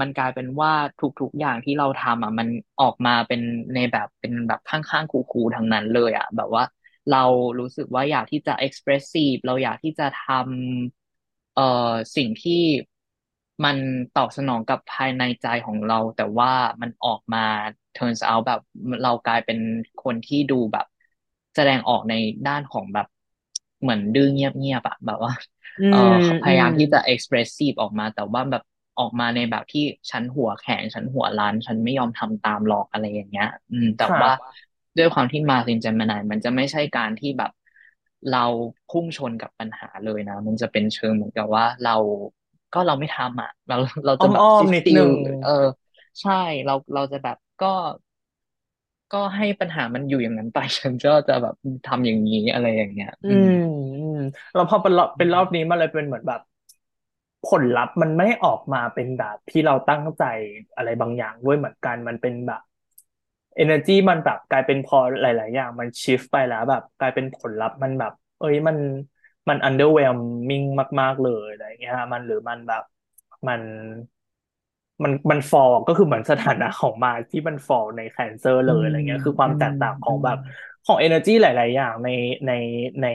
มันกลายเป็นว่าทุกๆอย่างที่เราทำอะมันออกมาเป็นในแบบเป็นแบบข้างๆคูๆทั้งนั้นเลยอะแบบว่าเรารู้สึกว่าอยากที่จะ expressive เราอยากที่จะทำเอ่อสิ่งที่มันตอบสนองกับภายในใจของเรา แต่ว่ามันออกมา turns out แบบเรากลายเป็นคนที่ดูแบบ แสดงออกในด้านของแบบเหมือนดื้อเงียบๆอะแบบว่าอืเออมพอืมยายามที่จะ expressive ออกมา แต่ว่าแบบออกมาในแบบที่ฉันหัวแข็งฉันหัวรั้นฉันไม่ยอมทำตามหรอกอะไรอย่างเงี้ย อืม แต่ว่าค่ะด้วยความที่มาซินเจมินายมันจะไม่ใช่การที่แบบเราพุ่งชนกับปัญหาเลยนะ มันจะเป็นเชิงเหมือนกับว่าเราก็เราไม่ทำอะ เราเราจะแบบอ้อม sit ๆนิดนึ still งเออ ใช่เราเราจะแบบก็ ก็ให้ปัญหามันอยู่อย่างนั้นไปฉันก็จะแบบทำอย่างนี้อะไรอย่างเงี้ย อือืมมอืมแล้วพอเป็นรอบอืเป็นรอบนี้มมันเลยเป็นเหมือนแบบ ผลลัพธ์มันไม่ออกมาเป็นแบบที่เราตั้งใจอะไรบางอย่างด้วยเหมือนกันมันเป็นแบบ energy มันแบบกลายเป็นพอหลาย ๆ อย่าง มันชิฟไปแล้วแบบ กลายเป็นผลลัพธ์มันแบบ เอ้ยมันมัน underwhelming มาก ๆ เลยอะไรอย่างเงี้ยฮะมันหรือมันแบบมัน มันมันฟอลก็คือเหมือนสถานะของมาที่มันฟอลในแคนเซอร์อืมเลยอะไรเงี้ยคือควาอืมมแตกต่างขออืมงแบบของ Energy หลาย ๆ อย่างในในใน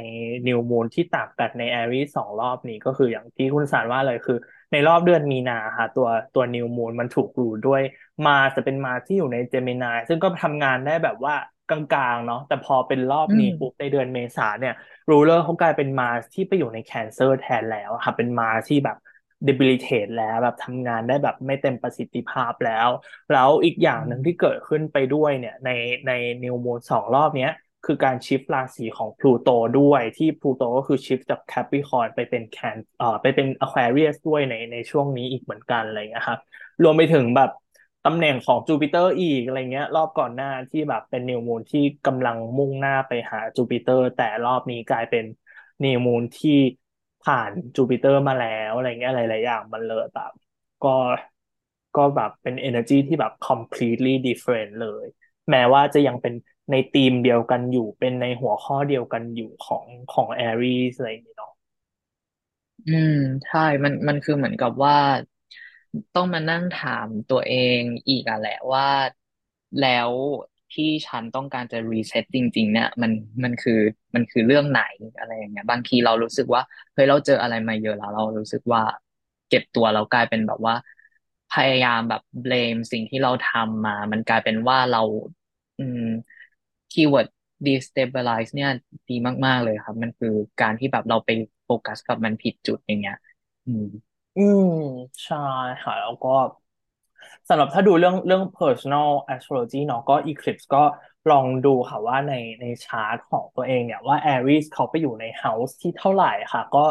New Moon ที่ต่างกันใน Aries สองรอบนี้ก็คืออย่างที่คุณสารว่าเลยคือ ในรอบเดือนมีนาค่ะตัวตัว New Moon มันถูกรูด้วยมาจะเป็นมาที่อยู่ใน Gemini ซึ่งก็ทำงานได้แบบว่ากลาง ๆ เนาะแต่พอเป็นรอบอืมนี้ปุ๊บในเดือนเมษาเนี่ยรูเลอร์เขากลายเป็นมาที่ไปอยู่ใน Cancer แทนแล้วอะค่ะเป็นมาที่แบบ debilitate แล้วแบบทำงานได้แบบไม่เต็มประสิทธิภาพแล้ว แล้วอีกอย่างอืมหนึ่งที่เกิดขึ้นไปด้วยเนี่ยในใน New Moon สองรอบเนี้ยคือการ shift ราศีของพลูโตด้วยที่พลูโตก็คือ shift จาก Capricorn ไปเป็น Can เอ่อไปเป็น Aquarius ด้วยในในช่วงนี้อีกเหมือนกันอะไรเงี้ยครับรวมไปถึงแบบตำแหน่งของจูปิเตอร์อีกอะไรเงี้ย รอบก่อนหน้าที่แบบเป็น New Moon ที่กำลังมุ่งหน้าไปหาจูปิเตอร์ แต่รอบนี้กลายเป็นNew Moon ที่ ผ่านจูปิเตอร์มาแล้วอะไรเงี้ยหลายๆอย่างมันเลยแบบ ก็ก็แบบเป็น energy ที่แบบ completely different เลย แม้ว่าจะยังเป็นในธีมเดียวกันอยู่เป็นในหัวข้อเดียวกันอยู่ของของ Aries อะไรอย่างเงี้ยเนาะอืม ใช่ มันมันคือเหมือนกับว่าต้องมานั่งถามตัวเองอีกอะแหละว่าแล้ว ที่ฉันต้องการจะ reset จริง ๆ เนี่ยมันมันคือมันคือเรื่องไหนอะไรอย่างเงี้ย บางทีเรารู้สึกว่าเฮ้ยเราเจออะไรมาเยอะแล้ว เรารู้สึกว่าเก็บตัวเรากลายเป็นแบบว่า พยายามแบบ blame สิ่งที่เราทำมา มันกลายเป็นว่าเรา อืม keyword destabilize เนี่ย ดีมาก ๆ เลยครับ มันคือการที่แบบเราไปโฟกัสกับมันผิดจุดอย่างเงี้ย อืม อืม ใช่ค่ะแล้วก็ สำหรับถ้าดูเรื่องเรื่อง personal astrology เนาะก็ eclipse ก็ลองดูค่ะว่าในในชาร์ตของตัวเองเนี่ยว่า Aries เขาไปอยู่ใน house ที่เท่าไหร่ค่ะ ก็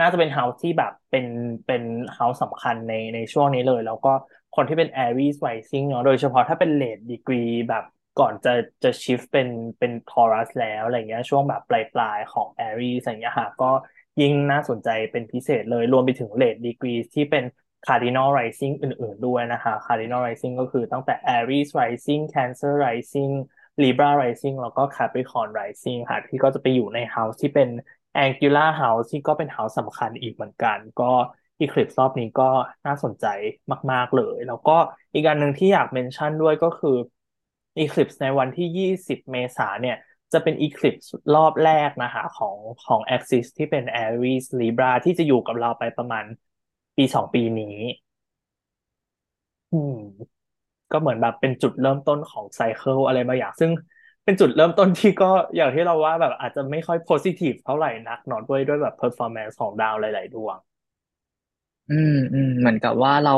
น่าจะเป็น house ที่แบบเป็นเป็น house สำคัญในในช่วงนี้เลย แล้วก็คนที่เป็น Aries Rising เนาะโดยเฉพาะถ้าเป็น late degree แบบก่อนจะจะ shift เป็นเป็น Taurus แล้วอะไรเงี้ยช่วงแบบปลายปลายของ Aries อะไรเงี้ยค่ะก็ยิ่งน่าสนใจเป็นพิเศษเลยรวมไปถึง late degree ที่เป็น Cardinal Rising อื่น ๆ ด้วยนะคะ Cardinal Rising ก็คือตั้งแต่ Aries Rising Cancer Rising Libra Rising แล้วก็ Capricorn Rising ค่ะ ที่ก็จะไปอยู่ใน house ที่เป็น Angular House ที่ก็เป็น house สำคัญอีกเหมือนกัน ก็ Eclipse รอบนี้ก็น่าสนใจมาก ๆ เลย แล้วก็อีกอันหนึ่งที่อยากเมนชั่นด้วยก็คือ Eclipse ในวันที่ 20 เมษาเนี่ยจะเป็น Eclipse รอบแรกนะคะของของ Axis ที่เป็น Aries Libra ที่จะอยู่กับเราไปประมาณ ปีสองปีนี้ อืม ก็เหมือนแบบเป็นจุดเริ่มต้นของ cycle อะไรบางอย่าง ซึ่งเป็นจุดเริ่มต้นที่ก็อย่างที่เราว่าแบบอาจจะไม่ค่อย positive เท่าไหร่นักเนอะด้วยด้วยแบบ performance ของดาวหลาย ๆ ดวง อืมอืมเหมือนกับว่าเรา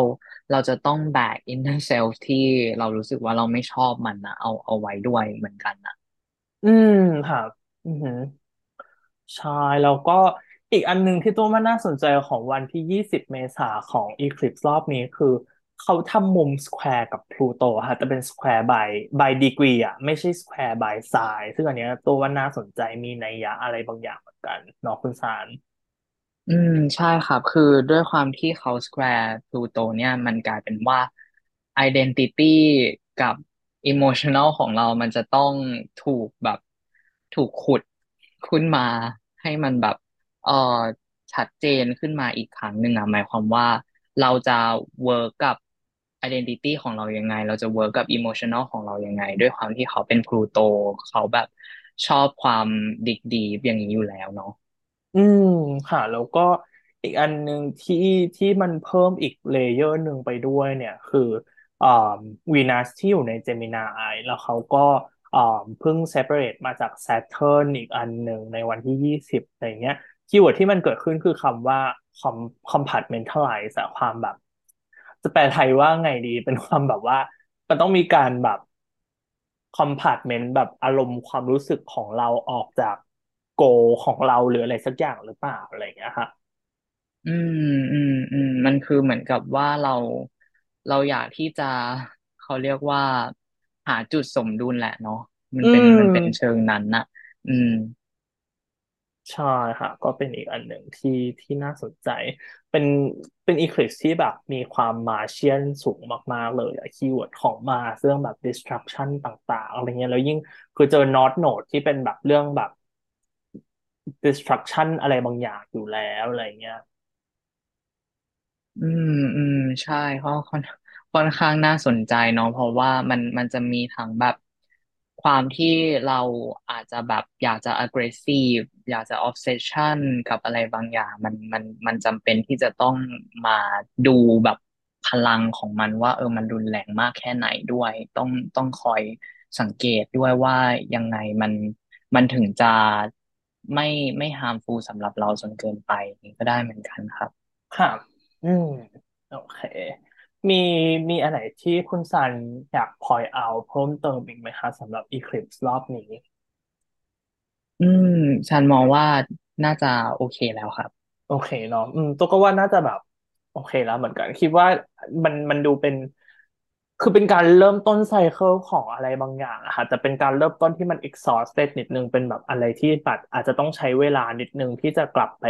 เราจะต้องแบก inner self ที่เรารู้สึกว่าเราไม่ชอบมันนะเอาเอาไว้ด้วยเหมือนกันนะอืมครับ อือหือ ใช่แล้วก็ อีกอันหนึ่งที่ตัวมันน่าสนใจของวันที่ยี่สิบเมษาของ Eclipse รอบนี้คือ เขาทำมุม square กับพลูโตค่ะแต่เป็น square by by degree อะไม่ใช่ square by sign ซึ่งอันเนี้ยตัวว่าน่าสนใจมีนัยยะอะไรบางอย่างเหมือนกันเนาะคุณซันอืมใช่ครับ คือด้วยความที่เขา square พลูโตเนี่ยมันกลายเป็นว่า identity กับ emotional ของเรามันจะต้องถูกแบบถูกขุดขึ้นมาให้มันแบบ เออชัดเจนขึ้นมาอีกครั้งหนึ่งอะหมายความว่าเราจะ work กับ identity ของเรายังไง เราจะ work กับ emotional ของเรายังไง ด้วยความที่เขาเป็นพลูโตเขาแบบชอบความ dig deep อย่างนี้อยู่แล้วเนาะอืมค่ะ แล้วก็อีกอันหนึ่งที่ที่มันเพิ่มอีก layer หนึ่งไปด้วยเนี่ย คืออ่าวีนัสที่อยู่ใน Gemini แล้วเขาก็อ่าเพิ่ง separate มาจาก Saturn อีกอันหนึ่งในวันที่ยี่สิบอะไรเงี้ย keyword ที่มันเกิดขึ้นคือคำว่า com compartmentalize อะความแบบ จะแปลไทยว่าไงดีเป็นความแบบว่า มันต้องมีการแบบ compartment แบบอารมณ์ความรู้สึกของเราออกจาก goal ของเราหรืออะไรสักอย่างหรือเปล่าอะไรอย่างเงี้ยค่ะอืมอืมอืมมันคือเหมือนกับว่าเราเราอยากที่จะเขาเรียกว่า หาจุดสมดุลแหละเนาะมันอืเป็นมันเป็นเชิงนั้นน่ะ อืม ใช่ค่ะ ก็เป็นอีกอันหนึ่งที่ที่น่าสนใจ เป็นเป็น eclipse ที่แบบมีความ Martian สูงมาก ๆ เลยอะ keyword ของ Mars เรื่องแบบ destruction ต่าง ๆ อะไรเงี้ยแล้วยิ่งคือเจอ North Node ที่เป็นแบบเรื่องแบบ destruction อะไรบางอย่างอยู่แล้วอะไรเงี้ย อืมอืมใช่เพราะค่อนค่อนข้างน่าสนใจเนาะเพราะว่ามันมันจะมีทั้งแบบ ความที่เราอาจจะแบบอยากจะ aggressive อยากจะ obsession กับอะไรบางอย่าง มันมันมันจำเป็นที่จะต้องมาดูแบบพลังของมันว่า เออมันรุนแรงมากแค่ไหนด้วย ต้องต้องคอยสังเกตด้วยว่ายังไงมันมันถึงจะไม่ไม่ harmful สำหรับเราจนเกินไปนี้ก็ได้เหมือนกันครับค่ะอืม โอเค มีมีอะไรที่คุณซันอยาก point out เพิ่มเติมอีกไหมคะสำหรับ Eclipse รอบนี้ อืมฉันมองว่าน่าจะโอเคแล้วครับ โอเคเนาะอืมตัวก็ว่าน่าจะแบบ โอเคแล้วเหมือนกัน คิดว่ามันมันดูเป็น คือเป็นการเริ่มต้นไซเคิลของอะไรบางอย่างอะค่ะแต่เป็นการเริ่มต้นที่มัน exhausted นิดนึงเป็นแบบอะไรที่แบบอาจจะต้องใช้เวลานิดนึงที่จะกลับไป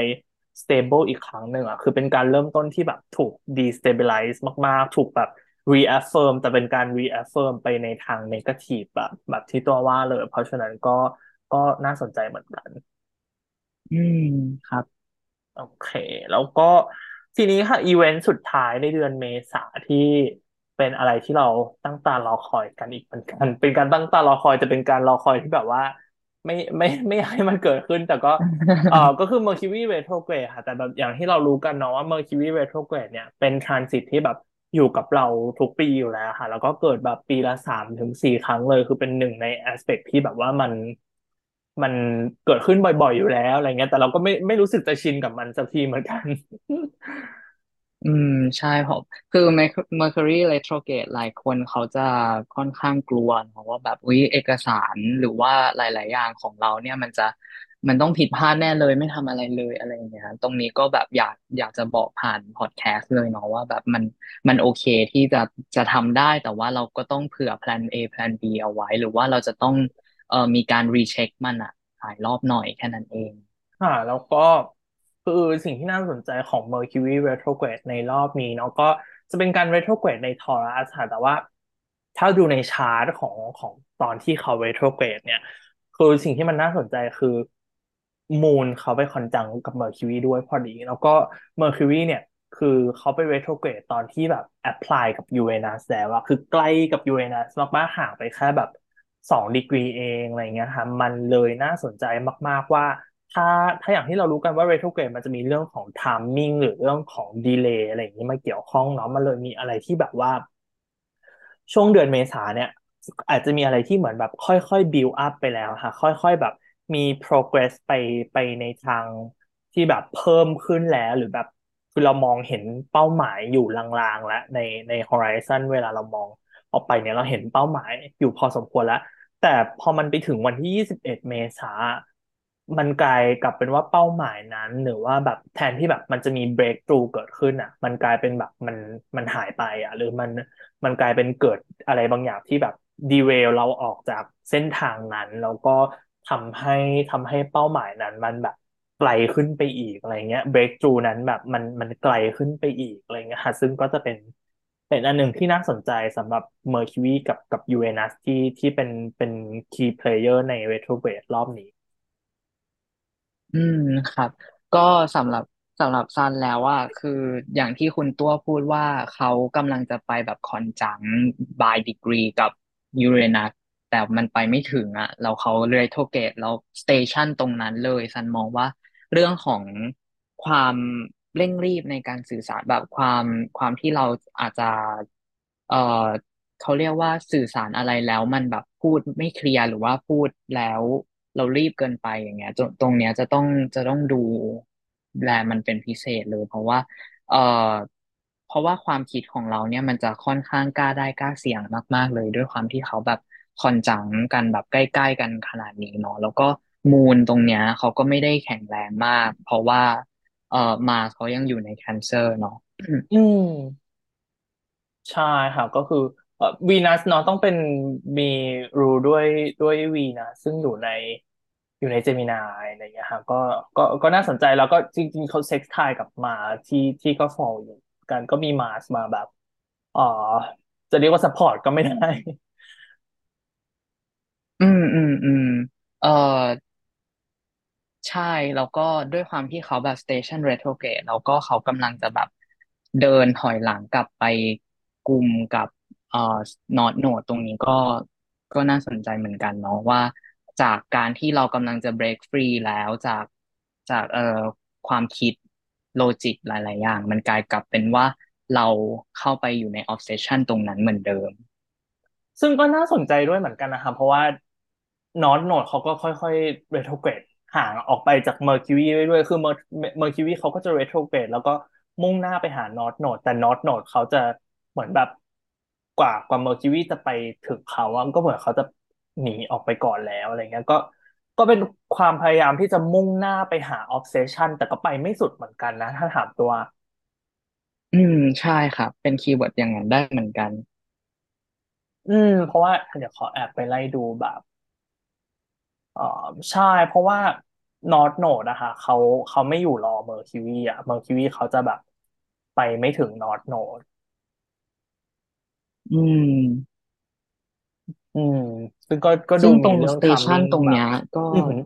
stable อีกครั้งหนึ่งอะคือเป็นการเริ่มต้นที่แบบถูก destabilize มากๆ ถูกแบบ reaffirm แต่เป็นการ reaffirm ไปในทาง negative แบบแบบที่ตัวว่าเลย เพราะฉะนั้นก็ก็น่าสนใจเหมือนกัน อืมครับ โอเค แล้วก็ทีนี้ค่ะ อีเวนต์สุดท้ายในเดือนเมษาที่เป็นอะไรที่เราตั้งตารอคอยกันอีกเหมือนกัน เป็นการตั้งตารอคอยจะเป็นการรอคอยที่แบบว่า ไม่ไม่ไม่อยากให้มันเกิดขึ้น แต่ก็เออก็คือ Mercury retrograde ค่ะ แต่แบบอย่างที่เรารู้กันเนาะว่า Mercury retrograde เนี่ยเป็นทรานสิตที่แบบอยู่กับเราทุกปีอยู่แล้วค่ะ แล้วก็เกิดแบบปีละสามถึงสี่ครั้งเลย คือเป็นหนึ่งในแอสเปกที่แบบว่ามันมันเกิดขึ้นบ่อยๆอยู่แล้วอะไรเงี้ย แต่เราก็ไม่ไม่รู้สึกจะชินกับมันสักทีเหมือนกัน อืม ใช่ผมคือ Merc- Mercury retrograde หลายคนเขาจะค่อนข้างกลัวเพราะว่าแบบอุ๊ยเอกสารหรือว่าหลาย ๆ อย่างของเราเนี่ยมันจะมันต้องผิดพลาดแน่เลยไม่ทำอะไรเลยอะไรอย่างเงี้ยตรงนี้ก็แบบอยากอยากจะบอกผ่านพอดแคสต์เลยเนาะว่าแบบมันมันโอเคที่จะจะทำได้แต่ว่าเราก็ต้องเผื่อแพลน A แพลน B เอาไว้ หรือว่าเราจะต้องเอ่อมีการรีเช็คมันอะหลายรอบหน่อยแค่นั้นเอง ค่ะแล้วก็ คือสิ่งที่น่าสนใจของ Mercury retrograde ในรอบนี้เนาะก็จะเป็นการ retrograde ใน Taurus ค่ะแต่ว่า ถ้าดูในชาร์ตของของตอนที่เขา retrograde เนี่ย คือสิ่งที่มันน่าสนใจคือมูนเขาไปคอนจังกับ Mercury ด้วยพอดี แล้วก็ Mercury เนี่ย คือเขาไป retrograde ตอนที่แบบ apply กับ Uranus แล้วอะคือใกล้กับ Uranus มากๆห่างไปแค่แบบสองดีกรีเองอะไรเงี้ยค่ะมันเลยน่าสนใจมาก ๆว่า ถ้าถ้าอย่างที่เรารู้กันว่า retrograde มันจะมีเรื่องของ timing หรือเรื่องของ delay อะไรอย่างนี้มาเกี่ยวข้องเนาะมันเลยมีอะไรที่แบบว่า ช่วงเดือนเมษาเนี่ย อาจจะมีอะไรที่เหมือนแบบค่อยๆ build up ไปแล้วค่ะ ค่อยๆแบบมี progress ไปไปในทางที่แบบเพิ่มขึ้นแล้วหรือแบบคือเรามองเห็นเป้าหมายอยู่ลางๆ แล้วในใน horizon เวลาเรามองออกไปเนี่ยเราเห็นเป้าหมายอยู่พอสมควรแล้ว แต่พอมันไปถึงวันที่ 21 เมษา มันกลายกลับเป็นว่าเป้าหมายนั้น หรือว่าแบบแทนที่แบบมันจะมี breakthrough เกิดขึ้นอะ มันกลายเป็นแบบมันมันหายไปอะ หรือมันมันกลายเป็นเกิดอะไรบางอย่างที่แบบ derail เราออกจากเส้นทางนั้น แล้วก็ทำให้ทำให้เป้าหมายนั้น มันแบบไกลขึ้นไปอีกอะไรเงี้ย breakthrough นั้นแบบมันมันไกลขึ้นไปอีกอะไรเงี้ยค่ะซึ่งก็จะเป็นเป็นอันหนึ่งที่น่าสนใจสำหรับ Mercury กับกับ Uranus ที่ที่เป็นเป็น key player ใน retrograde รอบนี้ อืมครับ ก็สำหรับสำหรับซันแล้วว่าคืออย่างที่คุณตัวพูดว่าเขากำลังจะไปแบบ conjunct by degree กับยูเรนัสแต่มันไปไม่ถึงอะแล้วเขา retrograde แล้ว station ตรงนั้นเลยซันมองว่าเรื่องของความเร่งรีบในการสื่อสารแบบความความที่เราอาจจะ เออเขาเรียกว่าสื่อสารอะไรแล้วมันแบบพูดไม่เคลียร์หรือว่าพูดแล้ว เรารีบเกินไปอย่างเงี้ยตรงเนี้ยจะต้องจะต้องดูแลมันเป็นพิเศษเลย เพราะว่า เอ่อเพราะว่าความคิดของเราเนี่ยมันจะค่อนข้างกล้าได้กล้าเสี่ยงมาก ๆ เลย ด้วยความที่เขาแบบคอนจังกันแบบใกล้ๆกันขนาดนี้เนาะแล้วก็มูนตรงเนี้ยเขาก็ไม่ได้แข็งแรงมาก เพราะว่า เอ่อมาเขายังอยู่ในแคนเซอร์เนาะอืม ใช่ค่ะก็คือ วีนัสเนาะต้องเป็นมี rule ด้วยด้วยวีนะซึ่งอยู่ในอยู่ใน Gemini อะไรเงี้ยค่ะก็ก็ก็น่าสนใจแล้วก็จริง ๆเขา sextile กับ Mars ที่ที่ก็ fall อยู่กันก็มี Mars มาแบบอ๋อจะเรียกว่า support ก็ไม่ได้ อืมอืมอืมเอ่อใช่ แล้วก็ด้วยความที่เขาแบบ station retrograde แล้วก็เขากำลังจะแบบเดินถอยหลังกลับไปกลุ่มกับ เอ่อ North Node ตรงนี้ก็ก็น่าสนใจเหมือนกันเนาะว่า จากการที่เรากำลังจะ break free แล้วจากจากเอ่อความคิดโลจิกหลาย ๆ อย่าง มันกลายกลับเป็นว่าเราเข้าไปอยู่ใน obsession ตรงนั้นเหมือนเดิม ซึ่งก็น่าสนใจด้วยเหมือนกันนะครับ เพราะว่านอตโนดเขาก็ค่อยๆ r e t r o g r a d e ห่างออกไปจาก Mercury เรื่อยๆคือ Mer- Mercury เขาก็จะ retrograde แล้วก็มุ่งหน้าไปหา North Node แต่ North Node เขาจะเหมือนแบบ กว่ากว่า Mercury จะไปถึงเขาอะก็เหมือนเขาจะหนีออกไปก่อนแล้วอะไรเงี้ยก็ก็เป็นความพยายามที่จะมุ่งหน้าไปหา obsession แต่ก็ไปไม่สุดเหมือนกันนะ ถ้าถามตัว อืมใช่ครับ เป็น keyword อย่างนั้นได้เหมือนกัน อืม เพราะว่าเดี๋ยวขอแอบไปไล่ดูแบบอ๋อใช่เพราะว่านอ t โนดอะค่ะเขาเขาไม่อยู่รอ Mercury อะ Mercury เขาจะแบบไปไม่ถึงนอ t โนด อืม อืม ซึ่งก็ก็ดูซึ่งตรงมีเรื่อง สเตชันทามมิ่งแบบตรงเนี้ยก็ อือหือ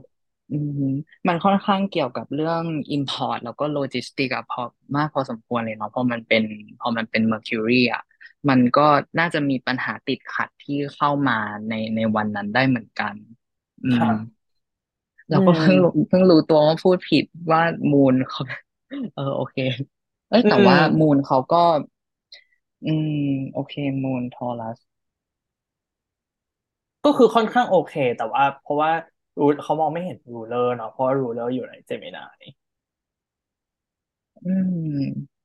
อืมมันค่อนข้างเกี่ยวกับเรื่อง Import แล้วก็โลจิสติกอะพอมากพอสมควรเลยเนาะเพราะมันเป็นพอมันเป็น Mercury อะมันก็น่าจะมีปัญหาติดขัดที่เข้ามาในในวันนั้นได้เหมือนกัน อืมค่ะอืเราก็เพิ่งรู้มเพิ่งรู้ตัวว่าพูดผิดว่า Moon เขา เออโอเค เอ้ยอืแต่ว่า Moon เขาก็ อืม โอเค Moon Taurus ก็คือค่อนข้างโอเค แต่ว่า เพราะว่า rule เขามองไม่เห็น ruler เนาะเพราะว่า ruler อยู่ใน Geminiอืม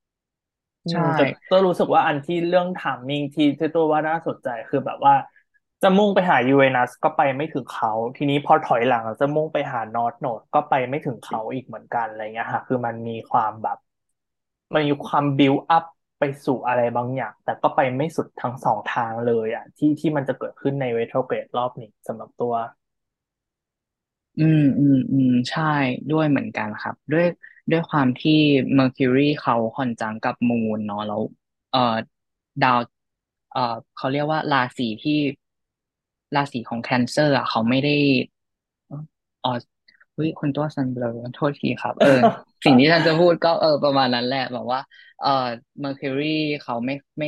ใช่อืมแต่ตัวรู้สึกว่าอันที่เรื่อง timing ที่ที่ตัวว่าน่าสนใจคือแบบว่า จะมุ่งไปหายูเรนัสก็ไปไม่ถึงเขา ทีนี้พอถอยหลังจะมุ่งไปหานอร์ h โนดก็ไปไม่ถึงเขาอีกเหมือนกันอะไรเงี้ยค่ะ คือมันมีความแบบ มันมีความบิวอัพ ไปสู่อะไรบางอย่าง แต่ก็ไปไม่สุดทั้งสองทางเลยอะ ที่ที่มันจะเกิดขึ้นในเ e โทรเกรดรอบนี้สำหรับตัว อืมอืมอืมใช่ด้วยเหมือนกันครับ ด้วยด้วยความที่ Mercury เขา conjunct กับ Moon เนาะแล้ว เอ่อดาว เอ่อเขาเรียกว่าราศีที่ราศีของ Cancer อะเขาไม่ได้อ๋อ เฮ้ยคุณตัวซันเบลอโทษทีครับ เออ สิ่งที่ท่านจะพูดก็เออประมาณนั้นแหละแบบว่า เออ Mercury เขาไม่ไม่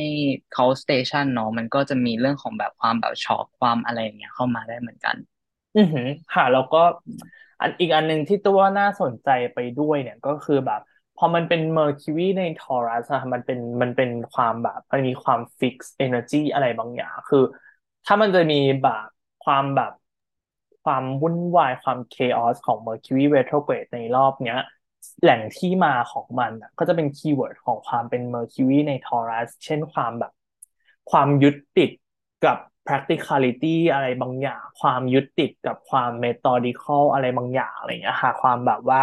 เขา station เนาะมันก็จะมีเรื่องของแบบความแบบช็อกความอะไรอย่างเงี้ยเข้ามาได้เหมือนกัน อือหือค่ะแล้วก็ อันอีกอันหนึ่งที่ตัวน่าสนใจไปด้วยเนี่ยก็คือแบบ พอมันเป็น Mercury ใน Taurus อะมันเป็นมันเป็นความแบบมันมีความ fixed energy อะไรบางอย่างคือ ถ้ามันจะมีแบบความแบบ ความวุ่นวายความ chaos ของ Mercury retrograde ในรอบเนี้ย แหล่งที่มาของมันก็จะเป็น keyword ของความเป็น Mercury ใน Taurus เช่นความแบบ ความยึดติดกับ practicality อะไรบางอย่าง ความยึดติดกับความ methodical อะไรบางอย่างอะไรเงี้ยค่ะความแบบว่า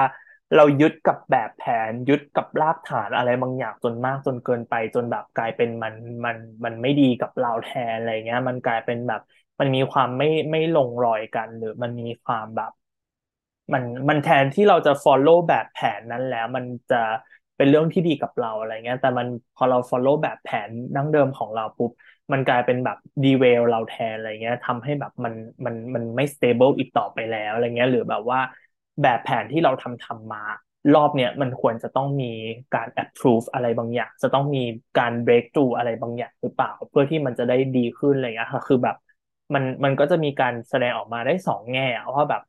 เรายึดกับแบบแผนยึดกับรากฐานอะไรบางอย่างจนมากจนเกินไปจนแบบกลายเป็นมันมันมันไม่ดีกับเราแทนอะไรเงี้ย มันกลายเป็นแบบ มันมีความไม่ไม่ลงรอยกัน หรือมันมีความแบบ มันมันแทนที่เราจะ follow แบบแผนนั้นแล้ว มันจะเป็นเรื่องที่ดีกับเราอะไรเงี้ยแต่มันพอเรา follow แบบแผนดั้งเดิมของเราปุ๊บมันกลายเป็นแบบดีเวลเราแทนอะไรเงี้ยทำให้แบบมันมันมันไม่ stable อีกต่อไปแล้วอะไรเงี้ย หรือแบบว่าแบบแผนที่เราทำทำมารอบเนี้ยมันควรจะต้องมีการ approve อะไรบางอย่าง จะต้องมีการ break through อะไรบางอย่างหรือเปล่า เพื่อที่มันจะได้ดีขึ้นอะไรเงี้ยค่ะคือแบบ มันมันก็จะมีการแสดงออกมาได้สองแง่ว่าแบบ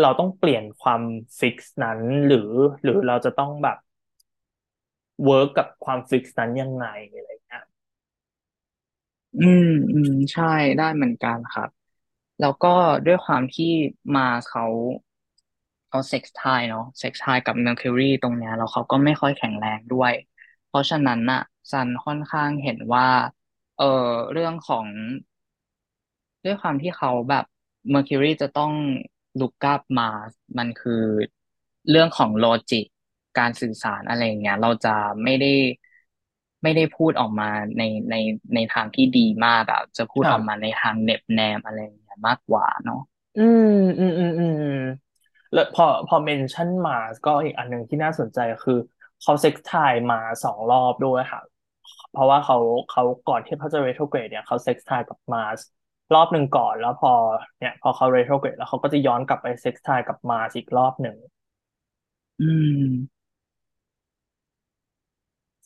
เราต้องเปลี่ยนความ fix นั้นหรือหรือเราจะต้องแบบ work กับความ fix นั้นยังไงอะไรเงี้ยอืมอืมใช่ได้เหมือนกันครับ แล้วก็ด้วยความที่ Mars เขาเขา sextile เนาะ sextile กับ Mercury ตรงเนี้ยแล้วเขาก็ไม่ค่อยแข็งแรงด้วย เพราะฉะนั้นน่ะซันค่อนข้างเห็นว่า เออเรื่องของ ด้วยความที่เขาแบบ Mercury จะต้องลุกกับมามันคือเรื่องของ logic การสื่อสารอะไรอย่างเงี้ย เราจะไม่ได้ไม่ได้พูดออกมาในในในทางที่ดีมากอะจะพูดออกมาในทางเหน็บแนมอะไรอย่างเงี้ยมากกว่าเนาะอืมอืมอืมอืมแล้วพอพอ mention Mars ก็อีกอันหนึ่งที่น่าสนใจคือ เขาเซ็กไทม์มาสองรอบด้วยค่ะ เพราะว่าเขาเขาก่อนที่เขาจะ retrograde เนี่ยเขา sextile กับ Mars รอบหนึ่งก่อนแล้วพอเนี่ย พอเขา retrograde แล้วเขาก็จะย้อนกลับไป sextile กับ Mars อีกรอบหนึ่ง อืม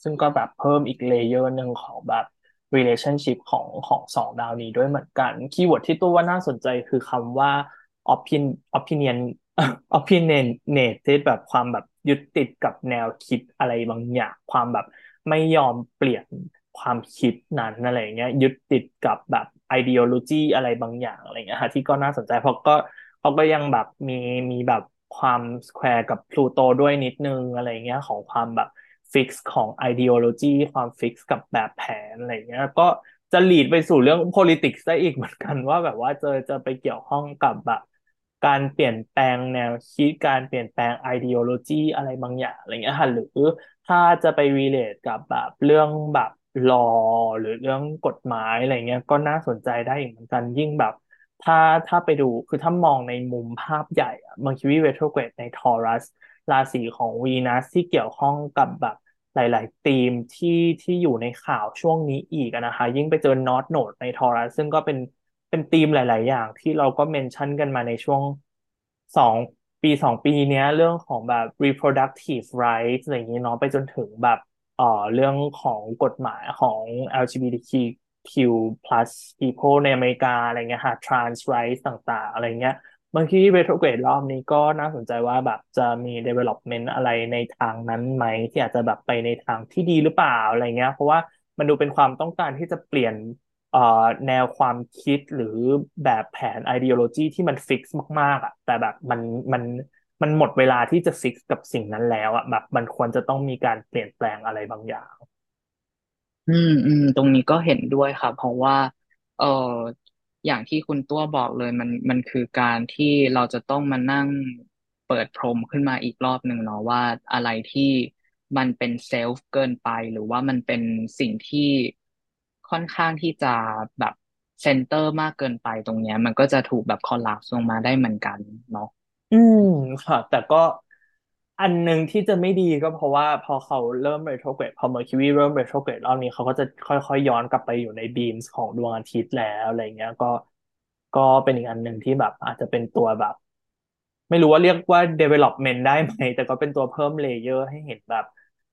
ซึ่งก็แบบเพิ่มอีก layer หนึ่งของแบบ relationship ของของสองดาวนี้ด้วยเหมือนกัน keyword ที่ตัวว่าน่าสนใจคือคำว่า opin opinion opinionated แบบความแบบยึดติดกับแนวคิดอะไรบางอย่าง ความแบบไม่ยอมเปลี่ยนความคิดนั้นอะไรเงี้ยยึดติดกับแบบ ideology อะไรบางอย่างอะไรเงี้ยฮะที่ก็น่าสนใจเพราะก็เขาก็ยังแบบมีมีแบบความ square กับ Pluto ด้วยนิดนึงอะไรเงี้ยของความแบบ fix ของ ideology ความ fix กับแบบแผนอะไรเงี้ยก็จะ lead ไปสู่เรื่อง politics ได้อีกเหมือนกันว่าแบบว่าจะจะไปเกี่ยวข้องกับแบบการเปลี่ยนแปลงแนวคิดการเปลี่ยนแปลง ideology อะไรบางอย่างอะไรเงี้ยค่ะหรือถ้าจะไป relate กับแบบเรื่องแบบ law หรือเรื่องกฎหมายอะไรเงี้ยก็น่าสนใจได้อีกเหมือนกันยิ่งแบบ ถ้าถ้าไปดูคือถ้ามองในมุมภาพใหญ่อะ Mercury retrograde ใน Taurus ราศีของวีนัสที่เกี่ยวข้องกับแบบหลาย ๆ ธีมที่ที่อยู่ในข่าวช่วงนี้อีกนะคะ ยิ่งไปเจอนอตโนดในทอรัสซึ่งก็เป็นเป็นธีมหลาย ๆ อย่างที่เราก็เมนชั่นกันมาในช่วงสองปีสองปีเนี้ยเรื่องของแบบ reproductive rights อะไรอย่างนี้เนาะไปจนถึงแบบ เรื่องของกฎหมายของ LGBTQ+ people ในอเมริกาอะไรเงี้ยค่ะ trans rights ต่างๆ อะไรเงี้ยบางที retrograde รอบนี้ก็น่าสนใจว่าแบบจะมี development อะไรในทางนั้นไหม ที่อาจจะแบบไปในทางที่ดีหรือเปล่าอะไรเงี้ย เพราะว่ามันดูเป็นความต้องการที่จะเปลี่ยนแนวความคิดหรือแบบแผน ideology ที่มัน fix มาก ๆอะแต่แบบมันมัน มันหมดเวลาที่จะ fix กับสิ่งนั้นแล้วอะแบบมันควรจะต้องมีการเปลี่ยนแปลงอะไรบางอย่าง อืมอืมตรงนี้ก็เห็นด้วยครับเพราะว่า เอออย่างที่คุณตัวบอกเลยมันมันคือการที่เราจะต้องมานั่งเปิดพรมขึ้นมาอีกรอบหนึ่งเนาะว่าอะไรที่มันเป็น self เกินไป หรือว่ามันเป็นสิ่งที่ค่อนข้างที่จะแบบ center มากเกินไปตรงเนี้ย มันก็จะถูกแบบ collapse ลงมาได้เหมือนกันเนาะ อืมค่ะ แต่ก็อันหนึ่งที่จะไม่ดีก็เพราะว่าพอเขาเริ่ม retrograde พอ Mercury เริ่ม retrograde รอบนี้เขาก็จะค่อยๆ ย้อนกลับไปอยู่ใน beams ของดวงอาทิตย์แล้วอะไรเงี้ยก็ก็เป็นอีกอันหนึ่งที่แบบอาจจะเป็นตัวแบบ ไม่รู้ว่าเรียกว่า development ได้ไหม แต่ก็เป็นตัวเพิ่ม layer ให้เห็นแบบ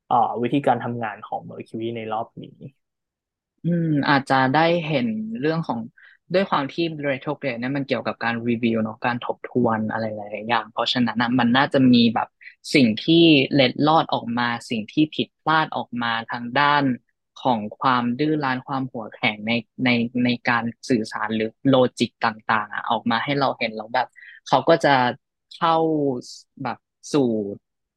เอ่อวิธีการทำงานของ Mercury ในรอบนี้ อืมอาจจะได้เห็นเรื่องของ ด้วยความที่ retrograde เนี่ยมันเกี่ยวกับการรีวิวเนาะการทบทวนอะไรหลายๆอย่าง เพราะฉะนั้นนะมันน่าจะมีแบบสิ่งที่เล็ดลอดออกมา สิ่งที่ผิดพลาดออกมาทางด้านของความดื้อรั้นความหัวแข็งในในในการสื่อสารหรือโลจิกต่างๆอะออกมาให้เราเห็นแล้วแบบ เขาก็จะเข้าแบบสู่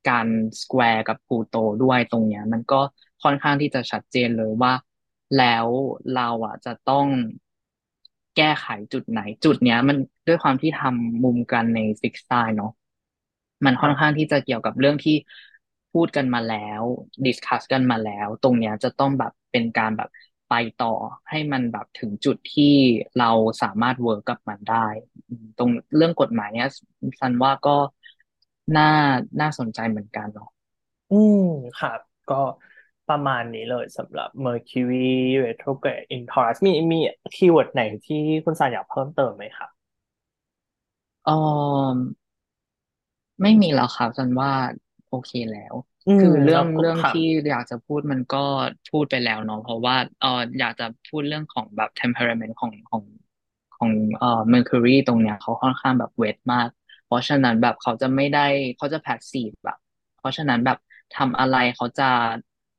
การ square กับ Pluto ด้วยตรงเนี้ย มันก็ค่อนข้างที่จะชัดเจนเลยว่า แล้วเราอะจะต้อง แก้ไขจุดไหน จุดเนี้ย มันด้วยความที่ทำมุมกันใน fixed sign เนาะมันค่อนข้างที่จะเกี่ยวกับเรื่องที่พูดกันมาแล้ว discuss กันมาแล้ว ตรงเนี้ยจะต้องแบบเป็นการแบบไปต่อให้มันแบบถึงจุดที่เราสามารถ work กับมันได้ ตรงเรื่องกฎหมายเนี้ยซันว่าก็น่าน่าสนใจเหมือนกันเนาะอืมครับ ก็ ประมาณนี้เลยสำหรับ Mercury retrograde in Taurus มีมี keyword ไหนที่คุณสานอยากเพิ่มเติมไหมครับเออไม่มีแล้วครับซันว่าโอเคแล้ว อืมคือเรื่แล้วก็องเรื่องค่ะที่อยากจะพูดมันก็พูดไปแล้วเนาะเพราะว่าเอออยากจะพูดเรื่องของแบบ temperament ของของของเอ่อ Mercury ตรงเนี้ยเขาค่อนข้างแบบเวทมาก เพราะฉะนั้นแบบเขาจะไม่ได้เขาจะ passive แบบ เพราะฉะนั้นแบบทำอะไรเขาจะ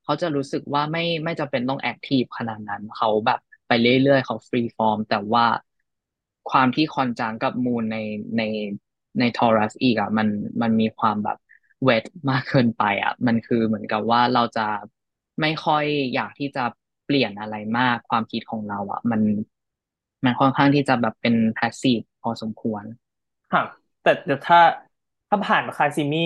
เขาจะรู้สึกว่าไม่ไม่จำเป็นต้อง active ขนาดนั้น เขาแบบไปเรื่อยๆ เขา free form แต่ว่าความที่คอนจังกับมูนในในในทอรัสอีกอะมันมันมีความแบบweight มากเกินไปอะ มันคือเหมือนกับว่าเราจะไม่ค่อยอยากที่จะเปลี่ยนอะไรมากความคิดของเรา อะ มันมันค่อนข้างที่จะแบบเป็น passive พอสมควรค่ะแต่ถ้า ถ้าผ่าน cazimi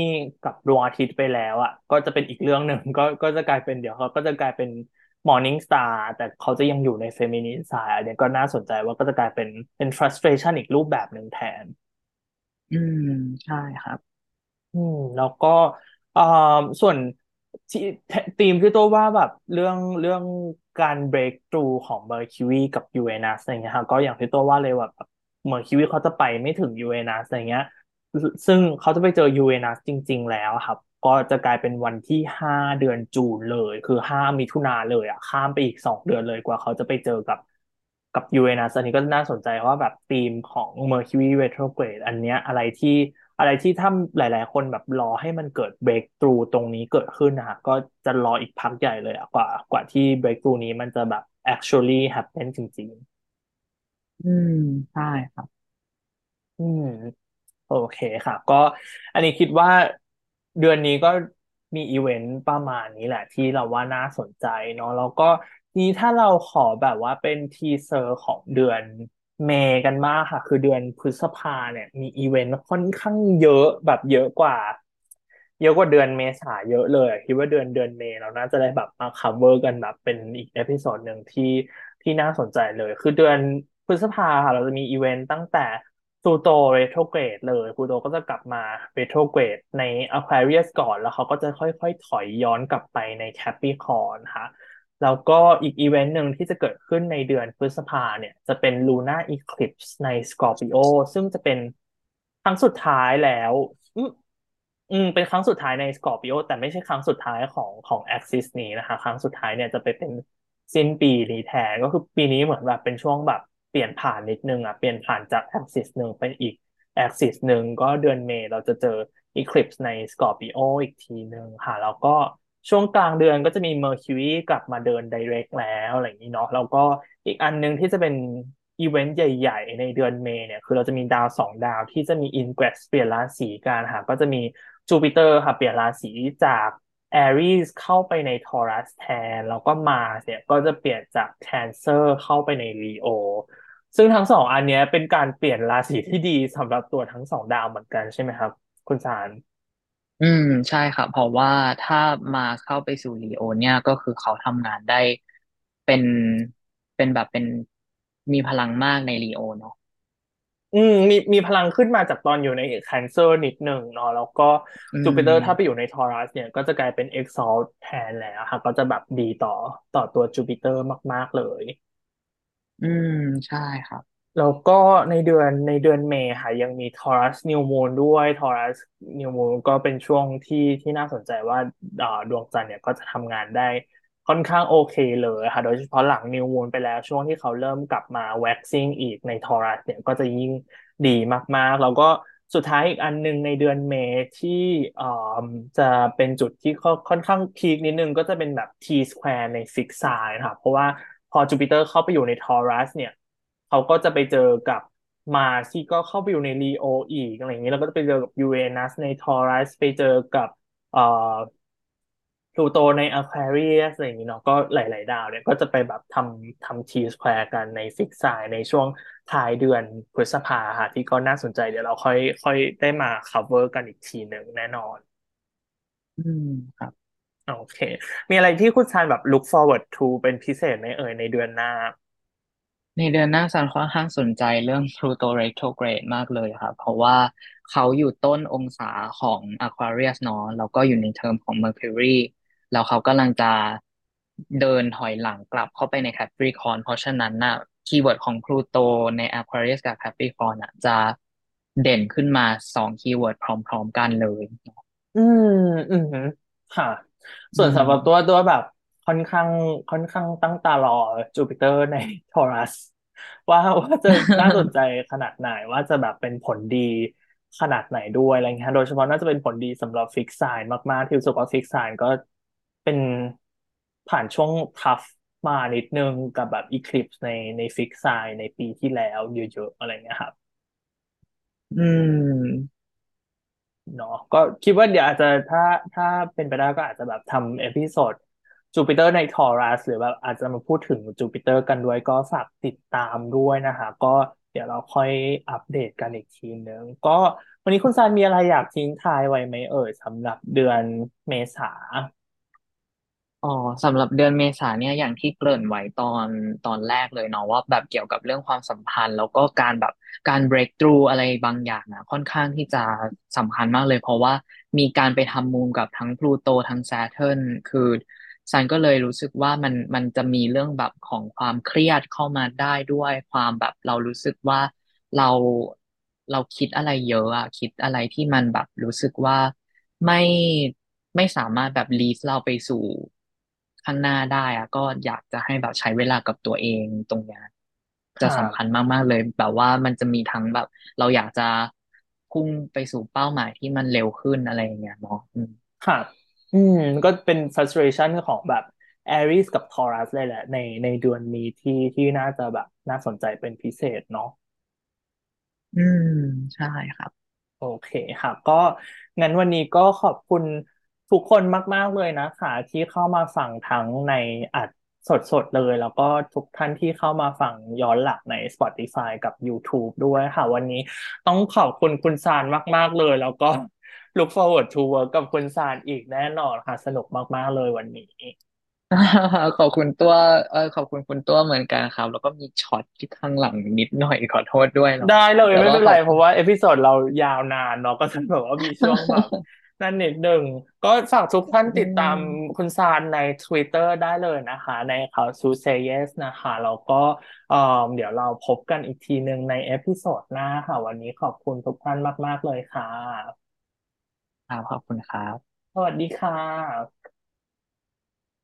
กับดวงอาทิตย์ไปแล้วอะ ก็จะเป็นอีกเรื่องหนึ่งก็ก็จะกลายเป็นเดี๋ยวเขาก็จะกลายเป็น morning star แต่เขาจะยังอยู่ใน feminine sign อันเนี้ยก็น่าสนใจว่าก็จะกลายเป็นเป็น frustration อีกรูปแบบหนึ่งแทน อืม ใช่ครับ อืม แล้วก็อ่าส่วนที่ธีมที่ตัวว่าแบบเรื่องเรื่องการ break through ของ Mercury กับ Uranus อะไรเงี้ยครับก็อย่างที่ตัวว่าเลยว่าแบบ Mercury เขาจะไปไม่ถึง Uranus อะไรเงี้ย ซึ่งเขาจะไปเจอ Uranus จริง ๆ แล้วครับ ก็จะกลายเป็นวันที่ห้าเดือนจูนเลย คือห้ามิถุนาเลยอะข้ามไปอีกสองเดือนเลยกว่าเขาจะไปเจอกับกับ Uranus อันนี้ก็น่าสนใจว่าแบบธีมของ Mercury retrograde อันเนี้ยอะไรที่อะไรที่ถ้าหลาย ๆ คนแบบรอให้มันเกิด breakthrough ตรงนี้เกิดขึ้นนะฮะก็จะรออีกพักใหญ่เลยอะกว่ากว่าที่ breakthrough นี้มันจะแบบ actually happen จริงอืม ใช่ครับๆอืม โอเคค่ะก็อันนี้คิดว่าเดือนนี้ก็มีอีเวนต์ประมาณนี้แหละ ที่เราว่าน่าสนใจเนาะแล้วก็นี้ถ้าเราขอแบบว่าเป็น teaser ของเดือน May กันมากค่ะ คือเดือนพฤษภาเนี่ย มีอีเวนต์ค่อนข้างเยอะแบบเยอะกว่า เยอะกว่าเดือนเมษาเยอะเลยคิดว่าเดือนเดือน May เราน่าจะได้แบบมา cover กันแบบเป็นอีก episode หนึ่งที่ที่น่าสนใจเลย คือเดือนพฤษภาค่ะเราจะมีอีเวนต์ตั้งแต่ Pluto retrograde เลย Pluto ก็จะกลับมา retrograde ใน Aquarius ก่อนแล้วเขาก็จะค่อย ๆ ถอยย้อนกลับไปใน Capricorn ค่ะแล้วก็อีกอีเวนต์หนึ่งที่จะเกิดขึ้นในเดือนพฤษภาเนี่ย จะเป็น Luna Eclipse ใน Scorpio ซึ่งจะเป็นครั้งสุดท้ายแล้วอือืมเป็นครั้งสุดท้ายใน Scorpio แต่ไม่ใช่ครั้งสุดท้ายของของ Axis นี้นะคะ ครั้งสุดท้ายเนี่ยจะไปเป็นสิ้นปีนี้แทนก็คือปีนี้เหมือนแบบเป็นช่วงแบบ เปลี่ยนผ่านนิดนึงอะเปลี่ยนผ่านจาก Axis หนึ่งไปอีก Axis หนึ่งก็เดือน May เราจะเจอ Eclipse ใน Scorpio อีกทีหนึ่งค่ะ แล้วก็ช่วงกลางเดือนก็จะมี Mercury กลับมาเดิน Direct แล้วอะไรอย่างนี้เนาะแล้วก็อีกอันหนึงที่จะเป็นอีเวนต์ใหญ่ ๆ ในเดือน May เนี่ย คือเราจะมีดาวสองดาวที่จะมี ingress เปลี่ยนราศีกันค่ะก็จะมีจูปิเตอร์ค่ะ เปลี่ยนราศีจาก Aries เข้าไปใน Taurus แทน แล้วก็มาเนี่ยก็จะเปลี่ยนจาก Cancer เข้าไปใน Leoซึ่งทั้งสองอันเนี้ยเป็นการเปลี่ยนราศีที่ดีสำหรับตัวทั้งสองดาวเหมือนกันใช่ไหมครับ คุณสาร อืม ใช่ครับเพราะว่าถ้ามาเข้าไปสู่ลีโอเนี่ยก็คือเขาทำงานได้เป็นเป็นแบบเป็นมีพลังมากในลีโอเนาะ อืมมีมีพลังขึ้นมาจากตอนอยู่ในแคนเซอร์นิดหนึ่งเนาะแล้วก็อืจูปิเตอร์ถ้าไปมอยู่ในทอรัสเนี่ยก็จะกลายเป็นเอ็กซอลแทนแล้วค่ะ ก็จะแบบดีต่อต่อตัวจูปิเตอร์มาก ๆ เลย อืม ใช่ครับ แล้วก็ในเดือนในเดือนเมษค่ะยังมี Taurus New Moon ด้วย Taurus New Moon ก็เป็นช่วงที่ที่น่าสนใจว่าอ่าดวงจันทร์เนี่ยก็จะทำงานได้ ค่อนข้างโอเคเลยค่ะ โดยเฉพาะหลัง New Moon ไปแล้วช่วงที่เขาเริ่มกลับมา waxing อีกใน Taurus เนี่ยก็จะยิ่งดีมากๆ แล้วก็สุดท้ายอีกอันหนึงในเดือนเมษที่อ่าจะเป็นจุดที่ค่อนค่อนข้าง peak นิดนึงก็จะเป็นแบบ T square ใน fixed sign ค่ะเพราะว่าพอจูปิเตอร์เข้าไปอยู่ใน Taurus เนี่ยเขาก็จะไปเจอกับ Mars ที่ก็เข้าไปอยู่ใน Leo อีกอะไรอย่างนี้แล้วก็จะไปเจอกับยูเรนัสใน Taurus ไปเจอกับเอ่อ Pluto ใน Aquarius อะไรอย่างนี้เนาะก็หลาย ๆ ดาวเนี่ยก็จะไปแบบทำทำ T square กันใน fixed sign ในช่วงท้ายเดือนพฤษภาค่ะที่ก็น่าสนใจเดี๋ยวเราค่อยค่อยได้มา cover กันอีกทีหนึ่งแน่นอน อืมครับโอเค มีอะไรที่คุณชานแบบ look forward to เป็นพิเศษไหมเอ่ยในเดือนหน้า ในเดือนหน้าซันค่อนข้างสนใจเรื่อง Pluto retrograde มากเลยครับเพราะว่าเขาอยู่ต้นองศาของ Aquarius เนาะแล้วก็อยู่ในเทอมของ Mercury แล้วเขากำลังจะเดินถอยหลังกลับเข้าไปใน Capricorn เพราะฉะนั้นน่ะkeyword ของ Pluto ใน Aquarius กับ Capricorn อะ จะเด่นขึ้นมาสอง keyword พร้อม ๆ กันเลย อืม อืมค่ะอืส่วนสำหรับตัวมตัวแบบค่อนข้างค่อนข้างตั้งตารอจูปิเตอร์ใน Taurus ว่าว่าจะน่าสนใจขนาดไหนว่าจะแบบเป็นผลดีขนาดไหนด้วยอะไรเงี้ยโดยเฉพาะน่าจะเป็นผลดีสำหรับ fixed sign มากๆ ที่รู้สึกว่า fixed sign ก็ เป็นผ่านช่วง tough มานิดนึงกับแบบ eclipse ในใน fixed sign ในปีที่แล้วเยอะๆอะไรเงี้ยครับ อืม เนาะก็คิดว่าเดี๋ยวอาจจะถ้าถ้าเป็นไปได้ก็อาจจะแบบทำ episode Jupiter ใน Taurus หรือแบบอาจจะมาพูดถึงจูปิเตอร์กันด้วยก็ฝากติดตามด้วยนะคะ ก็เดี๋ยวเราค่อยอัปเดตกันอีกทีนึงก็วันนี้คุณซานมีอะไรอยากทิ้งท้ายไว้ไหมเอ่ยสำหรับเดือนเมษา อ๋อสำหรับเดือนเมษาเนี่ยอย่างที่เกริ่นไว้ตอนตอนแรกเลยเนาะว่าแบบเกี่ยวกับเรื่องความสัมพันธ์ แล้วก็การแบบการ break through อะไรบางอย่างอะค่อนข้างที่จะสำคัญมากเลย เพราะว่ามีการไปทำมูนกับทั้งพลูโตทั้ง Saturn คือซันก็เลยรู้สึกว่ามันมันจะมีเรื่องแบบของความเครียดเข้ามาได้ด้วยความแบบเรารู้สึกว่าเราเราคิดอะไรเยอะอะคิดอะไรที่มันแบบรู้สึกว่าไม่ไม่สามารถแบบ lead เราไปสู่ ข้างหน้าได้อะก็อยากจะให้แบบใช้เวลากับตัวเองตรงเนี้ยจะค่ะสำคัญมาก ๆ เลย แบบว่ามันจะมีทั้งแบบ เราอยากจะพุ่งไปสู่เป้าหมายที่มันเร็วขึ้นอะไรอย่างเงี้ยเนาะอืมค่ะอืม ก็เป็น frustration ของแบบ Aries กับ Taurus เลยแหละ ในในเดือนนี้ที่ที่น่าจะแบบน่าสนใจเป็นพิเศษเนาะอืม ใช่ครับ โอเคค่ะ ก็งั้นวันนี้ก็ขอบคุณ ทุกคนมาก ๆ เลยนะคะ ที่เข้ามาฟังทั้งในอัดสด ๆ เลย แล้วก็ทุกท่านที่เข้ามาฟังย้อนหลังใน Spotify กับ YouTube ด้วยค่ะ วันนี้ต้องขอบคุณคุณซานมาก ๆ เลย แล้วก็ look forward to work กับคุณซานอีกแน่นอนค่ะ สนุกมาก ๆ เลยวันนี้ขอบคุณตัวเออขอบคุณคุณตัวเหมือนกันครับ แล้วก็มีช็อตที่ข้างหลังนิดหน่อยขอโทษด้วยเนาะได้เลยแต่ไม่เป็นก็ขอบคุณไรเพราะว่า episode เรายาวนานเนาะก็จะแบบว่ามีช่วงแบบ นั่นนิดหนึ่ง ก็ฝากทุกท่านอืติดตามมคุณซานใน Twitter ได้เลยนะคะ ในเขาซูเซเยสนะคะแล้วก็เอ่อเดี๋ยวเราพบกันอีกทีหนึ่งในเอพิโซดหน้าค่ะ วันนี้ขอบคุณทุกท่านมาก ๆ เลยค่ะ ครับขอบคุณครับ สวัสดีค่ะ